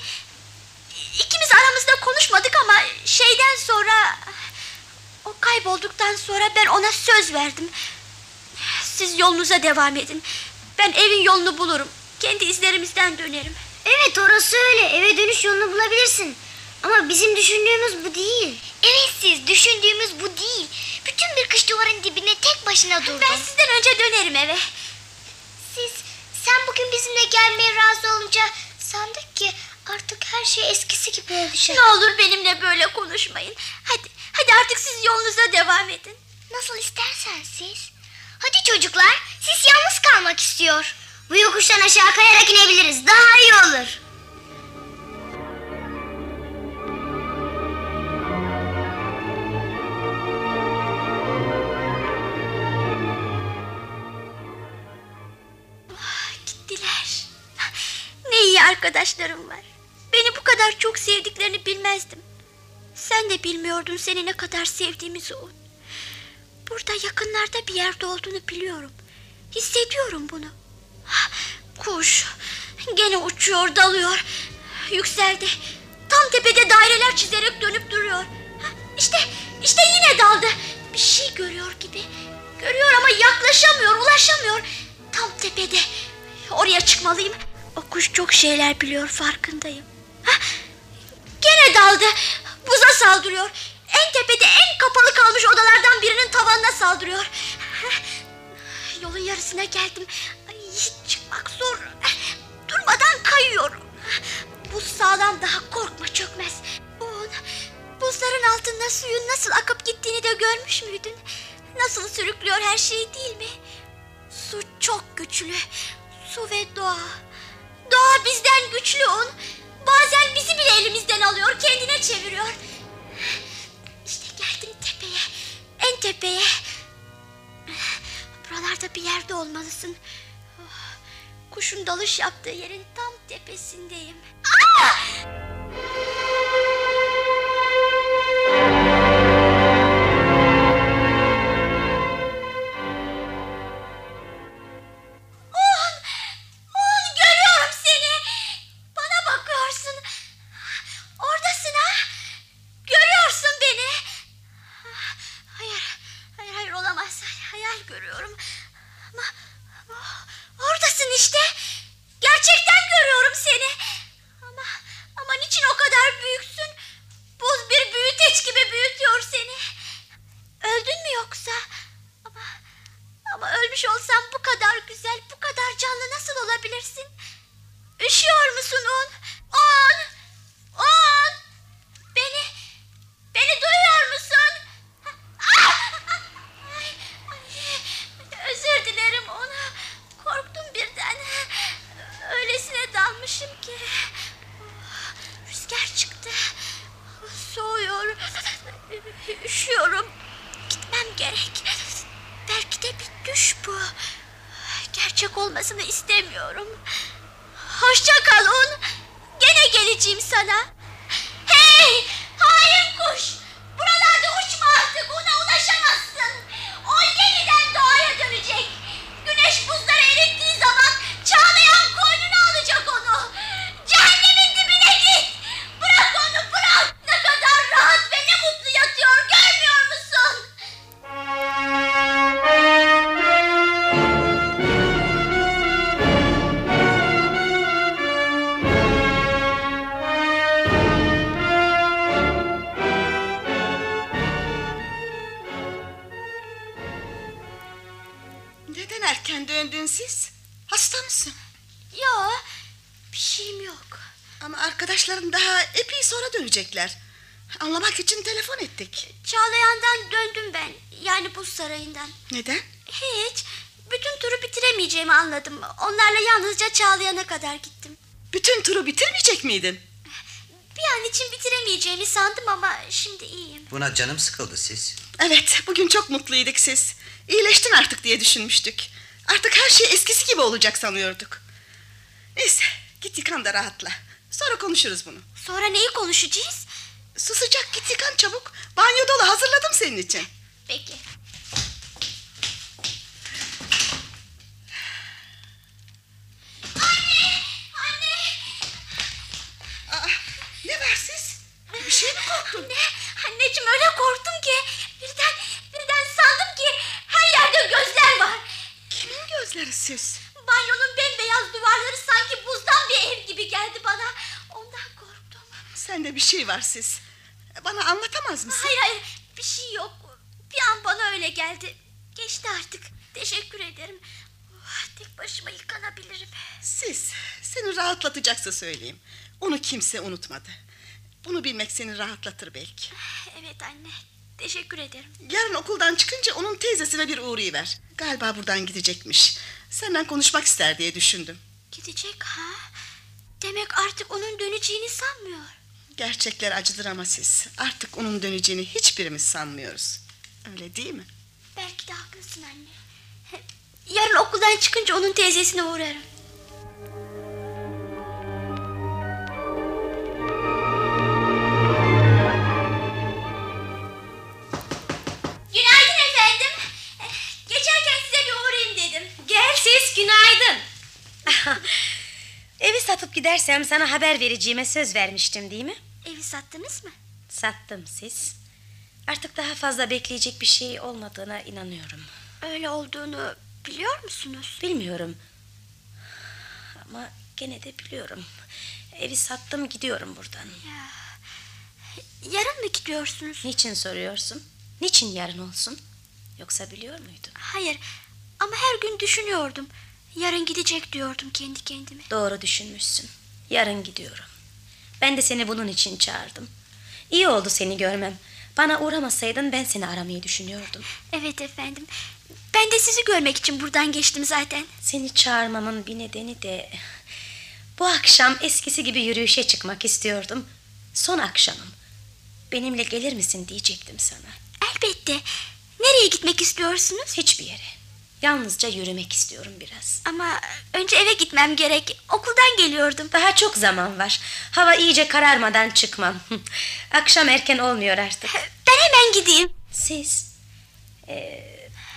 ikimiz aramızda konuşmadık ama şeyden sonra o kaybolduktan sonra ben ona söz verdim. Siz yolunuza devam edin. Ben evin yolunu bulurum. Kendi izlerimizden dönerim. Evet orası öyle. Eve dönüş yolunu bulabilirsin. Ama bizim düşündüğümüz bu değil. Evet siz düşündüğümüz bu değil. Bütün bir kış duvarın dibine tek başına durdun. Ben sizden önce dönerim eve. Sen bugün bizimle gelmeye razı olunca sandık ki artık her şey eskisi gibi olacak. Ne olur benimle böyle konuşmayın. Hadi, hadi artık siz yolunuza devam edin. Nasıl istersen siz. Hadi çocuklar siz yalnız kalmak istiyor. Bu yokuştan aşağı kayarak inebiliriz. Daha iyi olur. Arkadaşlarım var. Beni bu kadar çok sevdiklerini bilmezdim. Sen de bilmiyordun seni ne kadar sevdiğimizi o. Burada yakınlarda bir yerde olduğunu biliyorum. Hissediyorum bunu. Kuş gene uçuyor dalıyor. Yükseldi. Tam tepede daireler çizerek dönüp duruyor. İşte işte yine daldı. Bir şey görüyor gibi. Görüyor ama yaklaşamıyor, ulaşamıyor. Tam tepede. Oraya çıkmalıyım. O kuş çok şeyler biliyor farkındayım. Ha, Gene daldı. Buza saldırıyor. En tepede en kapalı kalmış odalardan birinin tavanına saldırıyor. Yolun yarısına geldim. Ay, çıkmak zor. Durmadan kayıyorum. Buz sağlam daha korkma çökmez. Un, buzların altında suyun nasıl akıp gittiğini de görmüş müydün? Nasıl sürüklüyor her şeyi değil mi? Su çok güçlü. Su ve doğa. Doğa bizden güçlü un. Bazen bizi bile elimizden alıyor, kendine çeviriyor. İşte geldim tepeye. En tepeye. Buralarda bir yerde olmalısın. Oh, Kuşun dalış yaptığı yerin tam tepesindeyim. Aa! Çağlayan'a kadar gittim. Bütün turu bitirmeyecek miydin? Bir an için bitiremeyeceğimi sandım ama şimdi iyiyim. Buna canım sıkıldı siz. Evet, bugün çok mutluyduk siz. İyileştin artık diye düşünmüştük. Artık her şey eskisi gibi olacak sanıyorduk. Neyse, git yıkan da rahatla. Sonra konuşuruz bunu. Sonra neyi konuşacağız? Su sıcak git yıkan çabuk. Banyo dolu hazırladım senin için. Peki. Ne var siz? Bir şey mi korktun? Anne, anneciğim öyle korktum ki. Birden, birden sandım ki her yerde gözler var. Kimin gözleri siz? Banyonun bembeyaz duvarları sanki buzdan bir ev gibi geldi bana. Ondan korktum. Sende bir şey var siz. Bana anlatamaz mısın? Hayır hayır bir şey yok. Bir an bana öyle geldi. Geçti artık. Teşekkür ederim. Oh, tek başıma yıkanabilirim. Siz, seni rahatlatacaksa söyleyeyim. Onu kimse unutmadı. Bunu bilmek seni rahatlatır belki. Evet anne. Teşekkür ederim. Yarın okuldan çıkınca onun teyzesine bir uğrayıver. Galiba buradan gidecekmiş. Senden konuşmak ister diye düşündüm. Gidecek ha? Demek artık onun döneceğini sanmıyor. Gerçekler acıdır ama siz. Artık onun döneceğini hiçbirimiz sanmıyoruz. Öyle değil mi? Belki de haklısın anne. Yarın okuldan çıkınca onun teyzesine uğrarım. Evi satıp gidersem sana haber vereceğime söz vermiştim değil mi? Evi sattınız mı? Sattım siz. Artık daha fazla bekleyecek bir şey olmadığına inanıyorum. Öyle olduğunu biliyor musunuz? Bilmiyorum. Ama gene de biliyorum. Evi sattım gidiyorum buradan. Yarın mı gidiyorsunuz? Niçin soruyorsun? Niçin yarın olsun? Yoksa biliyor muydun? Hayır ama her gün düşünüyordum. Yarın gidecek diyordum kendi kendime. Doğru düşünmüşsün. Yarın gidiyorum. Ben de seni bunun için çağırdım. İyi oldu seni görmem. Bana uğramasaydın ben seni aramayı düşünüyordum. Evet efendim. Ben de sizi görmek için buradan geçtim zaten. Seni çağırmamın bir nedeni de... Bu akşam eskisi gibi yürüyüşe çıkmak istiyordum. Son akşamım. Benimle gelir misin diyecektim sana. Elbette. Nereye gitmek istiyorsunuz? Hiçbir yere. Yalnızca yürümek istiyorum biraz. Ama önce eve gitmem gerek. Okuldan geliyordum. Daha çok zaman var. Hava iyice kararmadan çıkmam. Akşam erken olmuyor artık. Ben hemen gideyim. Siz? e,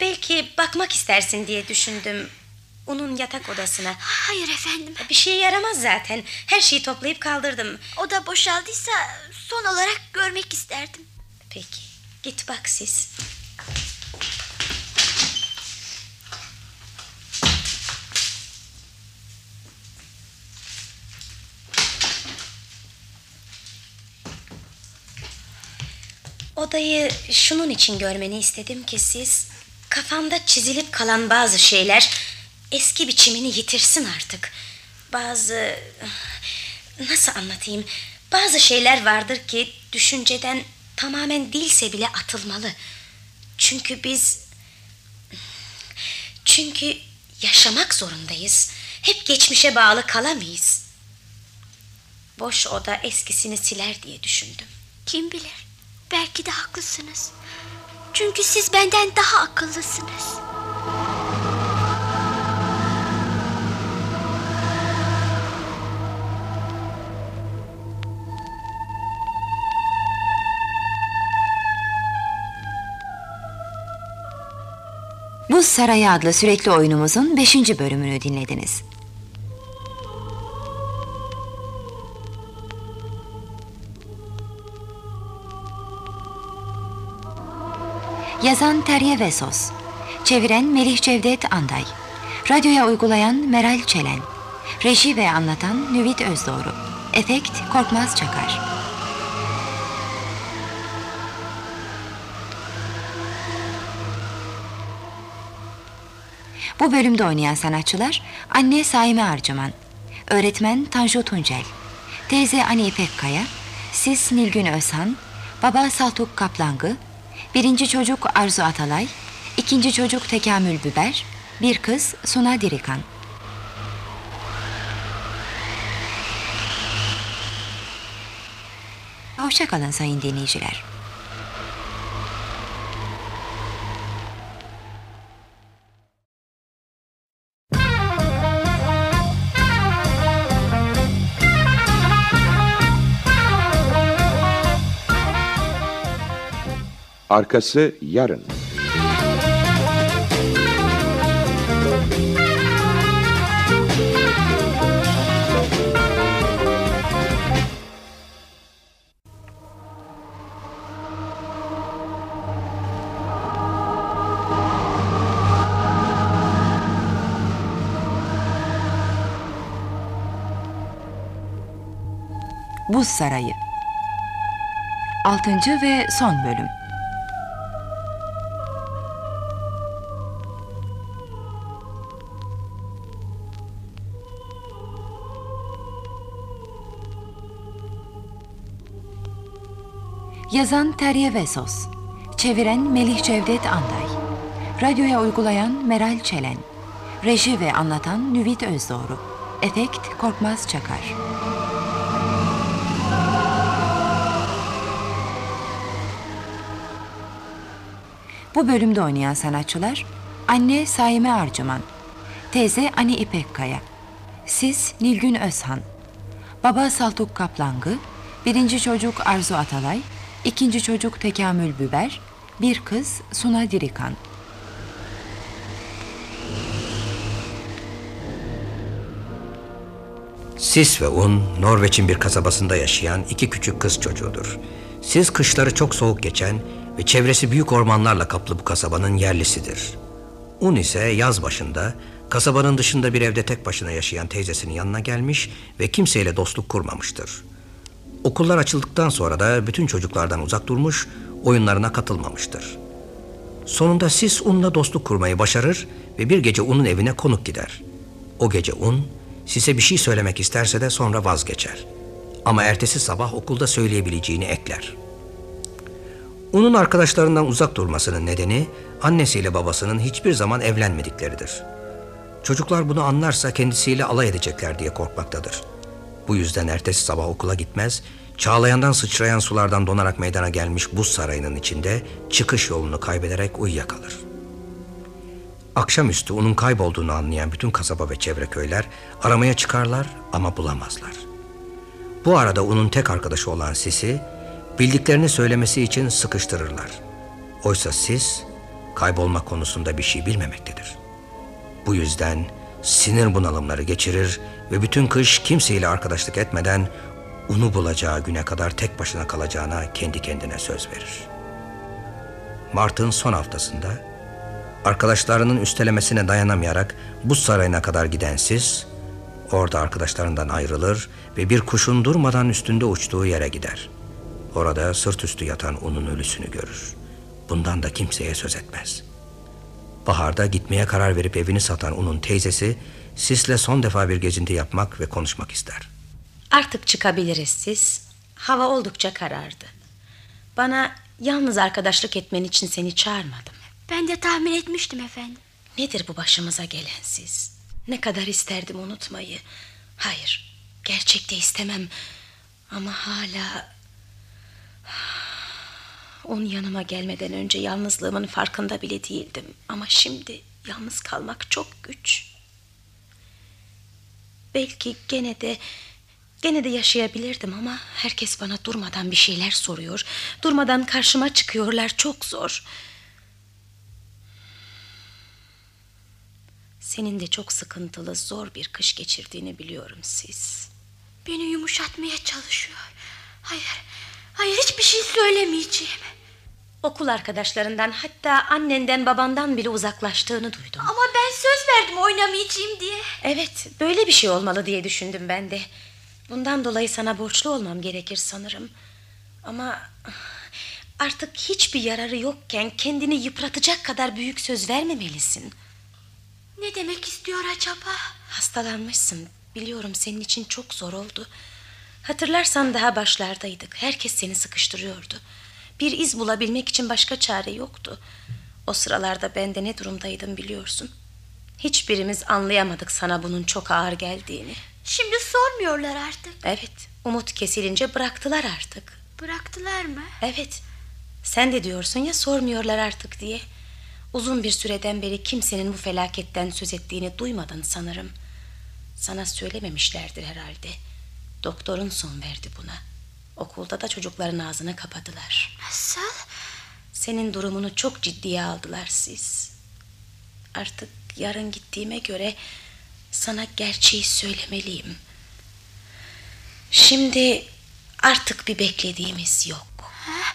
belki bakmak istersin diye düşündüm. Onun yatak odasına. Hayır efendim. Bir şey yaramaz zaten. Her şeyi toplayıp kaldırdım. Oda boşaldıysa son olarak görmek isterdim. Peki. Git bak siz. Odayı şunun için görmeni istedim ki siz kafamda çizilip kalan bazı şeyler eski biçimini yitirsin artık. Bazı nasıl anlatayım? Bazı şeyler vardır ki düşünceden tamamen değilse bile atılmalı. Çünkü biz çünkü yaşamak zorundayız. Hep geçmişe bağlı kalamayız. Boş oda eskisini siler diye düşündüm. Kim bilir? Belki de haklısınız. Çünkü siz benden daha akıllısınız. Buz Sarayı adlı sürekli oyunumuzun 5. bölümünü dinlediniz. Yazan Terye Vesos. Çeviren Melih Cevdet Anday. Radyoya uygulayan Meral Çelen. Reji ve anlatan Nüvit Özdoğru Efekt Korkmaz Çakar. Bu bölümde oynayan sanatçılar anne Saime Arcıman, öğretmen Tanju Tuncel, teyze Ani İpek Kaya, sis Nilgün Özhan, baba Saltuk Kaplangı, birinci çocuk Arzu Atalay, ikinci çocuk Tekamül Biber, bir kız Suna Dirikan. Hoşçakalın sayın dinleyiciler. Arkası yarın. Buz Sarayı 6. ve son bölüm Yazan Terye Vesos. Çeviren Melih Cevdet Anday. Radyoya uygulayan Meral Çelen. Reji ve anlatan Nüvit Özdoğru Efekt Korkmaz Çakar. Bu bölümde oynayan sanatçılar Anne Saime Arcıman Teyze Ani İpek Kaya Siz Nilgün Özhan Baba Saltuk Kaplangı Birinci çocuk Arzu Atalay ikinci çocuk Tekamül Biber Bir kız Suna Dirikan Sis ve Un, Norveç'in bir kasabasında yaşayan iki küçük kız çocuğudur. Sis kışları çok soğuk geçen ve çevresi büyük ormanlarla kaplı bu kasabanın yerlisidir. Un ise yaz başında kasabanın dışında bir evde tek başına yaşayan teyzesinin yanına gelmiş ve kimseyle dostluk kurmamıştır. Okullar açıldıktan sonra da bütün çocuklardan uzak durmuş, oyunlarına katılmamıştır. Sonunda Sis Un'la dostluk kurmayı başarır ve bir gece Un'un evine konuk gider. O gece Un, Sis'e bir şey söylemek isterse de sonra vazgeçer. Ama ertesi sabah okulda söyleyebileceğini ekler. Un'un arkadaşlarından uzak durmasının nedeni annesiyle babasının hiçbir zaman evlenmedikleridir. Çocuklar bunu anlarsa kendisiyle alay edecekler diye korkmaktadır. Bu yüzden ertesi sabah okula gitmez, çağlayandan sıçrayan sulardan donarak meydana gelmiş buz sarayının içinde çıkış yolunu kaybederek uyuyakalır. Akşamüstü onun kaybolduğunu anlayan bütün kasaba ve çevre köyler aramaya çıkarlar ama bulamazlar. Bu arada onun tek arkadaşı olan Sis'i bildiklerini söylemesi için sıkıştırırlar. Oysa Sis kaybolma konusunda bir şey bilmemektedir. Bu yüzden sinir bunalımları geçirir ve bütün kış kimseyle arkadaşlık etmeden onu bulacağı güne kadar tek başına kalacağına kendi kendine söz verir. Mart'ın son haftasında arkadaşlarının üstelemesine dayanamayarak buz sarayına kadar giden siz orada arkadaşlarından ayrılır ve bir kuşun durmadan üstünde uçtuğu yere gider. Orada sırt üstü yatan onun ölüsünü görür. Bundan da kimseye söz etmez. Baharda gitmeye karar verip evini satan onun teyzesi Sis'le son defa bir gezinti yapmak ve konuşmak ister. Artık çıkabiliriz siz. Hava oldukça karardı. Bana yalnız arkadaşlık etmen için seni çağırmadım. Ben de tahmin etmiştim efendim. Nedir bu başımıza gelen siz? Ne kadar isterdim unutmayı. Hayır, gerçekte istemem. Ama hala... Onun yanıma gelmeden önce yalnızlığımın farkında bile değildim. Ama şimdi yalnız kalmak çok güç. Belki gene de gene de yaşayabilirdim ama herkes bana durmadan bir şeyler soruyor. Durmadan karşıma çıkıyorlar çok zor. Senin de çok sıkıntılı, zor bir kış geçirdiğini biliyorum siz. Beni yumuşatmaya çalışıyor. Hayır, hayır hiçbir şey söylemeyeceğim. Okul arkadaşlarından hatta annenden babandan bile uzaklaştığını duydum. Ama ben söz verdim oynamayacağım diye. Evet, böyle bir şey olmalı diye düşündüm ben de. Bundan dolayı sana borçlu olmam gerekir sanırım. Ama artık hiçbir yararı yokken kendini yıpratacak kadar büyük söz vermemelisin. Ne demek istiyor acaba? Hastalanmışsın. Biliyorum senin için çok zor oldu. Hatırlarsan daha başlardaydık. Herkes seni sıkıştırıyordu. Bir iz bulabilmek için başka çare yoktu. O sıralarda ben de ne durumdaydım biliyorsun. Hiçbirimiz anlayamadık sana bunun çok ağır geldiğini. Şimdi sormuyorlar artık. Evet, umut kesilince bıraktılar artık. Bıraktılar mı? Evet. Sen de diyorsun ya sormuyorlar artık diye. Uzun bir süreden beri kimsenin bu felaketten söz ettiğini duymadın sanırım. Sana söylememişlerdir herhalde. Doktorun son verdi buna. Okulda da çocukların ağzını kapadılar. Nasıl? Senin durumunu çok ciddiye aldılar siz. Artık yarın gittiğime göre sana gerçeği söylemeliyim. Şimdi artık bir beklediğimiz yok. Ha?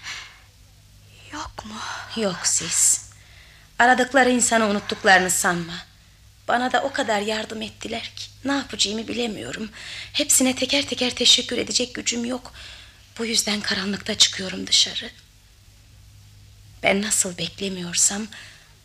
Yok mu? Yok siz. Aradıkları insanı unuttuklarını sanma. Bana da o kadar yardım ettiler ki ne yapacağımı bilemiyorum. Hepsine teker teker teşekkür edecek gücüm yok. Bu yüzden karanlıkta çıkıyorum dışarı. Ben nasıl beklemiyorsam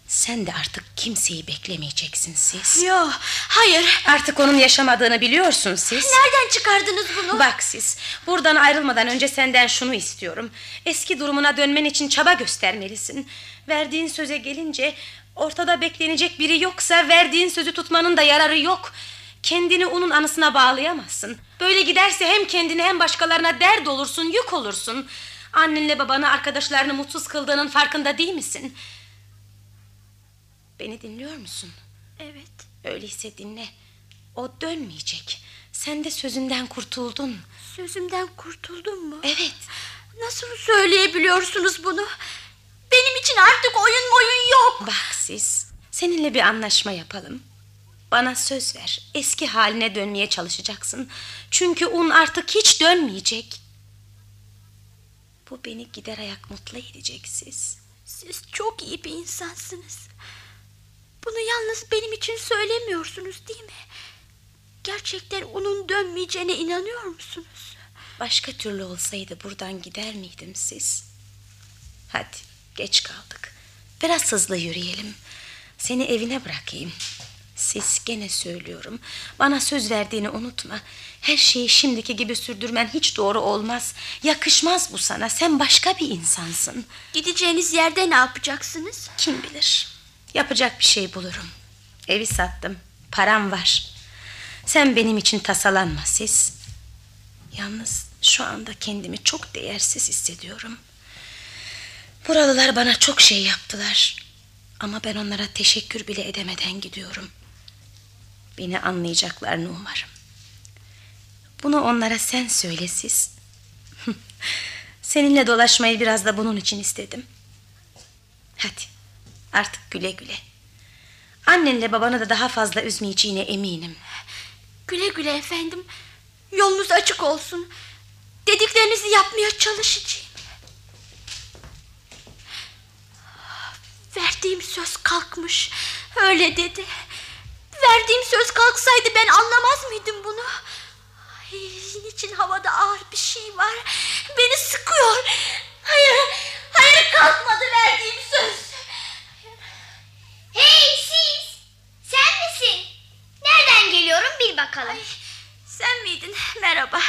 sen de artık kimseyi beklemeyeceksin siz. Yok, hayır. Artık onun yaşamadığını biliyorsun siz. Nereden çıkardınız bunu? Bak siz, buradan ayrılmadan önce senden şunu istiyorum. Eski durumuna dönmen için çaba göstermelisin. Verdiğin söze gelince ortada beklenecek biri yoksa verdiğin sözü tutmanın da yararı yok. Kendini onun anısına bağlayamazsın. Böyle giderse hem kendine hem başkalarına dert olursun, yük olursun. Annenle babanı, arkadaşlarını mutsuz kıldığının farkında değil misin? Beni dinliyor musun? Evet. Öyleyse dinle. O dönmeyecek. Sen de sözünden kurtuldun. Sözümden kurtuldun mu? Evet. Nasıl söyleyebiliyorsunuz bunu? Benim için artık oyun oyun yok. Bak siz, seninle bir anlaşma yapalım. Bana söz ver. Eski haline dönmeye çalışacaksın. Çünkü un artık hiç dönmeyecek. Bu beni gider ayak mutlu edecek siz. Siz çok iyi bir insansınız. Bunu yalnız benim için söylemiyorsunuz değil mi? Gerçekten onun dönmeyeceğine inanıyor musunuz? Başka türlü olsaydı buradan gider miydim siz? Hadi geç kaldık. Biraz hızlı yürüyelim. Seni evine bırakayım. Siz gene söylüyorum. Bana söz verdiğini unutma. Her şeyi şimdiki gibi sürdürmen hiç doğru olmaz. Yakışmaz bu sana. Sen başka bir insansın. Gideceğiniz yerde ne yapacaksınız? Kim bilir. Yapacak bir şey bulurum. Evi sattım. Param var. Sen benim için tasalanma siz. Yalnız şu anda kendimi çok değersiz hissediyorum. Buralılar bana çok şey yaptılar. Ama ben onlara teşekkür bile edemeden gidiyorum. Beni anlayacaklarını umarım. Bunu onlara sen söyle siz. Seninle dolaşmayı biraz da bunun için istedim. Hadi artık güle güle. Annenle babanı da daha fazla üzmeyeceğine eminim. Güle güle efendim. Yolunuz açık olsun. Dediklerinizi yapmaya çalışacağım. Verdiğim söz kalkmış. Öyle dedi. Verdiğim söz kalksaydı ben anlamaz mıydım bunu? Ay, için havada ağır bir şey var. Beni sıkıyor. Hayır, hayır kalkmadı verdiğim söz. Hey siz! Sen misin? Nereden geliyorum bil bakalım. sen miydin? Merhaba.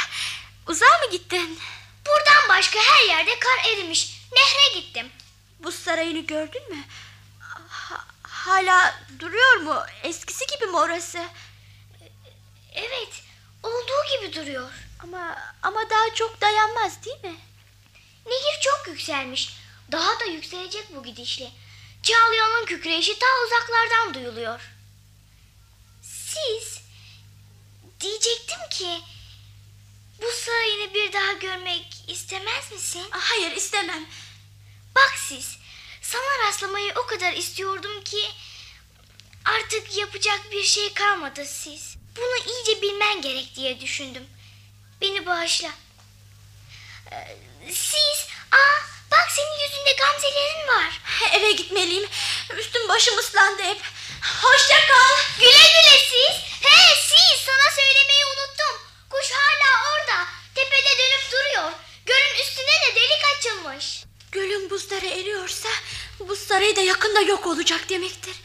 Uzağa mı gittin? Buradan başka her yerde kar erimiş. Nehre gittim. Bu sarayını gördün mü? Ha- hala duruyor mu? Eskisi gibi mi orası? Evet, olduğu gibi duruyor. Ama ama daha çok dayanmaz değil mi? Nehir çok yükselmiş. Daha da yükselecek bu gidişle. Çağlayanın kükreyişi ta uzaklardan duyuluyor. Siz diyecektim ki bu sarayını bir daha görmek istemez misin? Hayır istemem. Bak siz sana rastlamayı o kadar istiyordum ki artık yapacak bir şey kalmadı siz. Bunu iyice bilmen gerek diye düşündüm. Beni bağışla. Ee, Siz, aa bak senin yüzünde gamzelerin var. Eve gitmeliyim. Üstüm başım ıslandı hep. Hoşça kal. Güle güle siz. He siz sana söylemeyi unuttum. Kuş hala orada. Tepede dönüp duruyor. Gölün üstüne de delik açılmış. Gölün buzları eriyorsa bu saray da yakında yok olacak demektir.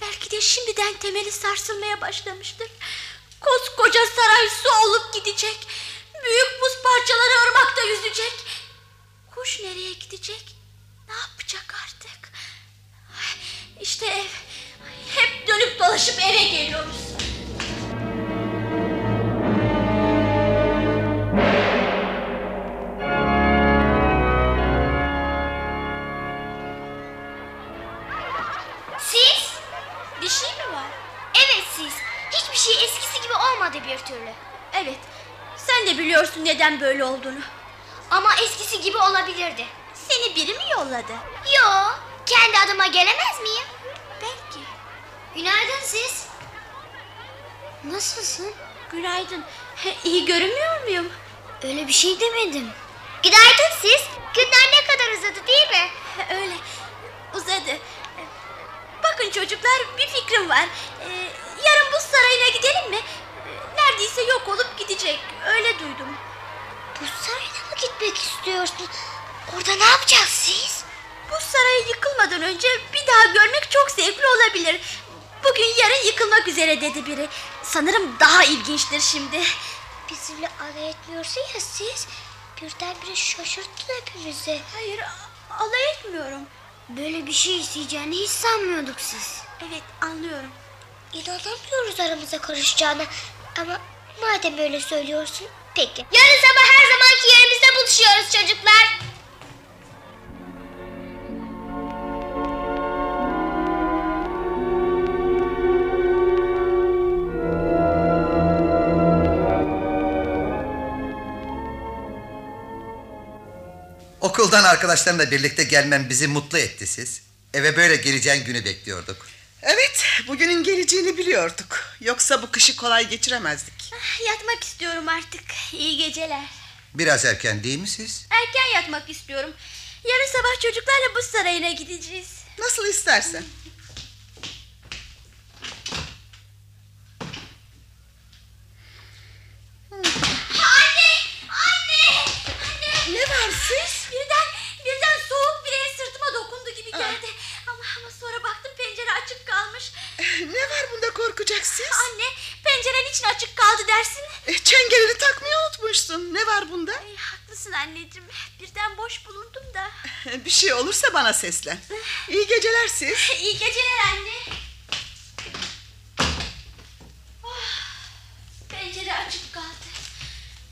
Belki de şimdiden temeli sarsılmaya başlamıştır. Koskoca saray su olup gidecek. Büyük buz parçaları ırmakta yüzecek. Kuş nereye gidecek? Ne yapacak artık? İşte ev. Hep dönüp dolaşıp eve geliyoruz. Bir türlü. Evet. Sen de biliyorsun neden böyle olduğunu. Ama eskisi gibi olabilirdi. Seni biri mi yolladı? Yo, kendi adıma gelemez miyim? Belki. Günaydın siz. Nasılsın? Günaydın. İyi görünmüyor muyum? Öyle bir şey demedim. Günaydın siz. Günler ne kadar uzadı değil mi? Öyle. Uzadı. Bakın çocuklar bir fikrim var. Ee, yarın buz sarayına gidelim mi? Neredeyse yok olup gidecek. Öyle duydum. Bu sarayına mı gitmek istiyorsun? Orada ne yapacağız siz? Bu sarayı yıkılmadan önce bir daha görmek çok zevkli olabilir. Bugün yarın yıkılmak üzere dedi biri. Sanırım daha ilginçtir şimdi. Bizimle alay etmiyorsa ya siz? Birdenbire şaşırttın hepimizi. Hayır alay etmiyorum. Böyle bir şey isteyeceğini hiç sanmıyorduk siz. Evet anlıyorum. İnanamıyoruz aramıza karışacağına. Ama madem öyle söylüyorsun peki. Yarın sabah her zamanki yerimizde buluşuyoruz çocuklar. Okuldan arkadaşlarımla birlikte gelmem bizi mutlu etti siz. Eve böyle geleceğin günü bekliyorduk. Evet, bugünün geleceğini biliyorduk. Yoksa bu kışı kolay geçiremezdik. Yatmak istiyorum artık. İyi geceler. Biraz erken değil mi siz? Erken yatmak istiyorum. Yarın sabah çocuklarla buz sarayına gideceğiz. Nasıl istersen. Anne! Anne! Anne! Ne var siz? Birden, birden soğuk bir el sırtıma dokundu gibi geldi. Ama, ama sonra baktım açık kalmış. Ne var bunda korkacak siz? Anne penceren için açık kaldı dersin. E, çengelini takmayı unutmuşsun. Ne var bunda? Ay, haklısın anneciğim. Birden boş bulundum da. Bir şey olursa bana seslen. İyi geceler siz. İyi geceler anne. Ah, Pencere açık kaldı.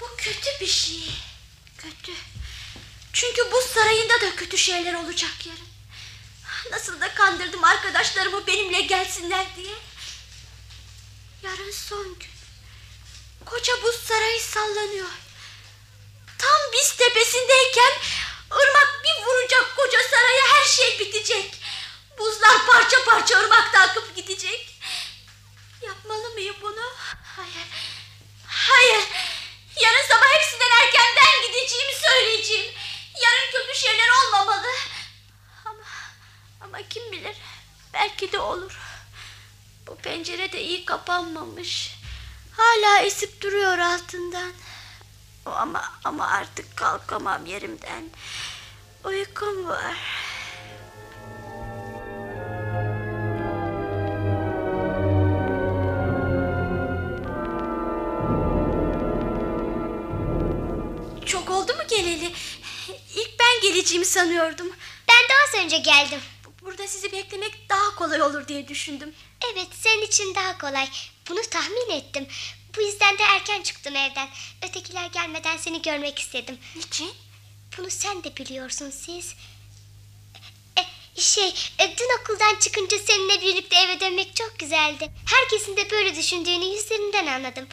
Bu kötü bir şey. Kötü. Çünkü buz sarayında da kötü şeyler olacak yarın. Nasıl da kandırdım arkadaşlarımı benimle gelsinler diye. Yarın son gün. Koca buz sarayı sallanıyor. Tam biz tepesindeyken ırmak bir vuracak koca saraya her şey bitecek. Buzlar parça parça ırmakta akıp gidecek. Yapmalı mıyım bunu? Hayır. Hayır. Yarın sabah hepsinden erken ben gideceğimi söyleyeceğim. Yarın kötü şeyler olmamalı. Ama, kim bilir. Belki de olur. Bu pencere de iyi kapanmamış. Hala esip duruyor altından. Ama ama artık kalkamam yerimden. Uykum var. Çok oldu mu geleli? İlk ben geleceğimi sanıyordum. Ben de az önce geldim. Burada sizi beklemek daha kolay olur diye düşündüm. Evet senin için daha kolay. Bunu tahmin ettim. Bu yüzden de erken çıktım evden. Ötekiler gelmeden seni görmek istedim. Niçin? Bunu sen de biliyorsun siz. E, şey, e, dün okuldan çıkınca seninle birlikte eve dönmek çok güzeldi. Herkesin de böyle düşündüğünü yüzlerinden anladım.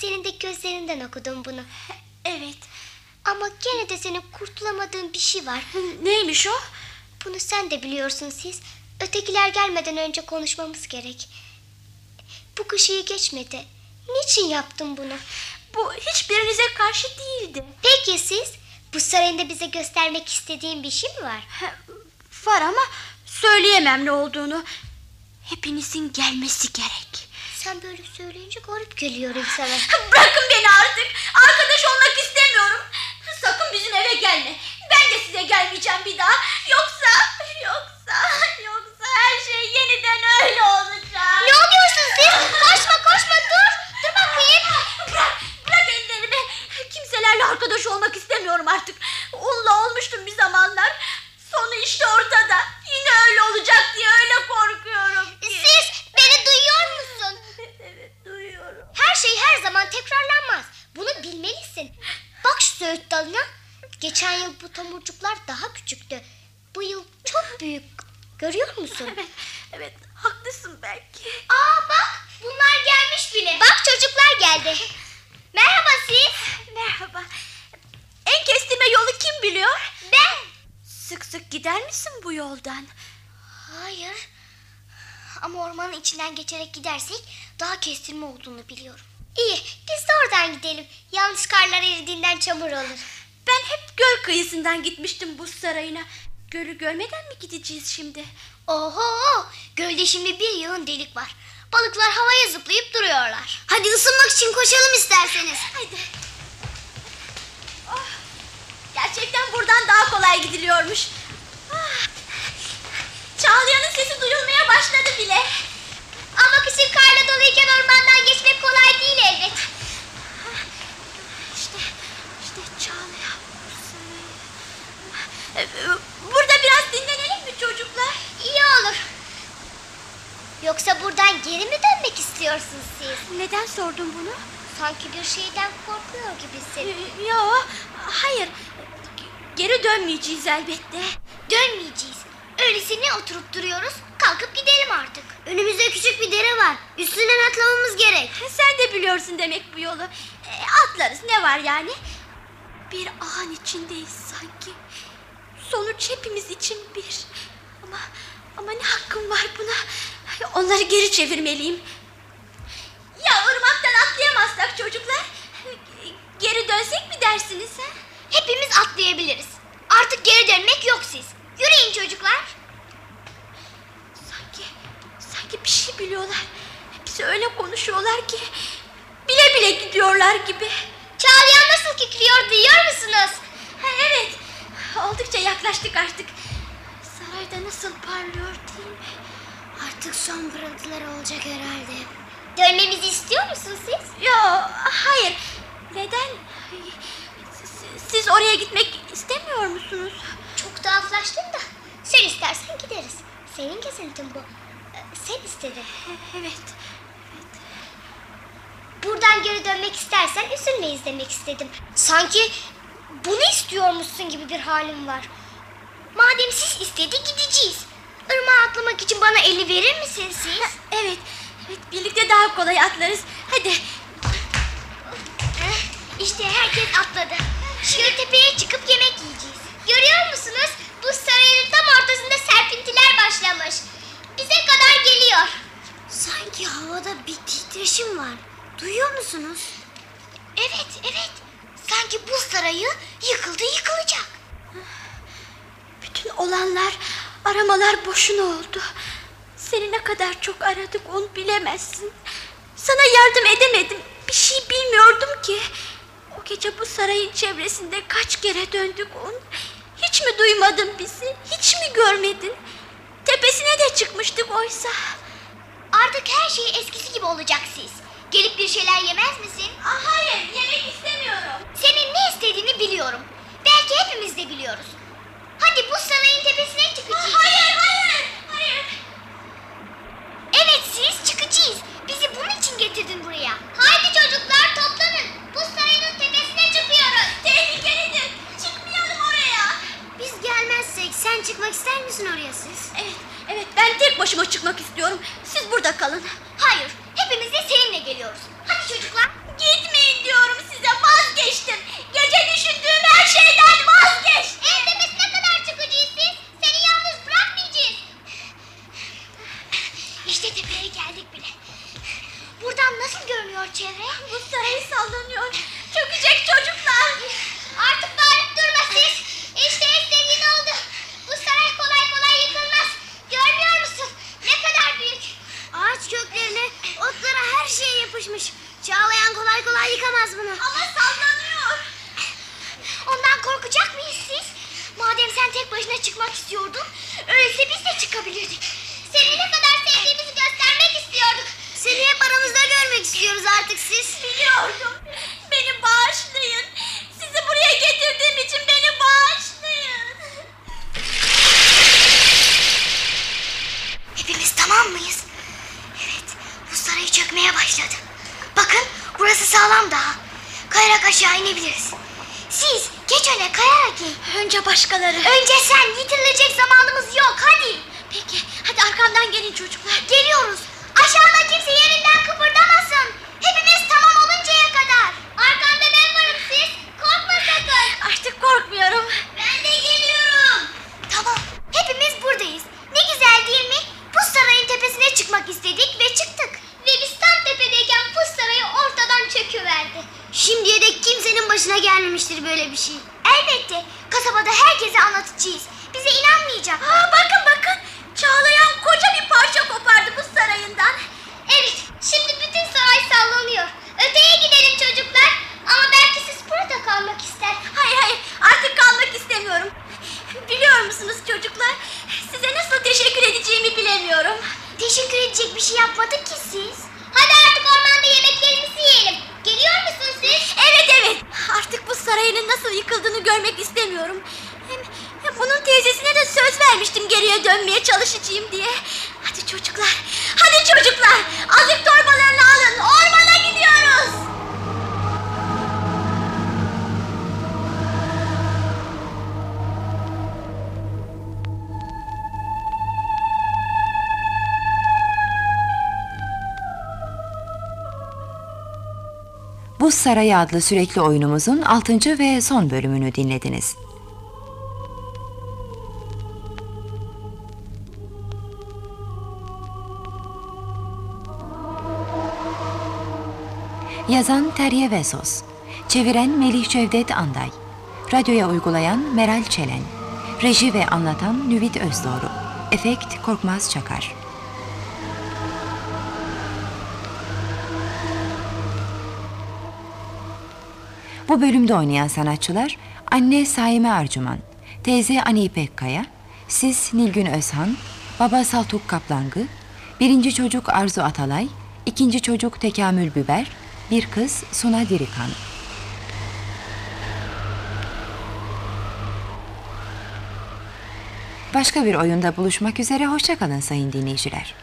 Senin de gözlerinden okudum bunu. Evet. Ama gene de senin kurtulamadığın bir şey var. Neymiş o? Bunu sen de biliyorsun siz. Ötekiler gelmeden önce konuşmamız gerek. Bu kış iyi geçmedi. Niçin yaptın bunu? Bu hiçbirinize karşı değildi. Peki siz? Bu sarayında bize göstermek istediğin bir şey mi var? Var ama söyleyemem ne olduğunu. Hepinizin gelmesi gerek. Sen böyle söyleyince garip geliyor insana. Bırakın beni artık. Arkadaş olmak istemiyorum. Sakın bizim eve gelme. Ben de size gelmeyeceğim bir daha. Yoksa, yoksa, yoksa her şey yeniden öyle olacak. Ne oluyorsun siz? Koşma koşma dur. Dur bakayım. Bırak, bırak ellerimi. Kimselerle arkadaş olmak istemiyorum artık. Onunla olmuştum bir zamanlar. Sonu işte ortada. Yine öyle olacak diye öyle korkuyorum ki. Siz beni duyuyor musun? Evet duyuyorum. Her şey her zaman tekrarlanmaz. Bunu bilmelisin. Bak şu söğüt dalına. Geçen yıl bu tomurcuklar daha küçüktü. Bu yıl çok büyük. Görüyor musun? Evet, evet haklısın belki. Aa bak bunlar gelmiş bile. Bak çocuklar geldi. Merhaba siz. Merhaba. En kestirme yolu kim biliyor? Ben. Sık sık gider misin bu yoldan? Hayır. Ama ormanın içinden geçerek gidersek daha kestirme olduğunu biliyorum. İyi biz de oradan gidelim. Yalnız karlar eridiğinden çamur olur. Ben hep göl kıyısından gitmiştim buz sarayına. Gölü görmeden mi gideceğiz şimdi? Oho gölde şimdi bir yığın delik var. Balıklar havaya zıplayıp duruyorlar. Hadi ısınmak için koşalım isterseniz. Hadi. Oh, gerçekten buradan daha kolay gidiliyormuş. Ah, Çağlayan'ın sesi duyulmaya başladı bile. Ama kışın karla doluyken ormandan geçmek kolay değil elbet. İşte, işte Çağlayan. Burada biraz dinlenelim mi çocuklar? İyi olur. Yoksa buradan geri mi dönmek istiyorsunuz siz? Neden sordun bunu? Sanki bir şeyden korkuyor gibisin. Ee, Yok, hayır. Geri dönmeyeceğiz elbette. Dönmeyeceğiz. Öylesine oturup duruyoruz. Kalkıp gidelim artık. Önümüzde küçük bir dere var. Üstünden atlamamız gerek. Sen de biliyorsun demek bu yolu. E, atlarız ne var yani? Bir ağın içindeyiz sanki. Sonuç hepimiz için bir. Ama ama ne hakkım var buna? Onları geri çevirmeliyim. Ya ırmaktan atlayamazsak çocuklar? Geri dönsek mi dersiniz ha? Hepimiz atlayabiliriz. Artık geri dönmek yok siz. Yürüyün çocuklar. Sanki, sanki bir şey biliyorlar. Bize öyle konuşuyorlar ki... ...bile bile gidiyorlar gibi. Çağlayan nasıl kikliyor duyuyor musunuz? Ha, evet, oldukça yaklaştık artık. Sarayda nasıl parlıyor değil mi? Artık son pırıltılar olacak herhalde. Dönmemizi istiyor musunuz siz? Yo, hayır. Neden? Siz, siz oraya gitmek istemiyor musunuz? Çok tuhaflaştın da. Sen istersen gideriz. Senin gezintin bu. Ee, Sen istedin. Evet. Buradan geri dönmek istersen üzülmeyiz demek istedim. Sanki bunu istiyormuşsun gibi bir halim var. Madem siz istedi gideceğiz. Irmağa atlamak için bana eli verir misiniz siz? Evet, evet birlikte daha kolay atlarız. Hadi. İşte herkes atladı. Şimdi tepeye çıkıp yemek yiyeceğiz. Görüyor musunuz? Bu sarayın tam ortasında serpintiler başlamış. Bize kadar geliyor. Sanki havada bir titreşim var. Duyuyor musunuz? Evet, evet. Sanki bu sarayı yıkıldı yıkılacak. Bütün olanlar, aramalar boşuna oldu. Seni ne kadar çok aradık onu bilemezsin. Sana yardım edemedim. Bir şey bilmiyordum ki. O gece bu sarayın çevresinde kaç kere döndük on. Hiç mi duymadın bizi? Hiç mi görmedin? Tepesine de çıkmıştık oysa. Artık her şey eskisi gibi olacak siz. Gelip bir şeyler yemez misin? Ah, hayır, yemek istemiyorum. Senin ne istediğini biliyorum. Belki hepimiz de biliyoruz. Hadi bu sarayın tepesine çıkacağız. hayır, hayır, hayır. Parayı adlı sürekli oyunumuzun 6. ve son bölümünü dinlediniz. Yazan Terye Vesos, çeviren Melih Cevdet Anday, radyoya uygulayan Meral Çelen, reji ve anlatan Nüvit Özdoğru, efekt Korkmaz Çakar. Bu bölümde oynayan sanatçılar anne Saime Arcuman, teyze Ani İpekkaya, siz Nilgün Özhan, baba Saltuk Kaplangı, birinci çocuk Arzu Atalay, ikinci çocuk Tekamül Biber, bir kız Suna Dirikan. Başka bir oyunda buluşmak üzere hoşçakalın sayın dinleyiciler.